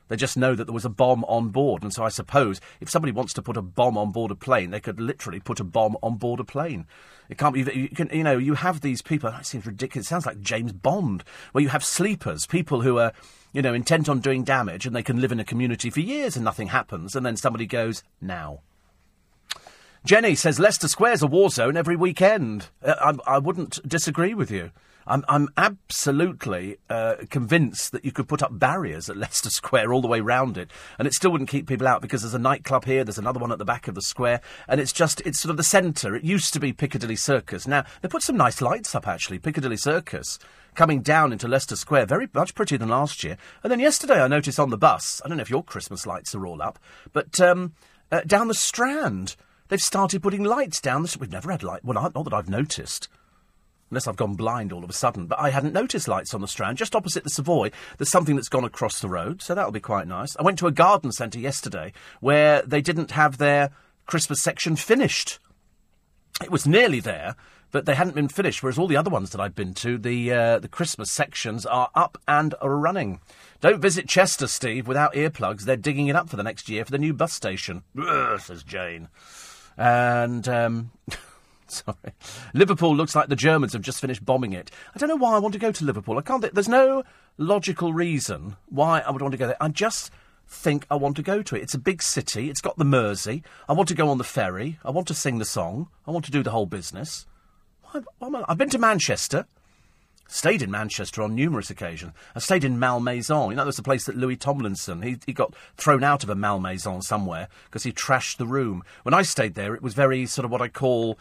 They just know that there was a bomb on board. And so I suppose if somebody wants to put a bomb on board a plane, they could literally put a bomb on board a plane. It can't be, you, can, you know, you have these people, it seems ridiculous, it sounds like James Bond, where you have sleepers, people who are, you know, intent on doing damage and they can live in a community for years and nothing happens. And then somebody goes, now. Jenny says Leicester Square's a war zone every weekend. Uh, I, I wouldn't disagree with you. I'm, I'm absolutely uh, convinced that you could put up barriers at Leicester Square all the way round it, and it still wouldn't keep people out because there's a nightclub here, there's another one at the back of the square, and it's just it's sort of the centre. It used to be Piccadilly Circus. Now they put some nice lights up actually. Piccadilly Circus coming down into Leicester Square, very much prettier than last year. And then yesterday I noticed on the bus, I don't know if your Christmas lights are all up, but um, uh, down the Strand. They've started putting lights down the. We've never had light. Well, not that I've noticed unless I've gone blind all of a sudden. But I hadn't noticed lights on the Strand. Just opposite the Savoy, there's something that's gone across the road, so that'll be quite nice. I went to a garden centre yesterday where they didn't have their Christmas section finished. It was nearly there, but they hadn't been finished. Whereas all the other ones that I've been to, the uh, the Christmas sections are up and running. Don't visit Chester, Steve, without earplugs. They're digging it up for the next year for the new bus station. Says Jane. And um, Sorry. Liverpool looks like the Germans have just finished bombing it. I don't know why I want to go to Liverpool. I can't. Th- there's no logical reason why I would want to go there. I just think I want to go to it. It's a big city. It's got the Mersey. I want to go on the ferry. I want to sing the song. I want to do the whole business. Why, why I've been to Manchester. Stayed in Manchester on numerous occasions. I stayed in Malmaison. You know, there's a place that Louis Tomlinson, he, he got thrown out of a Malmaison somewhere because he trashed the room. When I stayed there, it was very sort of what I call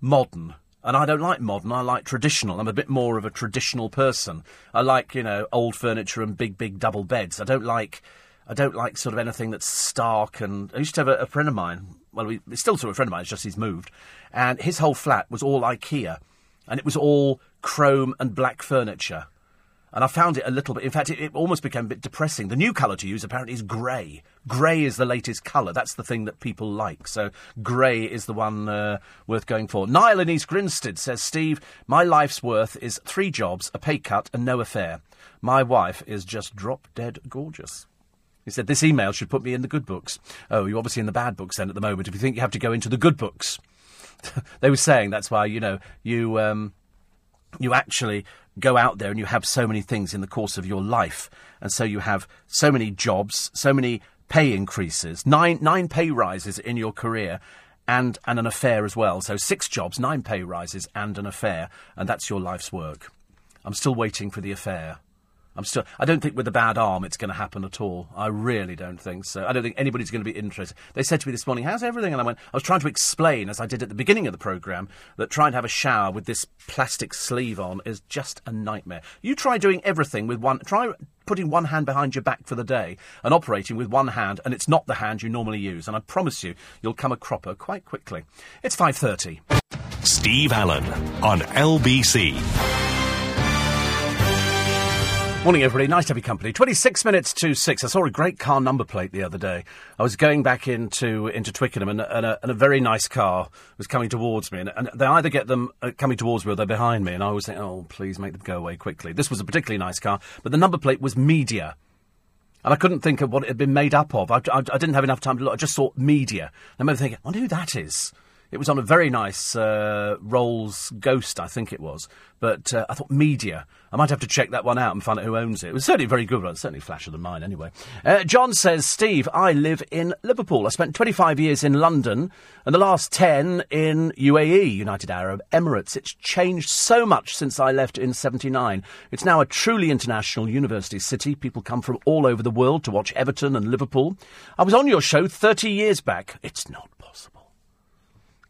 modern. And I don't like modern, I like traditional. I'm a bit more of a traditional person. I like, you know, old furniture and big, big double beds. I don't like I don't like sort of anything that's stark and I used to have a, a friend of mine, well we, he's still sort of a friend of mine, it's just he's moved. And his whole flat was all IKEA. And it was all chrome and black furniture. And I found it a little bit. In fact, it, it, almost became a bit depressing. The new colour to use apparently is grey. Grey is the latest colour. That's the thing that people like. So grey is the one uh, worth going for. Niall in East Grinstead says, Steve, my life's worth is three jobs, a pay cut, and no affair. My wife is just drop dead gorgeous. He said, This email should put me in the good books. Oh, you're obviously in the bad books then at the moment if you think you have to go into the good books. they were saying that's why, you know, you. Um, you actually go out there and you have so many things in the course of your life. And so you have so many jobs, so many pay increases, nine, nine pay rises in your career. And, and an affair as well. So, six jobs, nine pay rises, and an affair. And that's your life's work. I'm still waiting for the affair. I'm still. I don't think with a bad arm it's going to happen at all. I really don't think so. I don't think anybody's going to be interested. They said to me this morning, "How's everything?" And I went, "I was trying to explain, as I did at the beginning of the program, that trying to have a shower with this plastic sleeve on is just a nightmare. You try doing everything with one. Try putting one hand behind your back for the day and operating with one hand, and it's not the hand you normally use. And I promise you, you'll come a cropper quite quickly. It's 5.30. Steve Allen on LBC. Morning, everybody. Nice to have your company. 26 minutes to 6. I saw a great car number plate the other day. I was going back into, into Twickenham and, and, a, and a very nice car was coming towards me. And, and they either get them uh, coming towards me or they're behind me. And I was thinking, oh, please make them go away quickly. This was a particularly nice car, but the number plate was media. And I couldn't think of what it had been made up of. I, I, I didn't have enough time to look. I just saw media. And I remember thinking, I wonder who that is. It was on a very nice uh, Rolls Ghost, I think it was. But uh, I thought media. I might have to check that one out and find out who owns it. It was certainly very good one. Certainly flasher than mine, anyway. Uh, John says, Steve, I live in Liverpool. I spent 25 years in London and the last 10 in UAE, United Arab Emirates. It's changed so much since I left in 79. It's now a truly international university city. People come from all over the world to watch Everton and Liverpool. I was on your show 30 years back. It's not.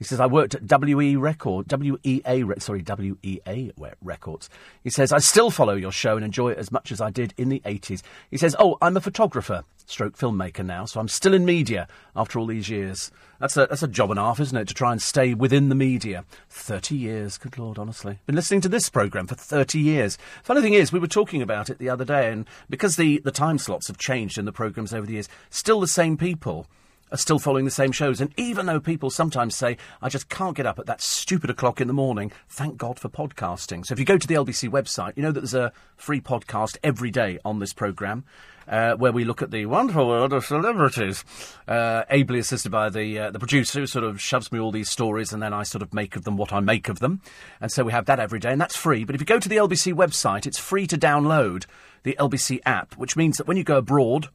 He says, I worked at WE Record, WEA, sorry, WEA Records. He says, I still follow your show and enjoy it as much as I did in the 80s. He says, Oh, I'm a photographer, stroke filmmaker now, so I'm still in media after all these years. That's a, that's a job and a half, isn't it, to try and stay within the media? 30 years, good Lord, honestly. Been listening to this programme for 30 years. Funny thing is, we were talking about it the other day, and because the, the time slots have changed in the programmes over the years, still the same people are still following the same shows. And even though people sometimes say, I just can't get up at that stupid o'clock in the morning, thank God for podcasting. So if you go to the LBC website, you know that there's a free podcast every day on this programme. Uh, where we look at the wonderful world of celebrities, uh, ably assisted by the uh, the producer, who sort of shoves me all these stories, and then I sort of make of them what I make of them. And so we have that every day, and that's free. But if you go to the LBC website, it's free to download the LBC app, which means that when you go abroad,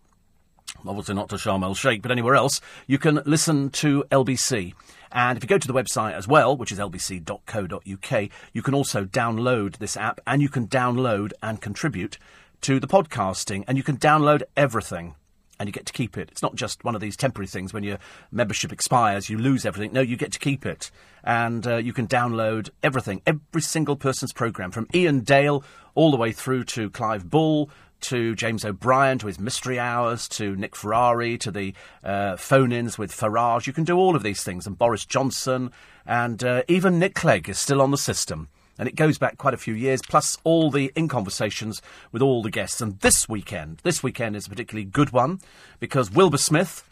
obviously not to Sharm el Sheikh, but anywhere else, you can listen to LBC. And if you go to the website as well, which is lbc.co.uk, you can also download this app and you can download and contribute to the podcasting and you can download everything and you get to keep it. It's not just one of these temporary things when your membership expires, you lose everything. No, you get to keep it. And uh, you can download everything, every single person's programme, from Iain Dale all the way through to Clive Bull, to James O'Brien, to his Mystery Hours, to Nick Ferrari, to the uh, phone ins with Farage. You can do all of these things. And Boris Johnson, and uh, even Nick Clegg is still on the system. And it goes back quite a few years, plus all the in conversations with all the guests. And this weekend, this weekend is a particularly good one because Wilbur Smith,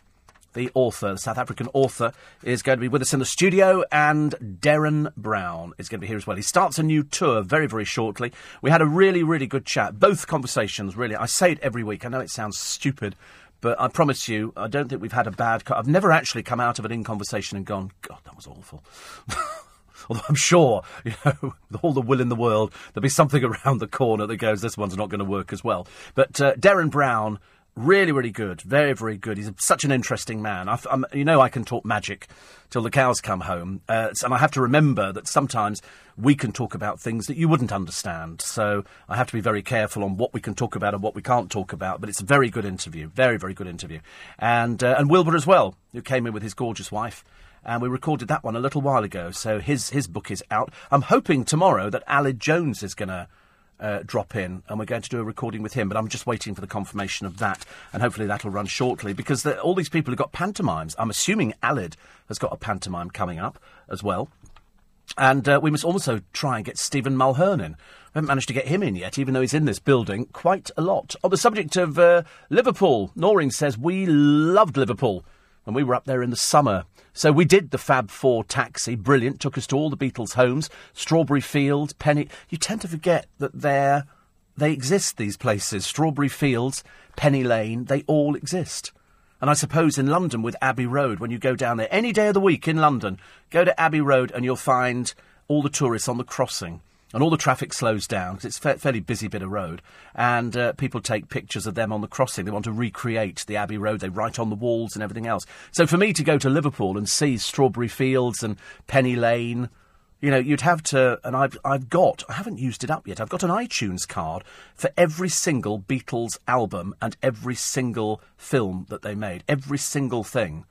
the author, the South African author, is going to be with us in the studio, and Derren Brown is going to be here as well. He starts a new tour very, very shortly. We had a really, really good chat. Both conversations, really. I say it every week. I know it sounds stupid, but I promise you, I don't think we've had a bad. Co- I've never actually come out of an in conversation and gone, God, that was awful. Although I'm sure, you know, with all the will in the world, there'll be something around the corner that goes, this one's not going to work as well. But uh, Derren Brown Really, really good. Very, very good. He's such an interesting man. I, you know, I can talk magic till the cows come home. Uh, and I have to remember that sometimes we can talk about things that you wouldn't understand. So I have to be very careful on what we can talk about and what we can't talk about. But it's a very good interview. Very, very good interview. And, uh, and Wilbur as well, who came in with his gorgeous wife and we recorded that one a little while ago. So his his book is out. I'm hoping tomorrow that Aled Jones is going to uh, drop in, and we're going to do a recording with him. But I'm just waiting for the confirmation of that, and hopefully that'll run shortly because the, all these people have got pantomimes. I'm assuming Aled has got a pantomime coming up as well. And uh, we must also try and get Stephen Mulhern in. We haven't managed to get him in yet, even though he's in this building quite a lot. On the subject of uh, Liverpool, Noring says, We loved Liverpool when we were up there in the summer. So we did the Fab Four taxi, brilliant, took us to all the Beatles' homes, Strawberry Fields, Penny. You tend to forget that they're, they exist, these places. Strawberry Fields, Penny Lane, they all exist. And I suppose in London with Abbey Road, when you go down there, any day of the week in London, go to Abbey Road and you'll find all the tourists on the crossing and all the traffic slows down because it's a fa- fairly busy bit of road, and uh, people take pictures of them on the crossing. They want to recreate the Abbey Road. They write on the walls and everything else. So for me to go to Liverpool and see Strawberry Fields and Penny Lane, you know, you'd have to, and I've, I've got, I haven't used it up yet, I've got an iTunes card for every single Beatles album and every single film that they made, every single thing.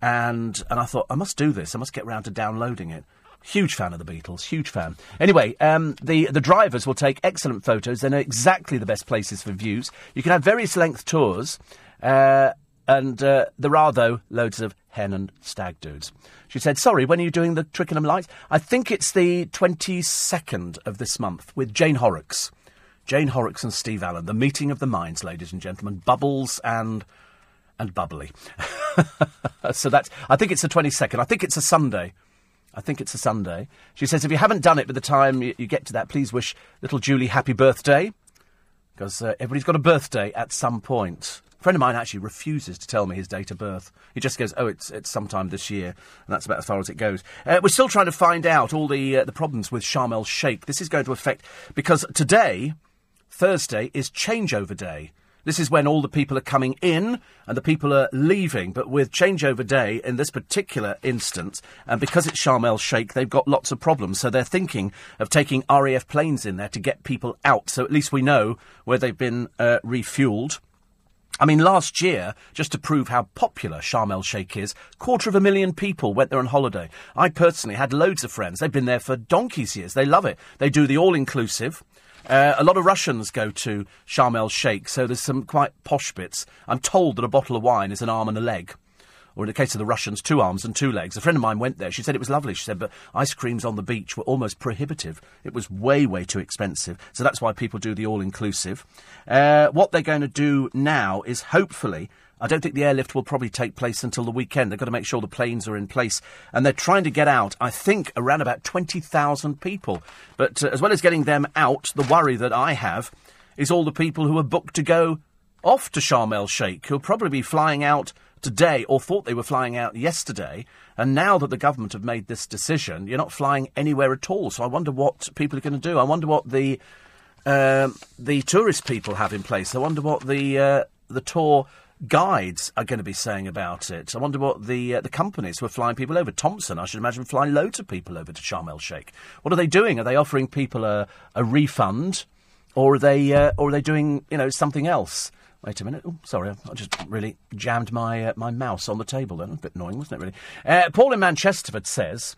And, and I thought, I must do this, I must get round to downloading it Huge fan of the Beatles, huge fan. Anyway, um, the, the drivers will take excellent photos. They know exactly the best places for views. You can have various length tours, uh, and uh, there are, though, loads of hen and stag dudes. She said, Sorry, when are you doing the Twickenham Lights? I think it's the 22nd of this month with Jane Horrocks. Jane Horrocks and Steve Allen. The meeting of the minds, ladies and gentlemen. Bubbles and. and bubbly. so that's. I think it's the 22nd. I think it's a Sunday. I think it's a Sunday. She says, if you haven't done it by the time you, you get to that, please wish little Julie happy birthday. Because uh, everybody's got a birthday at some point. A friend of mine actually refuses to tell me his date of birth. He just goes, "Oh, it's it's sometime this year," and that's about as far as it goes. Uh, we're still trying to find out all the uh, the problems with Sharm el Sheikh. This is going to affect because today, Thursday, is changeover day. This is when all the people are coming in and the people are leaving. But with changeover day in this particular instance, and because it's Sharm el Sheikh, they've got lots of problems. So they're thinking of taking RAF planes in there to get people out. So at least we know where they've been uh, refueled. I mean, last year, just to prove how popular Sharm el Sheikh is, quarter of a million people went there on holiday. I personally had loads of friends. They've been there for donkey's years. They love it. They do the all inclusive. Uh, a lot of Russians go to Sharm el Sheikh, so there's some quite posh bits. I'm told that a bottle of wine is an arm and a leg. Or in the case of the Russians, two arms and two legs. A friend of mine went there. She said it was lovely. She said, but ice creams on the beach were almost prohibitive. It was way, way too expensive. So that's why people do the all inclusive. Uh, what they're going to do now is hopefully I don't think the airlift will probably take place until the weekend. They've got to make sure the planes are in place. And they're trying to get out, I think, around about 20,000 people. But uh, as well as getting them out, the worry that I have is all the people who are booked to go off to Sharm el Sheikh, who'll probably be flying out today or thought they were flying out yesterday. And now that the government have made this decision, you're not flying anywhere at all. So I wonder what people are going to do. I wonder what the. Uh, the tourist people have in place. I wonder what the uh, the tour guides are going to be saying about it. I wonder what the uh, the companies who are flying people over. Thomson, I should imagine, flying loads of people over to Sharm el Sheikh. What are they doing? Are they offering people a, a refund, or are they uh, or are they doing you know something else? Wait a minute. Oh, sorry, I just really jammed my uh, my mouse on the table. Then a bit annoying, wasn't it? Really. Uh, Paul in Manchesterford says,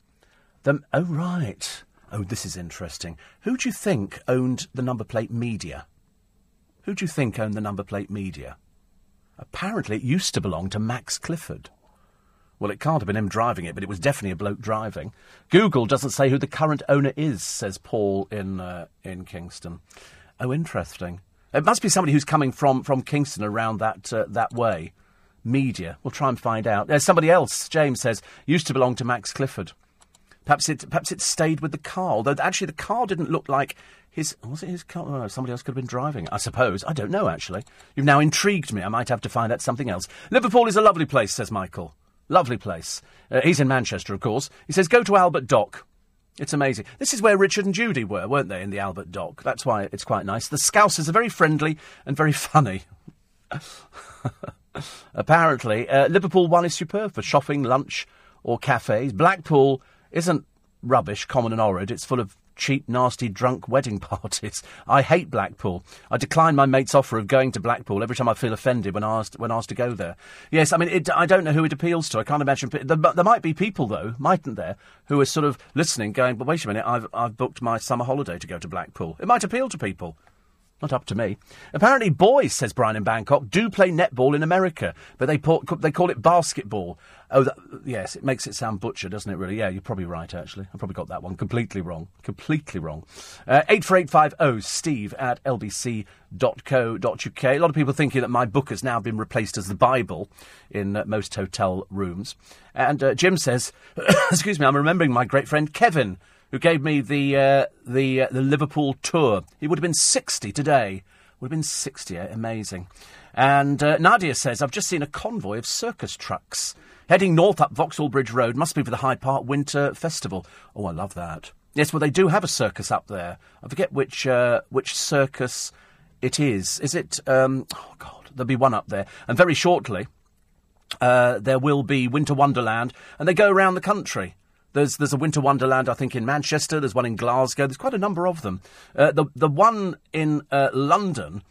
the, "Oh right, oh this is interesting. Who do you think owned the number plate media? Who do you think owned the number plate media?" Apparently, it used to belong to Max Clifford. Well, it can't have been him driving it, but it was definitely a bloke driving. Google doesn't say who the current owner is, says Paul in uh, in Kingston. Oh, interesting. It must be somebody who's coming from, from Kingston around that uh, that way. Media. We'll try and find out. There's somebody else. James says used to belong to Max Clifford. Perhaps it perhaps it stayed with the car. Although actually the car didn't look like his was it his car? Oh, somebody else could have been driving. I suppose. I don't know. Actually, you've now intrigued me. I might have to find out something else. Liverpool is a lovely place, says Michael. Lovely place. Uh, he's in Manchester, of course. He says go to Albert Dock. It's amazing. This is where Richard and Judy were, weren't they, in the Albert Dock? That's why it's quite nice. The Scousers are very friendly and very funny. Apparently, uh, Liverpool one is superb for shopping, lunch, or cafes. Blackpool isn't rubbish, common and horrid. It's full of cheap, nasty, drunk wedding parties. I hate Blackpool. I decline my mate's offer of going to Blackpool every time I feel offended when asked when asked to go there. Yes, I mean, it, I don't know who it appeals to. I can't imagine. There, there might be people though, mightn't there, who are sort of listening, going, "But wait a minute, I've I've booked my summer holiday to go to Blackpool." It might appeal to people. Not up to me. Apparently, boys, says Brian in Bangkok, do play netball in America, but they, they call it basketball. Oh, that, yes, it makes it sound butcher, doesn't it, really? Yeah, you're probably right, actually. I probably got that one completely wrong. Completely wrong. Uh, 84850 steve at lbc.co.uk. A lot of people thinking that my book has now been replaced as the Bible in uh, most hotel rooms. And uh, Jim says, excuse me, I'm remembering my great friend Kevin who gave me the uh, the uh, the Liverpool tour. He would have been sixty today. Would have been sixty. Eh? Amazing. And uh, Nadia says, I've just seen a convoy of circus trucks heading north up Vauxhall Bridge Road. Must be for the Hyde Park Winter Festival. Oh, I love that. Yes, well, they do have a circus up there. I forget which uh, which circus it is. Is it? Um, oh God, there'll be one up there. And very shortly, uh, there will be Winter Wonderland, and they go around the country. There's there's a Winter Wonderland, I think, in Manchester. There's one in Glasgow. There's quite a number of them. Uh, the the one in uh, London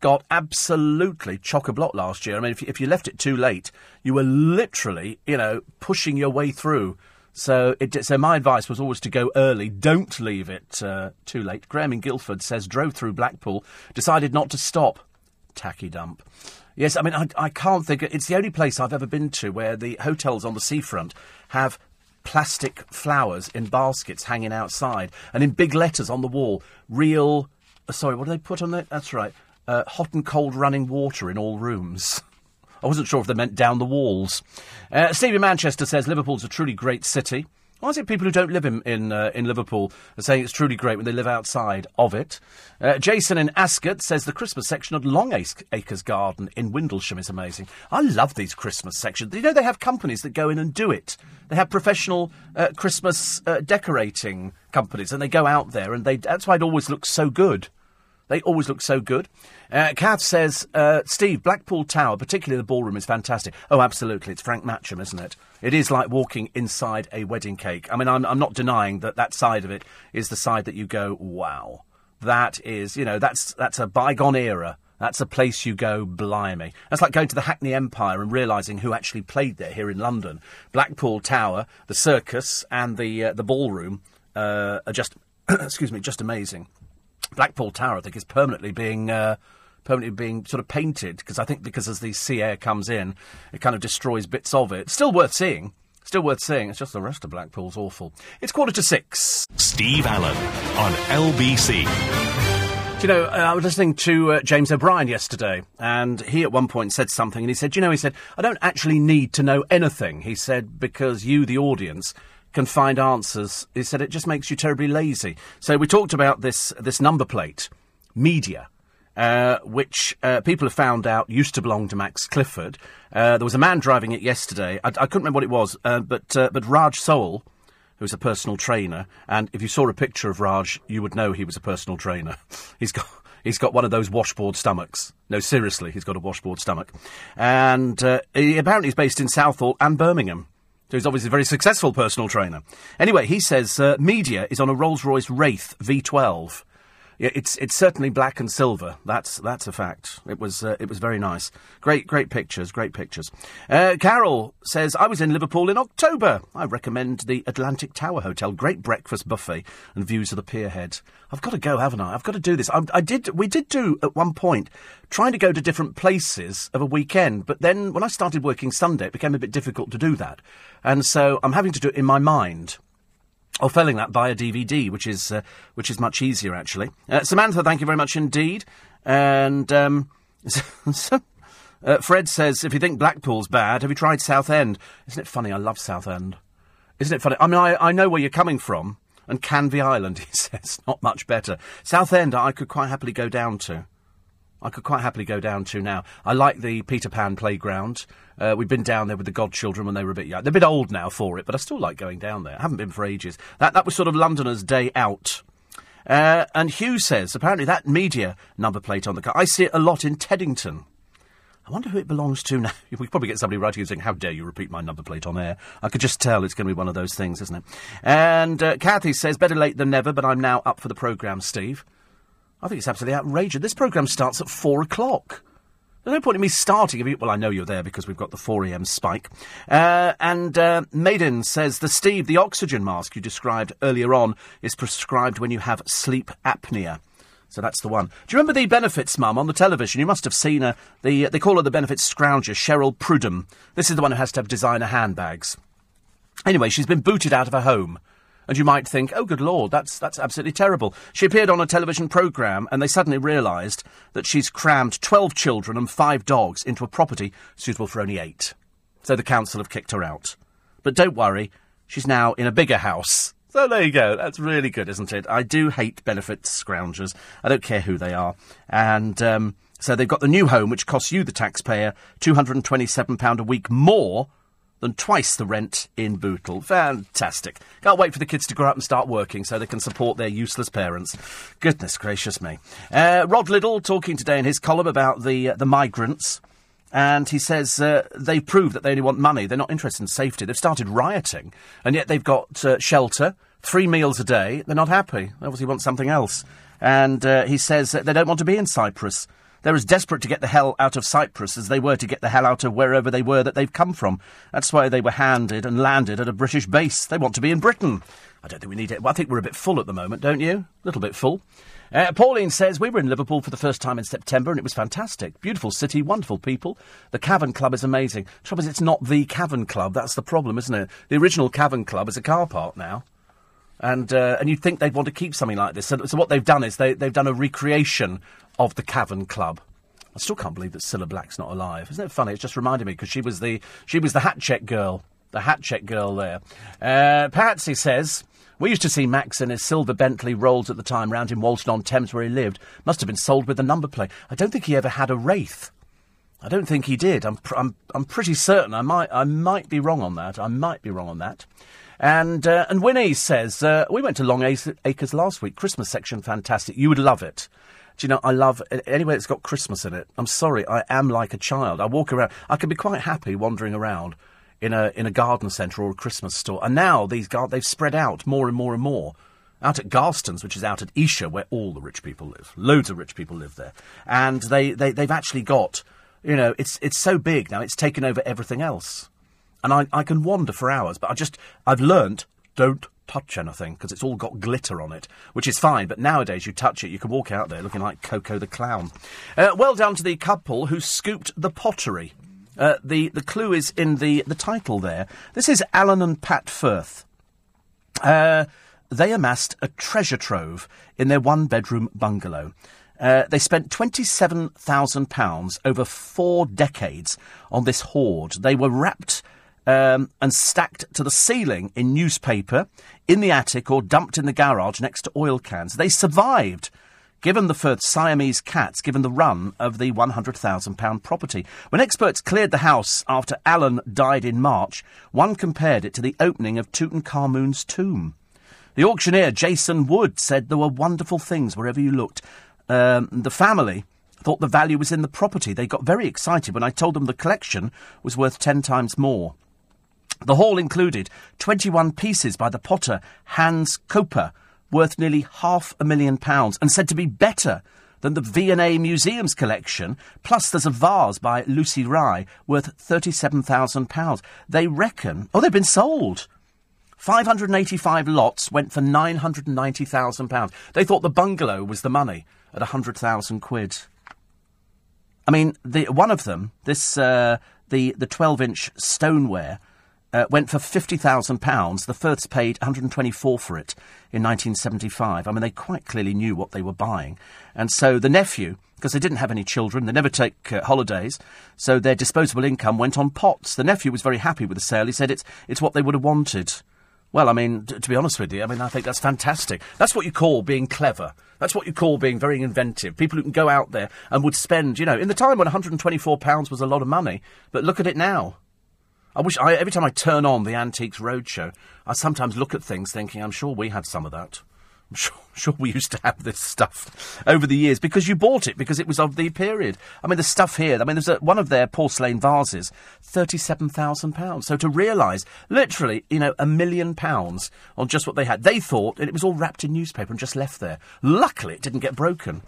got absolutely chock a block last year. I mean, if you, if you left it too late, you were literally, you know, pushing your way through So, it, so my advice was always to go early. Don't leave it uh, too late. Graham in Guildford says drove through Blackpool, decided not to stop. Tacky dump. Yes, I mean I, I can't think. It's the only place I've ever been to where the hotels on the seafront have plastic flowers in baskets hanging outside and in big letters on the wall. Real. Uh, sorry, what do they put on there? That's right. Uh, hot and cold running water in all rooms. I wasn't sure if they meant down the walls. Uh, Stevie Manchester says Liverpool's a truly great city. Why is it people who don't live in in, uh, in Liverpool are saying it's truly great when they live outside of it? Uh, Jason in Ascot says the Christmas section at Long Acres Garden in Windlesham is amazing. I love these Christmas sections. You know they have companies that go in and do it. They have professional uh, Christmas uh, decorating companies, and they go out there, and they that's why it always looks so good. They always look so good. Uh, Kath says, uh, Steve, Blackpool Tower, particularly the ballroom, is fantastic. Oh, absolutely. It's Frank Matcham, isn't it? It is like walking inside a wedding cake. I mean, I'm, I'm not denying that that side of it is the side that you go, wow. That is, you know, that's, that's a bygone era. That's a place you go, blimey. That's like going to the Hackney Empire and realising who actually played there here in London. Blackpool Tower, the circus, and the, uh, the ballroom uh, are just, excuse me, just amazing. Blackpool Tower, I think, is permanently being uh, permanently being sort of painted because I think because as the sea air comes in, it kind of destroys bits of it. Still worth seeing. Still worth seeing. It's just the rest of Blackpool's awful. It's quarter to six. Steve Allen on LBC. Do you know, uh, I was listening to uh, James O'Brien yesterday, and he at one point said something, and he said, you know, he said, I don't actually need to know anything. He said, because you, the audience, can find answers. He said it just makes you terribly lazy. So we talked about this this number plate, media. Uh, which uh, people have found out used to belong to Max Clifford. Uh, there was a man driving it yesterday. I, I couldn't remember what it was, uh, but uh, but Raj Soul, who's a personal trainer, and if you saw a picture of Raj, you would know he was a personal trainer. He's got He's got one of those washboard stomachs. No, seriously, he's got a washboard stomach. And uh, he apparently is based in Southall and Birmingham. So he's obviously a very successful personal trainer. Anyway, he says media is on a Rolls Royce Wraith V12. Yeah, it's it's certainly black and silver. That's that's a fact. It was uh, it was very nice. Great great pictures. Great pictures. Uh, Carol says I was in Liverpool in October. I recommend the Atlantic Tower Hotel. Great breakfast buffet and views of the pierhead. I've got to go, haven't I? I've got to do this. I, I did. We did do at one point trying to go to different places of a weekend, but then when I started working Sunday, it became a bit difficult to do that, and so I'm having to do it in my mind or failing that, via DVD, which is uh, which is much easier actually. Uh, Samantha, thank you very much indeed. And um, uh, Fred says, if you think Blackpool's bad, have you tried Southend? Isn't it funny? I love Southend. Isn't it funny? I mean, I, I know where you're coming from. And Canvey Island, he says, not much better. Southend, I could quite happily go down to. I could quite happily go down to now. I like the Peter Pan playground. Uh, we've been down there with the godchildren when they were a bit young. They're a bit old now for it, but I still like going down there. I haven't been for ages. That that was sort of Londoners' day out. Uh, and Hugh says apparently that media number plate on the car. I see it a lot in Teddington. I wonder who it belongs to now. We could probably get somebody writing and saying, How dare you repeat my number plate on air? I could just tell it's going to be one of those things, isn't it? And uh, Kathy says, Better late than never, but I'm now up for the programme, Steve. I think it's absolutely outrageous. This programme starts at four o'clock. There's no point in me starting if you. Well, I know you're there because we've got the 4 a.m. spike. Uh, and uh, Maiden says the Steve, the oxygen mask you described earlier on is prescribed when you have sleep apnea. So that's the one. Do you remember the benefits mum on the television? You must have seen her. The, they call her the benefits scrounger, Cheryl Prudham. This is the one who has to have designer handbags. Anyway, she's been booted out of her home and you might think, oh, good lord, that's, that's absolutely terrible. She appeared on a television programme, and they suddenly realised that she's crammed 12 children and five dogs into a property suitable for only eight. So the council have kicked her out. But don't worry, she's now in a bigger house. So there you go. That's really good, isn't it? I do hate benefit scroungers. I don't care who they are. And um, so they've got the new home, which costs you, the taxpayer, £227 a week more than twice the rent in Bootle. Fantastic. Can't wait for the kids to grow up and start working so they can support their useless parents. Goodness gracious me. Uh, Rod Liddle talking today in his column about the, uh, the migrants. And he says uh, they've proved that they only want money. They're not interested in safety. They've started rioting. And yet they've got uh, shelter, three meals a day. They're not happy. They obviously want something else. And uh, he says that they don't want to be in Cyprus. They're as desperate to get the hell out of Cyprus as they were to get the hell out of wherever they were that they've come from. That's why they were handed and landed at a British base. They want to be in Britain. I don't think we need it. Well, I think we're a bit full at the moment, don't you? A little bit full. Uh, Pauline says, We were in Liverpool for the first time in September and it was fantastic. Beautiful city, wonderful people. The Cavern Club is amazing. Trouble is, it's not the Cavern Club. That's the problem, isn't it? The original Cavern Club is a car park now. And, uh, and you'd think they'd want to keep something like this. So, so what they've done is they, they've done a recreation of the Cavern Club. I still can't believe that Cilla Black's not alive. Isn't it funny? It's just reminded me because she was the she was the hat check girl, the hat check girl there. Uh, Patsy says. We used to see Max in his silver Bentley Rolls at the time round in Walton on Thames where he lived. Must have been sold with a number plate. I don't think he ever had a Wraith. I don't think he did. I'm, pr- I'm, I'm pretty certain. I might, I might be wrong on that. I might be wrong on that. And, uh, and Winnie says, uh, we went to Long Acres last week. Christmas section, fantastic. You would love it. Do you know, I love anywhere that's got Christmas in it. I'm sorry, I am like a child. I walk around. I can be quite happy wandering around in a in a garden centre or a Christmas store. And now these gar- they've spread out more and more and more. Out at Garstons, which is out at Esher, where all the rich people live. Loads of rich people live there. And they, they, they've actually got, you know, it's, it's so big now, it's taken over everything else. And I, I can wander for hours, but I just, I've learnt, don't touch anything because it's all got glitter on it, which is fine. But nowadays, you touch it, you can walk out there looking like Coco the Clown. Uh, well done to the couple who scooped the pottery. Uh, the the clue is in the the title there. This is Alan and Pat Firth. Uh, they amassed a treasure trove in their one bedroom bungalow. Uh, they spent £27,000 over four decades on this hoard. They were wrapped um, and stacked to the ceiling in newspaper, in the attic, or dumped in the garage next to oil cans. They survived given the Firth Siamese cats given the run of the £100,000 property. When experts cleared the house after Alan died in March, one compared it to the opening of Tutankhamun's tomb. The auctioneer, Jason Wood, said there were wonderful things wherever you looked. Um, the family thought the value was in the property. They got very excited when I told them the collection was worth ten times more. The haul included 21 pieces by the potter Hans Coper, worth nearly half a million pounds and said to be better than the V&A Museum's collection. Plus, there's a vase by Lucie Rie worth £37,000. They reckon... Oh, they've been sold. 585 lots went for £990,000. They thought the bungalow was the money at 100,000 quid. I mean, the, one of them, this, uh, the, the 12-inch stoneware, uh, went for £50,000. The Firths paid 124 for it in 1975. I mean, they quite clearly knew what they were buying. And so the nephew, because they didn't have any children, they never take uh, holidays, so their disposable income went on pots. The nephew was very happy with the sale. He said it's, it's what they would have wanted. Well, I mean, t- to be honest with you, I mean, I think that's fantastic. That's what you call being clever. That's what you call being very inventive. People who can go out there and would spend, you know, in the time when £124 was a lot of money, but look at it now. I wish I, every time I turn on the Antiques Roadshow, I sometimes look at things thinking, I'm sure we had some of that. I'm sure, sure we used to have this stuff over the years because you bought it because it was of the period. I mean, the stuff here, I mean, there's a, one of their porcelain vases, £37,000. So to realise, literally, you know, a million pounds on just what they had. They thought and it was all wrapped in newspaper and just left there. Luckily, it didn't get broken.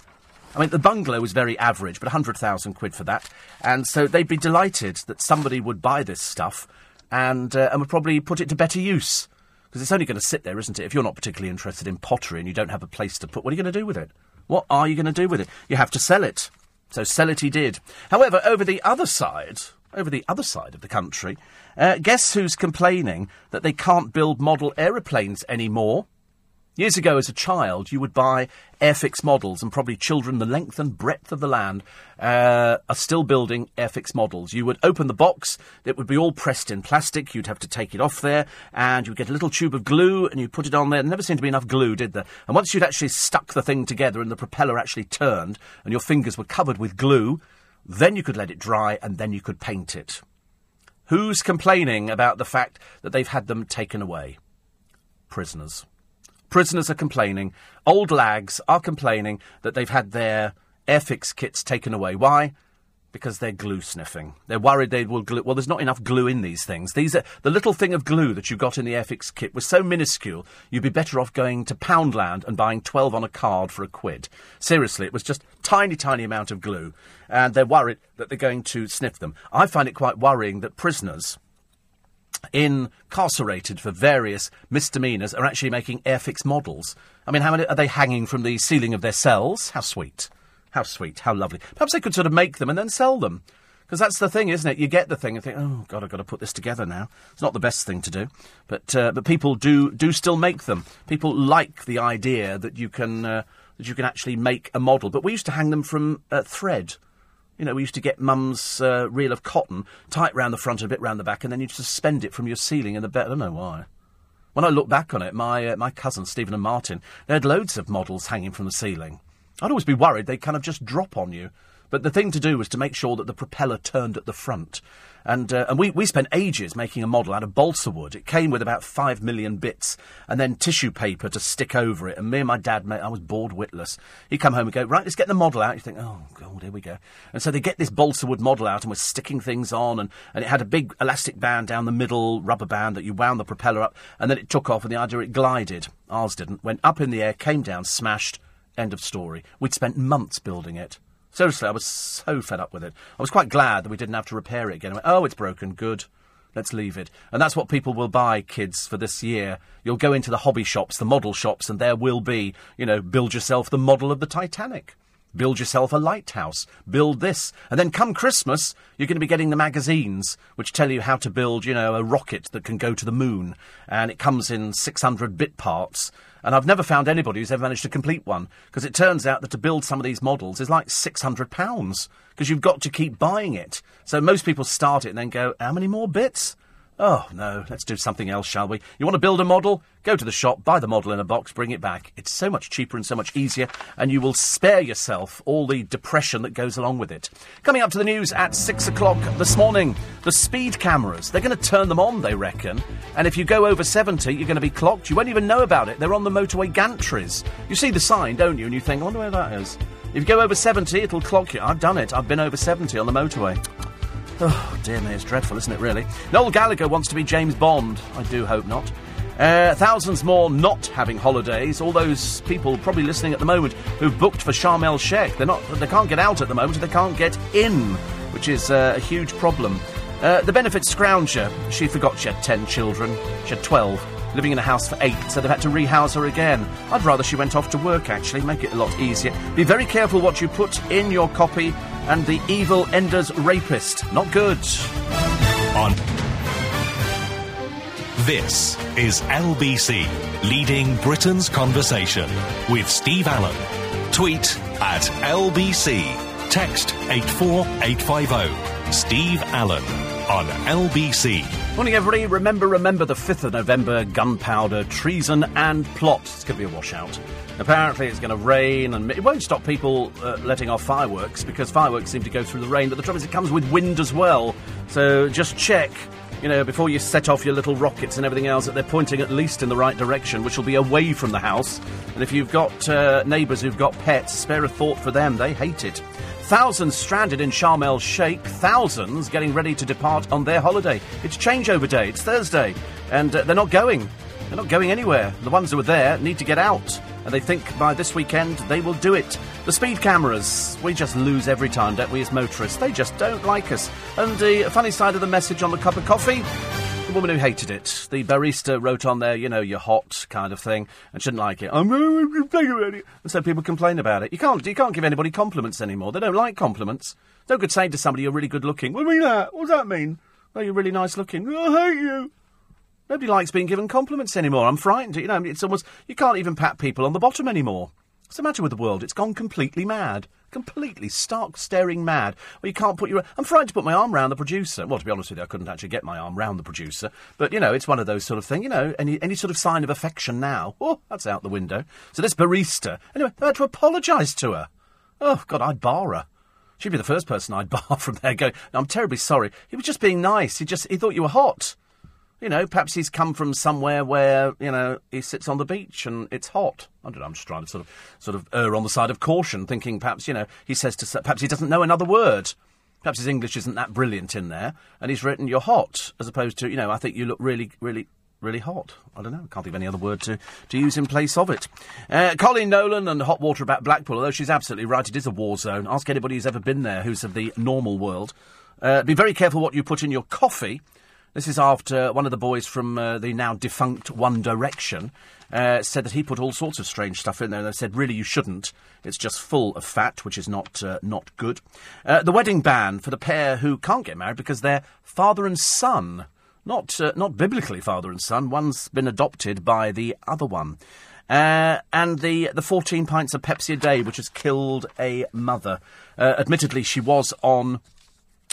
I mean, the bungalow was very average, but 100,000 quid for that. And so they'd be delighted that somebody would buy this stuff and, uh, and would probably put it to better use. Because it's only going to sit there, isn't it? If you're not particularly interested in pottery and you don't have a place to put, what are you going to do with it? What are you going to do with it? You have to sell it. So sell it he did. However, over the other side, over the other side of the country, uh, guess who's complaining that they can't build model aeroplanes anymore? Years ago, as a child, you would buy Airfix models, and probably children the length and breadth of the land uh, are still building Airfix models. You would open the box, it would be all pressed in plastic, you'd have to take it off there, and you'd get a little tube of glue, and you'd put it on there. There never seemed to be enough glue, did there? And once you'd actually stuck the thing together and the propeller actually turned, and your fingers were covered with glue, then you could let it dry, and then you could paint it. Who's complaining about the fact that they've had them taken away? Prisoners. Prisoners are complaining. Old lags are complaining that they've had their Airfix kits taken away. Why? because they're glue sniffing. They're worried they will glue. Well, there's not enough glue in these things. These are the little thing of glue that you got in the Airfix kit was so minuscule. You'd be better off going to Poundland and buying twelve on a card for a quid. Seriously, it was just tiny, tiny amount of glue, and they're worried that they're going to sniff them. I find it quite worrying that prisoners incarcerated for various misdemeanours are actually making Airfix models. I mean, how many are they hanging from the ceiling of their cells? How sweet. How sweet, how lovely. Perhaps they could sort of make them and then sell them. Because that's the thing, isn't it? You get the thing and think, oh, God, I've got to put this together now. It's not the best thing to do. But, uh, but people do, do still make them. People like the idea that you can, uh, that you can actually make a model. But we used to hang them from uh, thread. You know, we used to get mum's uh, reel of cotton, tight round the front and a bit round the back, and then you'd suspend it from your ceiling in the bed. I don't know why. When I look back on it, my, uh, my cousins, Stephen and Martin, they had loads of models hanging from the ceiling. I'd always be worried they'd kind of just drop on you. But the thing to do was to make sure that the propeller turned at the front. And, uh, and we, we spent ages making a model out of balsa wood. It came with about five million bits and then tissue paper to stick over it. And me and my dad, mate, I was bored witless. He'd come home and go, right, let's get the model out. You think, oh, God, here we go. And so they get this balsa wood model out and we're sticking things on. And, and it had a big elastic band down the middle, rubber band that you wound the propeller up. And then it took off and the idea it glided. Ours didn't. Went up in the air, came down, smashed End of story. We'd spent months building it. Seriously, I was so fed up with it. I was quite glad that we didn't have to repair it again. I went, oh, it's broken. Good. Let's leave it. And that's what people will buy, kids, for this year. You'll go into the hobby shops, the model shops, and there will be, you know, build yourself the model of the Titanic. Build yourself a lighthouse. Build this. And then come Christmas, you're going to be getting the magazines which tell you how to build, you know, a rocket that can go to the moon. And it comes in 600 bit parts. And I've never found anybody who's ever managed to complete one, because it turns out that to build some of these models is like £600, because you've got to keep buying it. So most people start it and then go, how many more bits? Oh, no, let's do something else, shall we? You want to build a model? Go to the shop, buy the model in a box, bring it back. It's so much cheaper and so much easier, and you will spare yourself all the depression that goes along with it. Coming up to the news at six o'clock this morning, the speed cameras. They're going to turn them on, they reckon. And if you go over 70, you're going to be clocked. You won't even know about it. They're on the motorway gantries. You see the sign, don't you? And you think, I wonder where that is. If you go over 70, it'll clock you. I've done it. I've been over 70 on the motorway. Oh, dear me, it's dreadful, isn't it, really? Noel Gallagher wants to be James Bond. I do hope not. Uh, thousands more not having holidays. All those people probably listening at the moment who've booked for Sharm el Sheikh. They're not, they can't get out at the moment, they can't get in, which is uh, a huge problem. Uh, the benefits scrounger. She forgot she had 10 children. She had 12 living in a house for eight, so they've had to rehouse her again. I'd rather she went off to work, actually, make it a lot easier. Be very careful what you put in your copy, and the evil Ender's rapist. Not good. On. This is LBC, leading Britain's conversation with Steve Allen. Tweet at LBC. Text 84850. Steve Allen on LBC. Morning, everybody. Remember, remember the 5th of November, gunpowder, treason, and plot. It's going to be a washout. Apparently, it's going to rain, and it won't stop people uh, letting off fireworks because fireworks seem to go through the rain. But the trouble is, it comes with wind as well. So just check, you know, before you set off your little rockets and everything else, that they're pointing at least in the right direction, which will be away from the house. And if you've got uh, neighbours who've got pets, spare a thought for them. They hate it. Thousands stranded in Sharm el Sheikh, thousands getting ready to depart on their holiday. It's changeover day, it's Thursday, and uh, they're not going. They're not going anywhere. The ones who are there need to get out, and they think by this weekend they will do it. The speed cameras, we just lose every time, don't we, as motorists? They just don't like us. And the funny side of the message on the cup of coffee woman who hated it. The barista wrote on there, you know, you're hot kind of thing, and she didn't like it. I'm complaining about it, and so people complain about it. You can't, you can't give anybody compliments anymore. They don't like compliments. No good saying to somebody you're really good looking. What do you mean that? What does that mean? Oh, you're really nice looking. I hate you. Nobody likes being given compliments anymore. I'm frightened. You know, it's almost you can't even pat people on the bottom anymore. What's the matter with the world? It's gone completely mad completely stark staring mad. Well, you can't put your. I'm frightened to put my arm round the producer. Well, to be honest with you, I couldn't actually get my arm round the producer. But you know, it's one of those sort of things. You know, any any sort of sign of affection now, oh, that's out the window. So this barista, anyway, I had to apologise to her. Oh God, I'd bar her. She'd be the first person I'd bar from there. Going, no, I'm terribly sorry. He was just being nice. He just he thought you were hot. You know, perhaps he's come from somewhere where, you know, he sits on the beach and it's hot. I don't know, I'm just trying to sort of, sort of err on the side of caution, thinking perhaps, you know, he says to, perhaps he doesn't know another word. Perhaps his English isn't that brilliant in there, and he's written "you're hot" as opposed to you know I think you look really, really, really hot. I don't know. Can't think of any other word to, to use in place of it. Uh, Coleen Nolan and hot water about Blackpool. Although she's absolutely right, it is a war zone. Ask anybody who's ever been there, who's of the normal world. Uh, be very careful what you put in your coffee. This is after one of the boys from uh, the now defunct One Direction uh, said that he put all sorts of strange stuff in there. They said, really, you shouldn't. It's just full of fat, which is not uh, not good. Uh, the wedding ban for the pair who can't get married because they're father and son, not uh, not biblically father and son. One's been adopted by the other one. Uh, and the the 14 pints of Pepsi a day, which has killed a mother. Uh, admittedly, she was on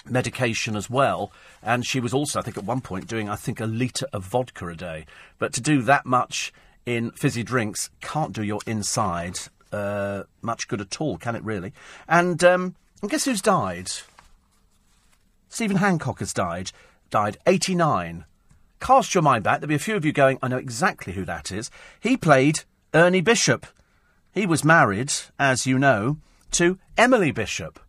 medication as well. And she was also, I think, at one point doing, I think, a litre of vodka a day. But to do that much in fizzy drinks can't do your inside uh, much good at all, can it really? And, um, guess who's died? Stephen Hancock has died. Died 89. Cast your mind back. There'll be a few of you going, I know exactly who that is. He played Ernie Bishop. He was married, as you know, to Emily Bishop.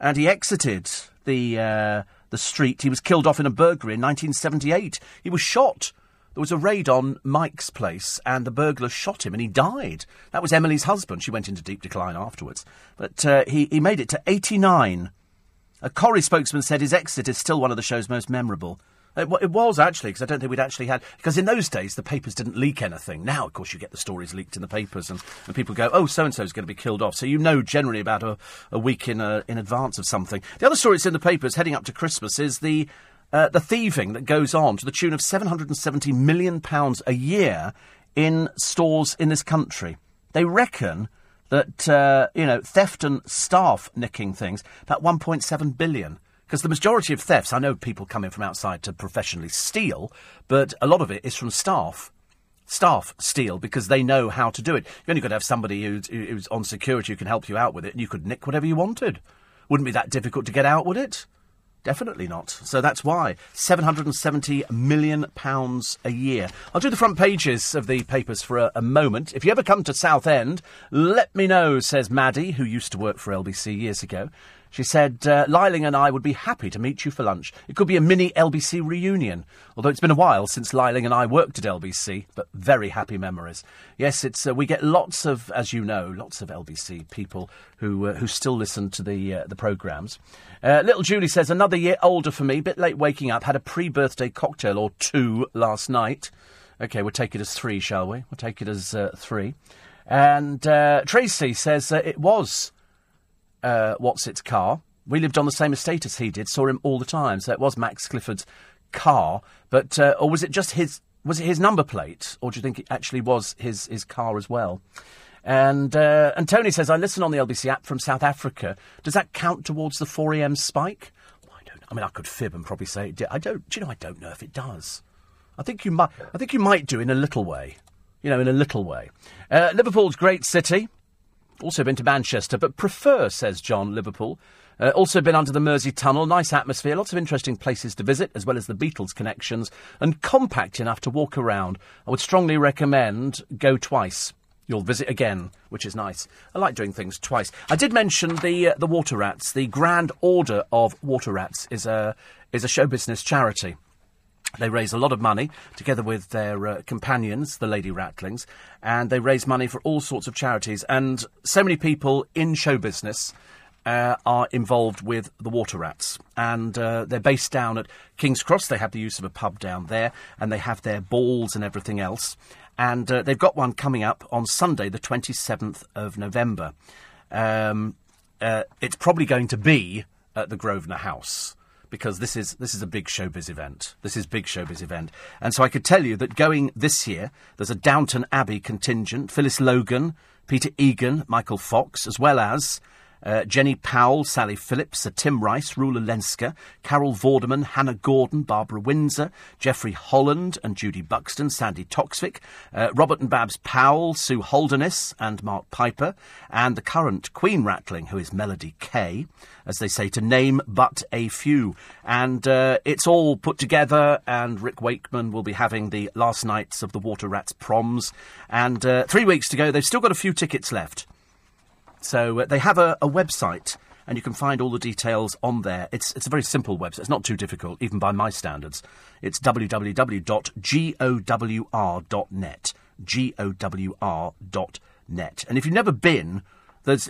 And he exited the uh, the street. He was killed off in a burglary in 1978. He was shot. There was a raid on Mike's place, and the burglar shot him, and he died. That was Emily's husband. She went into deep decline afterwards, but uh, he he made it to 89. A Corrie spokesman said his exit is still one of the show's most memorable. It, it was actually because I don't think we'd actually had because in those days the papers didn't leak anything. Now, of course, you get the stories leaked in the papers, and, and people go, "Oh, so and so is going to be killed off," so you know generally about a, a week in a, in advance of something. The other story that's in the papers heading up to Christmas is the uh, the thieving that goes on to the tune of seven hundred and seventy million pounds a year in stores in this country. They reckon that uh, you know theft and staff nicking things about one point seven billion. Because the majority of thefts, I know people come in from outside to professionally steal, but a lot of it is from staff. Staff steal because they know how to do it. You only got to have somebody who's, who's on security who can help you out with it, and you could nick whatever you wanted. Wouldn't be that difficult to get out, would it? Definitely not. So that's why. £770 million a year. I'll do the front pages of the papers for a, a, moment. If you ever come to Southend, let me know, says Maddie, who used to work for LBC years ago. She said, uh, Liling and I would be happy to meet you for lunch. It could be a mini LBC reunion, although it's been a while since Liling and I worked at LBC, but very happy memories. Yes, it's uh, we get lots of, as you know, lots of LBC people who uh, who still listen to the uh, the programmes. Uh, little Julie says, another year older for me, bit late waking up, had a pre-birthday cocktail or two last night. Okay, we'll take it as three, shall we? We'll take it as uh, three. And Tracy says it was uh, what's its car. We lived on the same estate as he did, saw him all the time. So it was Max Clifford's car, but uh, or was it just his? Was it his number plate, or do you think it actually was his his car as well? And uh, and Tony says, I listen on the LBC app from South Africa. Does that count towards the 4 a.m. spike? Well, I don't. I mean, I could fib and probably say it did. I don't. Do you know? I don't know if it does. I think you might. I think you might do in a little way. You know, in a little way. Uh, Liverpool's great city. Also been to Manchester, but prefer, says John, Liverpool. Uh, also been under the Mersey Tunnel. Nice atmosphere, lots of interesting places to visit, as well as the Beatles connections, and compact enough to walk around. I would strongly recommend go twice. You'll visit again, which is nice. I like doing things twice. I did mention the uh, the Water Rats. The Grand Order of Water Rats is a is a show business charity. They raise a lot of money together with their uh, companions, the Lady Ratlings, and they raise money for all sorts of charities. And so many people in show business uh, are involved with the Water Rats. And uh, they're based down at King's Cross. They have the use of a pub down there, and they have their balls and everything else. And uh, they've got one coming up on Sunday, the 27th of November. Um, uh, it's probably going to be at the Grosvenor House because this is this is a big showbiz event. This is big showbiz event, and so I could tell you that going this year, there's a Downton Abbey contingent: Phyllis Logan, Peter Egan, Michael Fox, as well as uh, Jenny Powell, Sally Phillips, Sir Tim Rice, Rula Lenska, Carol Vorderman, Hannah Gordon, Barbara Windsor, Jeffrey Holland and Judy Buxton, Sandi Toksvig, uh, Robert and Babs Powell, Sue Holderness and Mark Piper, and the current Queen Ratling, who is Melody Kay, as they say, to name but a few. And uh, it's all put together, and Rick Wakeman will be having the last nights of the Water Rats proms. And uh, three weeks to go, they've still got a few tickets left. So uh, they have a, a website and you can find all the details on there. It's, it's a very simple website. It's not too difficult, even by my standards. It's www.gowr.net. G-O-W-R.net. And if you've never been,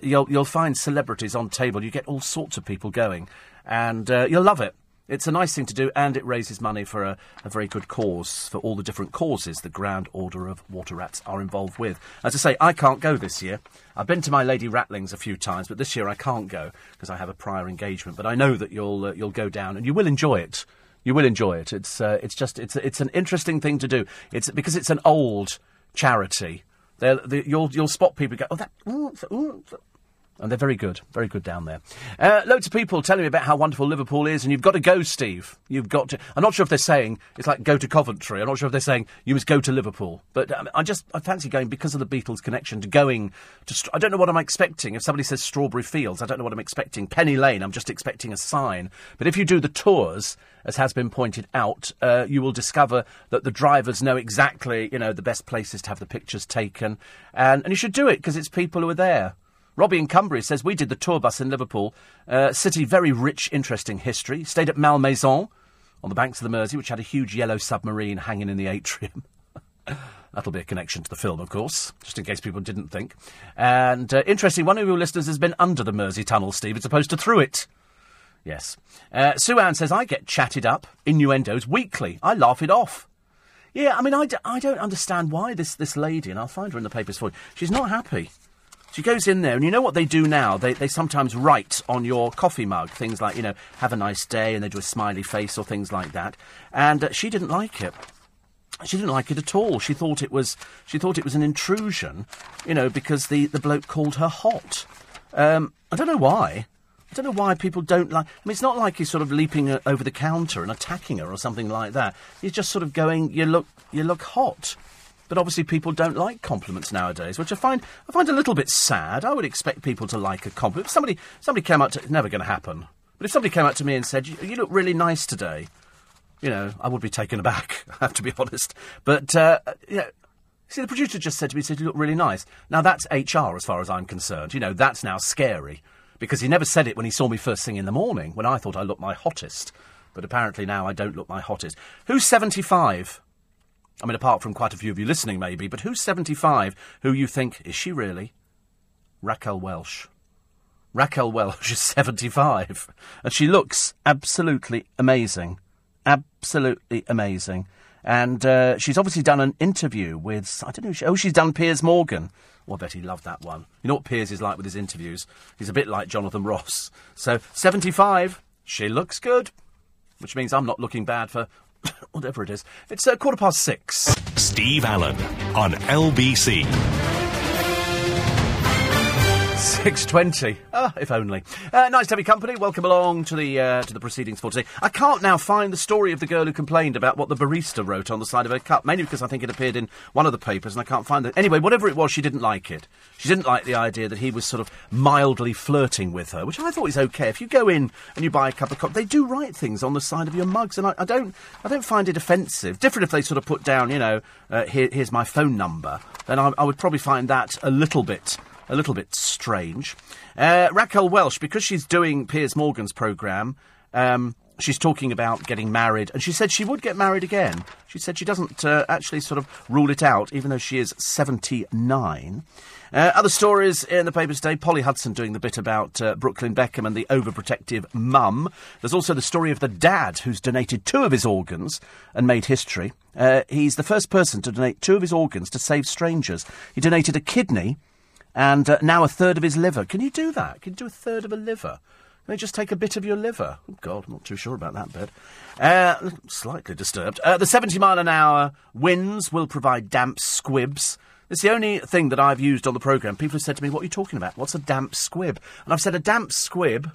you'll, you'll find celebrities on table. You get all sorts of people going, and uh, you'll love it. It's a nice thing to do, and it raises money for a, a, very good cause, for all the different causes the Grand Order of Water Rats are involved with. As I say, I can't go this year. I've been to my Lady Ratlings a few times, but this year I can't go because I have a prior engagement. But I know that you'll uh, you'll go down, and you will enjoy it. You will enjoy it. It's uh, it's just it's it's an interesting thing to do. It's because it's an old charity. You'll you'll spot people go, oh that, ooh, ooh, and they're very good, very good down there. Uh, loads of people telling me about how wonderful Liverpool is, and you've got to go, Steve. You've got to. I'm not sure if they're saying it's like go to Coventry. I'm not sure if they're saying you must go to Liverpool. But um, I just I fancy going because of the Beatles connection to going to. I don't know what I'm expecting. If somebody says Strawberry Fields, I don't know what I'm expecting. Penny Lane, I'm just expecting a sign. But if you do the tours, as has been pointed out, uh, you will discover that the drivers know exactly, you know, the best places to have the pictures taken, and and you should do it because it's people who are there. Robbie in Cumbria says, We did the tour bus in Liverpool. Uh, city, very rich, interesting history. Stayed at Malmaison on the banks of the Mersey, which had a huge yellow submarine hanging in the atrium. That'll be a connection to the film, of course, just in case people didn't think. And uh, interesting, one of your listeners has been under the Mersey Tunnel, Steve, as opposed to through it. Yes. Uh, Sue Ann says, I get chatted up, innuendos, weekly. I laugh it off. Yeah, I mean, I d- I don't understand why this, this lady, and I'll find her in the papers for you, she's not happy. She goes in there, and you know what they do now? They, they sometimes write on your coffee mug things like, you know, have a nice day, and they do a smiley face or things like that. And uh, she didn't like it. She didn't like it at all. She thought it was she thought it was an intrusion, you know, because the, the bloke called her hot. Um, I don't know why. I don't know why people don't like. I mean, it's not like he's sort of leaping uh, over the counter and attacking her or something like that. He's just sort of going, "You look, you look hot." But obviously, people don't like compliments nowadays, which I find I find a little bit sad. I would expect people to like a compliment. If somebody somebody came up to, it's never going to happen. But if somebody came up to me and said, "You, you look really nice today," you know, I would be taken aback. I have to be honest. But uh, you know, see, the producer just said to me, "said You look really nice." Now that's HR, as far as I'm concerned. You know, that's now scary because he never said it when he saw me first thing in the morning when I thought I looked my hottest. But apparently now I don't look my hottest. Who's 75? I mean, apart from quite a few of you listening, maybe, but who's 75 who you think, is she really? Raquel Welch. Raquel Welch is 75, and she looks absolutely amazing. Absolutely amazing. And uh, she's obviously done an interview with, I don't know, she, oh, she's done Piers Morgan. Well, I bet he loved that one. You know what Piers is like with his interviews? He's a bit like Jonathan Ross. So, 75, she looks good. Which means I'm not looking bad for whatever it is. It's uh, quarter past six. Steve Allen on LBC. 6.20. Ah, if only. Uh, nice to have your company. Welcome along to the uh, to the proceedings for today. I can't now find the story of the girl who complained about what the barista wrote on the side of her cup, mainly because I think it appeared in one of the papers and I can't find it. Anyway, whatever it was, she didn't like it. She didn't like the idea that he was sort of mildly flirting with her, which I thought is okay. If you go in and you buy a cup of coffee, they do write things on the side of your mugs, and I, I don't I don't find it offensive. Different if they sort of put down, you know, uh, here, here's my phone number, then I, I would probably find that a little bit a little bit strange. Uh, Raquel Welch, because she's doing Piers Morgan's programme, um, she's talking about getting married, and she said she would get married again. She said she doesn't uh, actually sort of rule it out, even though she is 79. Uh, other stories in the papers today. Polly Hudson doing the bit about uh, Brooklyn Beckham and the overprotective mum. There's also the story of the dad who's donated two of his organs and made history. Uh, he's the first person to donate two of his organs to save strangers. He donated a kidney and uh, now a third of his liver. Can you do that? Can you do a third of a liver? Can they just take a bit of your liver? Oh, God, I'm not too sure about that bit. Uh, slightly disturbed. Uh, the 70 mile an hour winds will provide damp squibs. It's the only thing that I've used on the programme. People have said to me, What are you talking about? What's a damp squib? And I've said a damp squib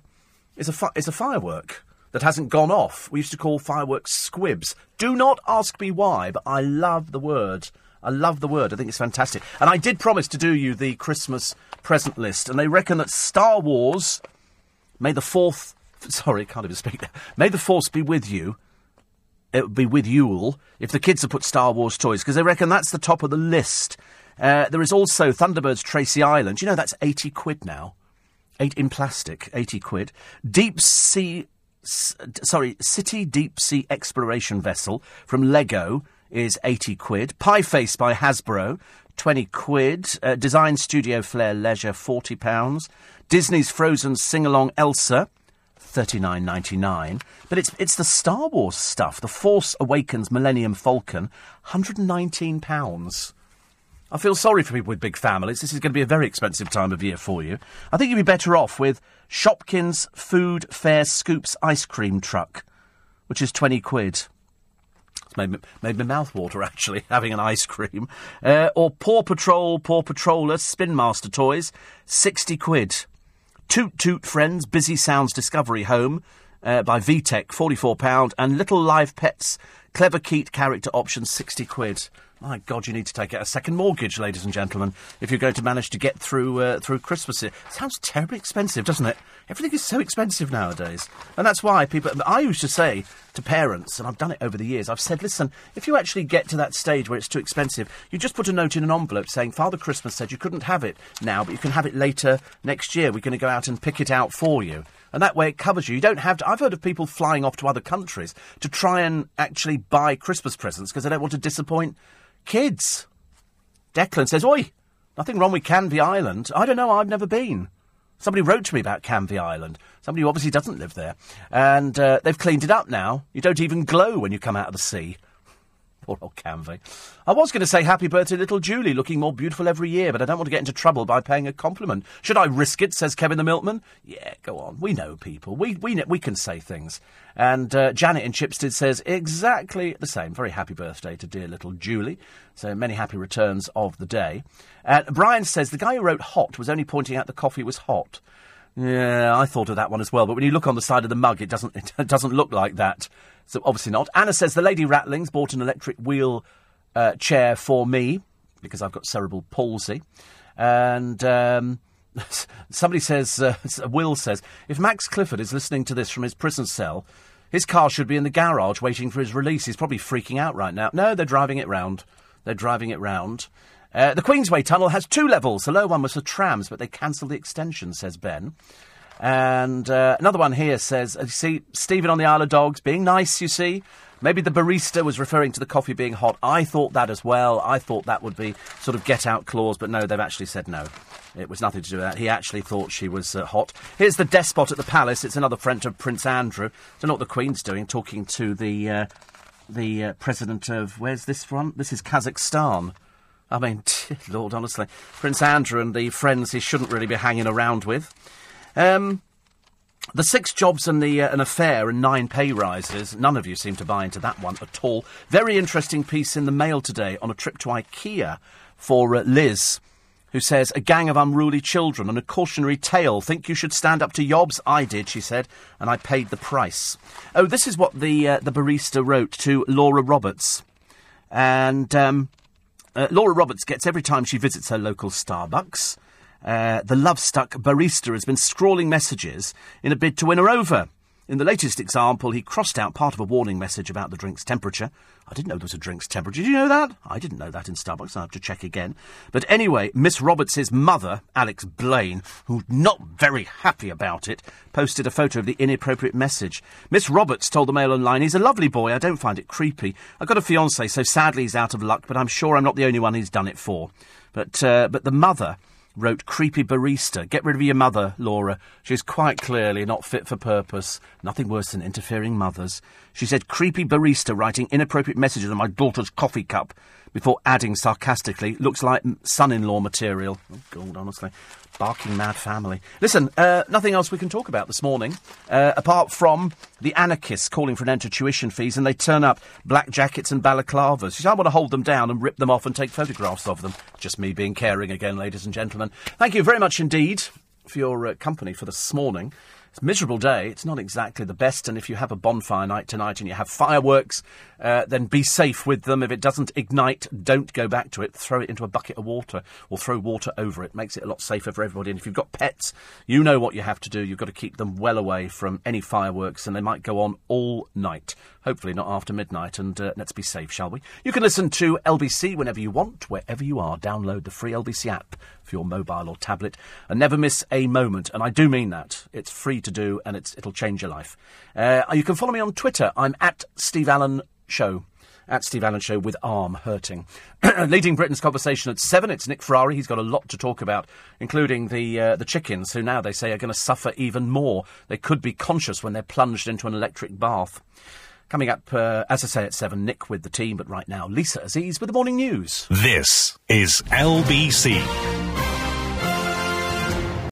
is a, fi- is a firework that hasn't gone off. We used to call fireworks squibs. Do not ask me why, but I love the word I love the word. I think it's fantastic. And I did promise to do you the Christmas present list, and they reckon that Star Wars, may the fourth, sorry, can't even speak may the force be with you. It would be with Yule if the kids have put Star Wars toys, because they reckon that's the top of the list. Uh, there is also Thunderbirds Tracy Island. You know that's 80 quid now. eight in plastic, 80 quid. Deep sea, s- sorry, City Deep Sea Exploration Vessel from Lego is 80 quid. Pie Face by Hasbro, 20 quid. Uh, Design Studio Flair Leisure, 40 pounds. Disney's Frozen Sing Along Elsa, thirty nine ninety nine. But it's it's the Star Wars stuff. The Force Awakens Millennium Falcon, hundred and nineteen pounds. I feel sorry for people with big families. This is going to be a very expensive time of year for you. I think you'd be better off with Shopkins Food Fair Scoops ice cream truck, which is twenty quid. Made, me- made my mouth water, actually, having an ice cream. Uh, or Paw Patrol, Paw Patroller, Spin Master Toys, 60 quid. Toot Toot Friends, Busy Sounds Discovery Home uh, by VTech, £44. And Little Live Pets, Clever Keet character option, 60 quid. My God, you need to take out a second mortgage, ladies and gentlemen, if you're going to manage to get through uh, through Christmas. It sounds terribly expensive, doesn't it? Everything is so expensive nowadays, and that's why people. I used to say to parents, and I've done it over the years. I've said, listen, if you actually get to that stage where it's too expensive, you just put a note in an envelope saying, Father Christmas said you couldn't have it now, but you can have it later next year. We're going to go out and pick it out for you. And that way it covers you. You don't have to. I've heard of people flying off to other countries to try and actually buy Christmas presents because they don't want to disappoint kids. Declan says, Oi, nothing wrong with Canvey Island. I don't know, I've never been. Somebody wrote to me about Canvey Island. Somebody who obviously doesn't live there. And uh, they've cleaned it up now. You don't even glow when you come out of the sea. Poor old Canvey. I was going to say happy birthday, little Julie, looking more beautiful every year, but I don't want to get into trouble by paying a compliment. Should I risk it? Says Kevin the Milkman. Yeah, go on. We know people. We we we can say things. And uh, Janet in Chipstead says exactly the same. Very happy birthday to dear little Julie. So many happy returns of the day. Uh, Brian says the guy who wrote hot was only pointing out the coffee was hot. Yeah, I thought of that one as well. But when you look on the side of the mug, it doesn't it doesn't look like that. So obviously not. Anna says the lady Ratlings bought an electric wheel uh, chair for me because I've got cerebral palsy, and. Um, Somebody says, uh, Will says, if Max Clifford is listening to this from his prison cell, his car should be in the garage waiting for his release. He's probably freaking out right now. No, they're driving it round. They're driving it round. Uh, the Queensway Tunnel has two levels. The lower one was for trams, but they cancelled the extension, says Ben. And uh, another one here says, you see, Stephen on the Isle of Dogs being nice, you see. Maybe the barista was referring to the coffee being hot. I thought that as well. I thought that would be sort of get out clause, but no, they've actually said no. It was nothing to do with that. He actually thought she was uh, hot. Here's the despot at the palace. It's another friend of Prince Andrew. Don't know what the Queen's doing, talking to the uh, the uh, president of where's this from? This is Kazakhstan. I mean, Lord, honestly, Prince Andrew and the friends he shouldn't really be hanging around with. Um, the six jobs and the uh, an affair and nine pay rises. None of you seem to buy into that one at all. Very interesting piece in the Mail today on a trip to IKEA for uh, Liz, who says a gang of unruly children and a cautionary tale. Think you should stand up to Yobs? I did, she said, and I paid the price. Oh, this is what the uh, the barista wrote to Laura Roberts, and. Um, uh, Laura Roberts gets every time she visits her local Starbucks. Uh, the love stuck barista has been scrawling messages in a bid to win her over. In the latest example, he crossed out part of a warning message about the drink's temperature. I didn't know there was a drink's temperature. Did you know that? I didn't know that in Starbucks. I have to check again. But anyway, Miss Roberts's mother, Alex Blaine, who's not very happy about it, posted a photo of the inappropriate message. Miss Roberts told the Mail Online, he's a lovely boy. I don't find it creepy. I've got a fiance, so sadly he's out of luck, but I'm sure I'm not the only one he's done it for. But, uh, but the mother wrote creepy barista. Get rid of your mother, Laura. She's quite clearly not fit for purpose. Nothing worse than interfering mothers. She said creepy barista writing inappropriate messages on my daughter's coffee cup before adding sarcastically, looks like son-in-law material. Oh, God, honestly. Barking mad family. Listen, uh, nothing else we can talk about this morning, uh, apart from the anarchists calling for an end to tuition fees, and they turn up black jackets and balaclavas. You see, I want to hold them down and rip them off and take photographs of them. Just me being caring again, ladies and gentlemen. Thank you very much indeed for your uh, company for this morning. It's a miserable day. It's not exactly the best. And if you have a bonfire night tonight and you have fireworks, uh, then be safe with them. If it doesn't ignite, don't go back to it. Throw it into a bucket of water or throw water over it. Makes it a lot safer for everybody. And if you've got pets, you know what you have to do. You've got to keep them well away from any fireworks, and they might go on all night. Hopefully not after midnight. And uh, let's be safe, shall we? You can listen to LBC whenever you want, wherever you are. Download the free LBC app for your mobile or tablet, and never miss a moment. And I do mean that. It's free to do, and it's, it'll change your life. Uh, you can follow me on Twitter. I'm at Steve Allen Show. At Steve Allen Show with arm hurting. Leading Britain's conversation at seven, it's Nick Ferrari. He's got a lot to talk about, including the uh, the chickens, who now they say are going to suffer even more. They could be conscious when they're plunged into an electric bath. Coming up, uh, as I say, at seven, Nick with the team, but right now, Lisa Aziz with the morning news. This is LBC.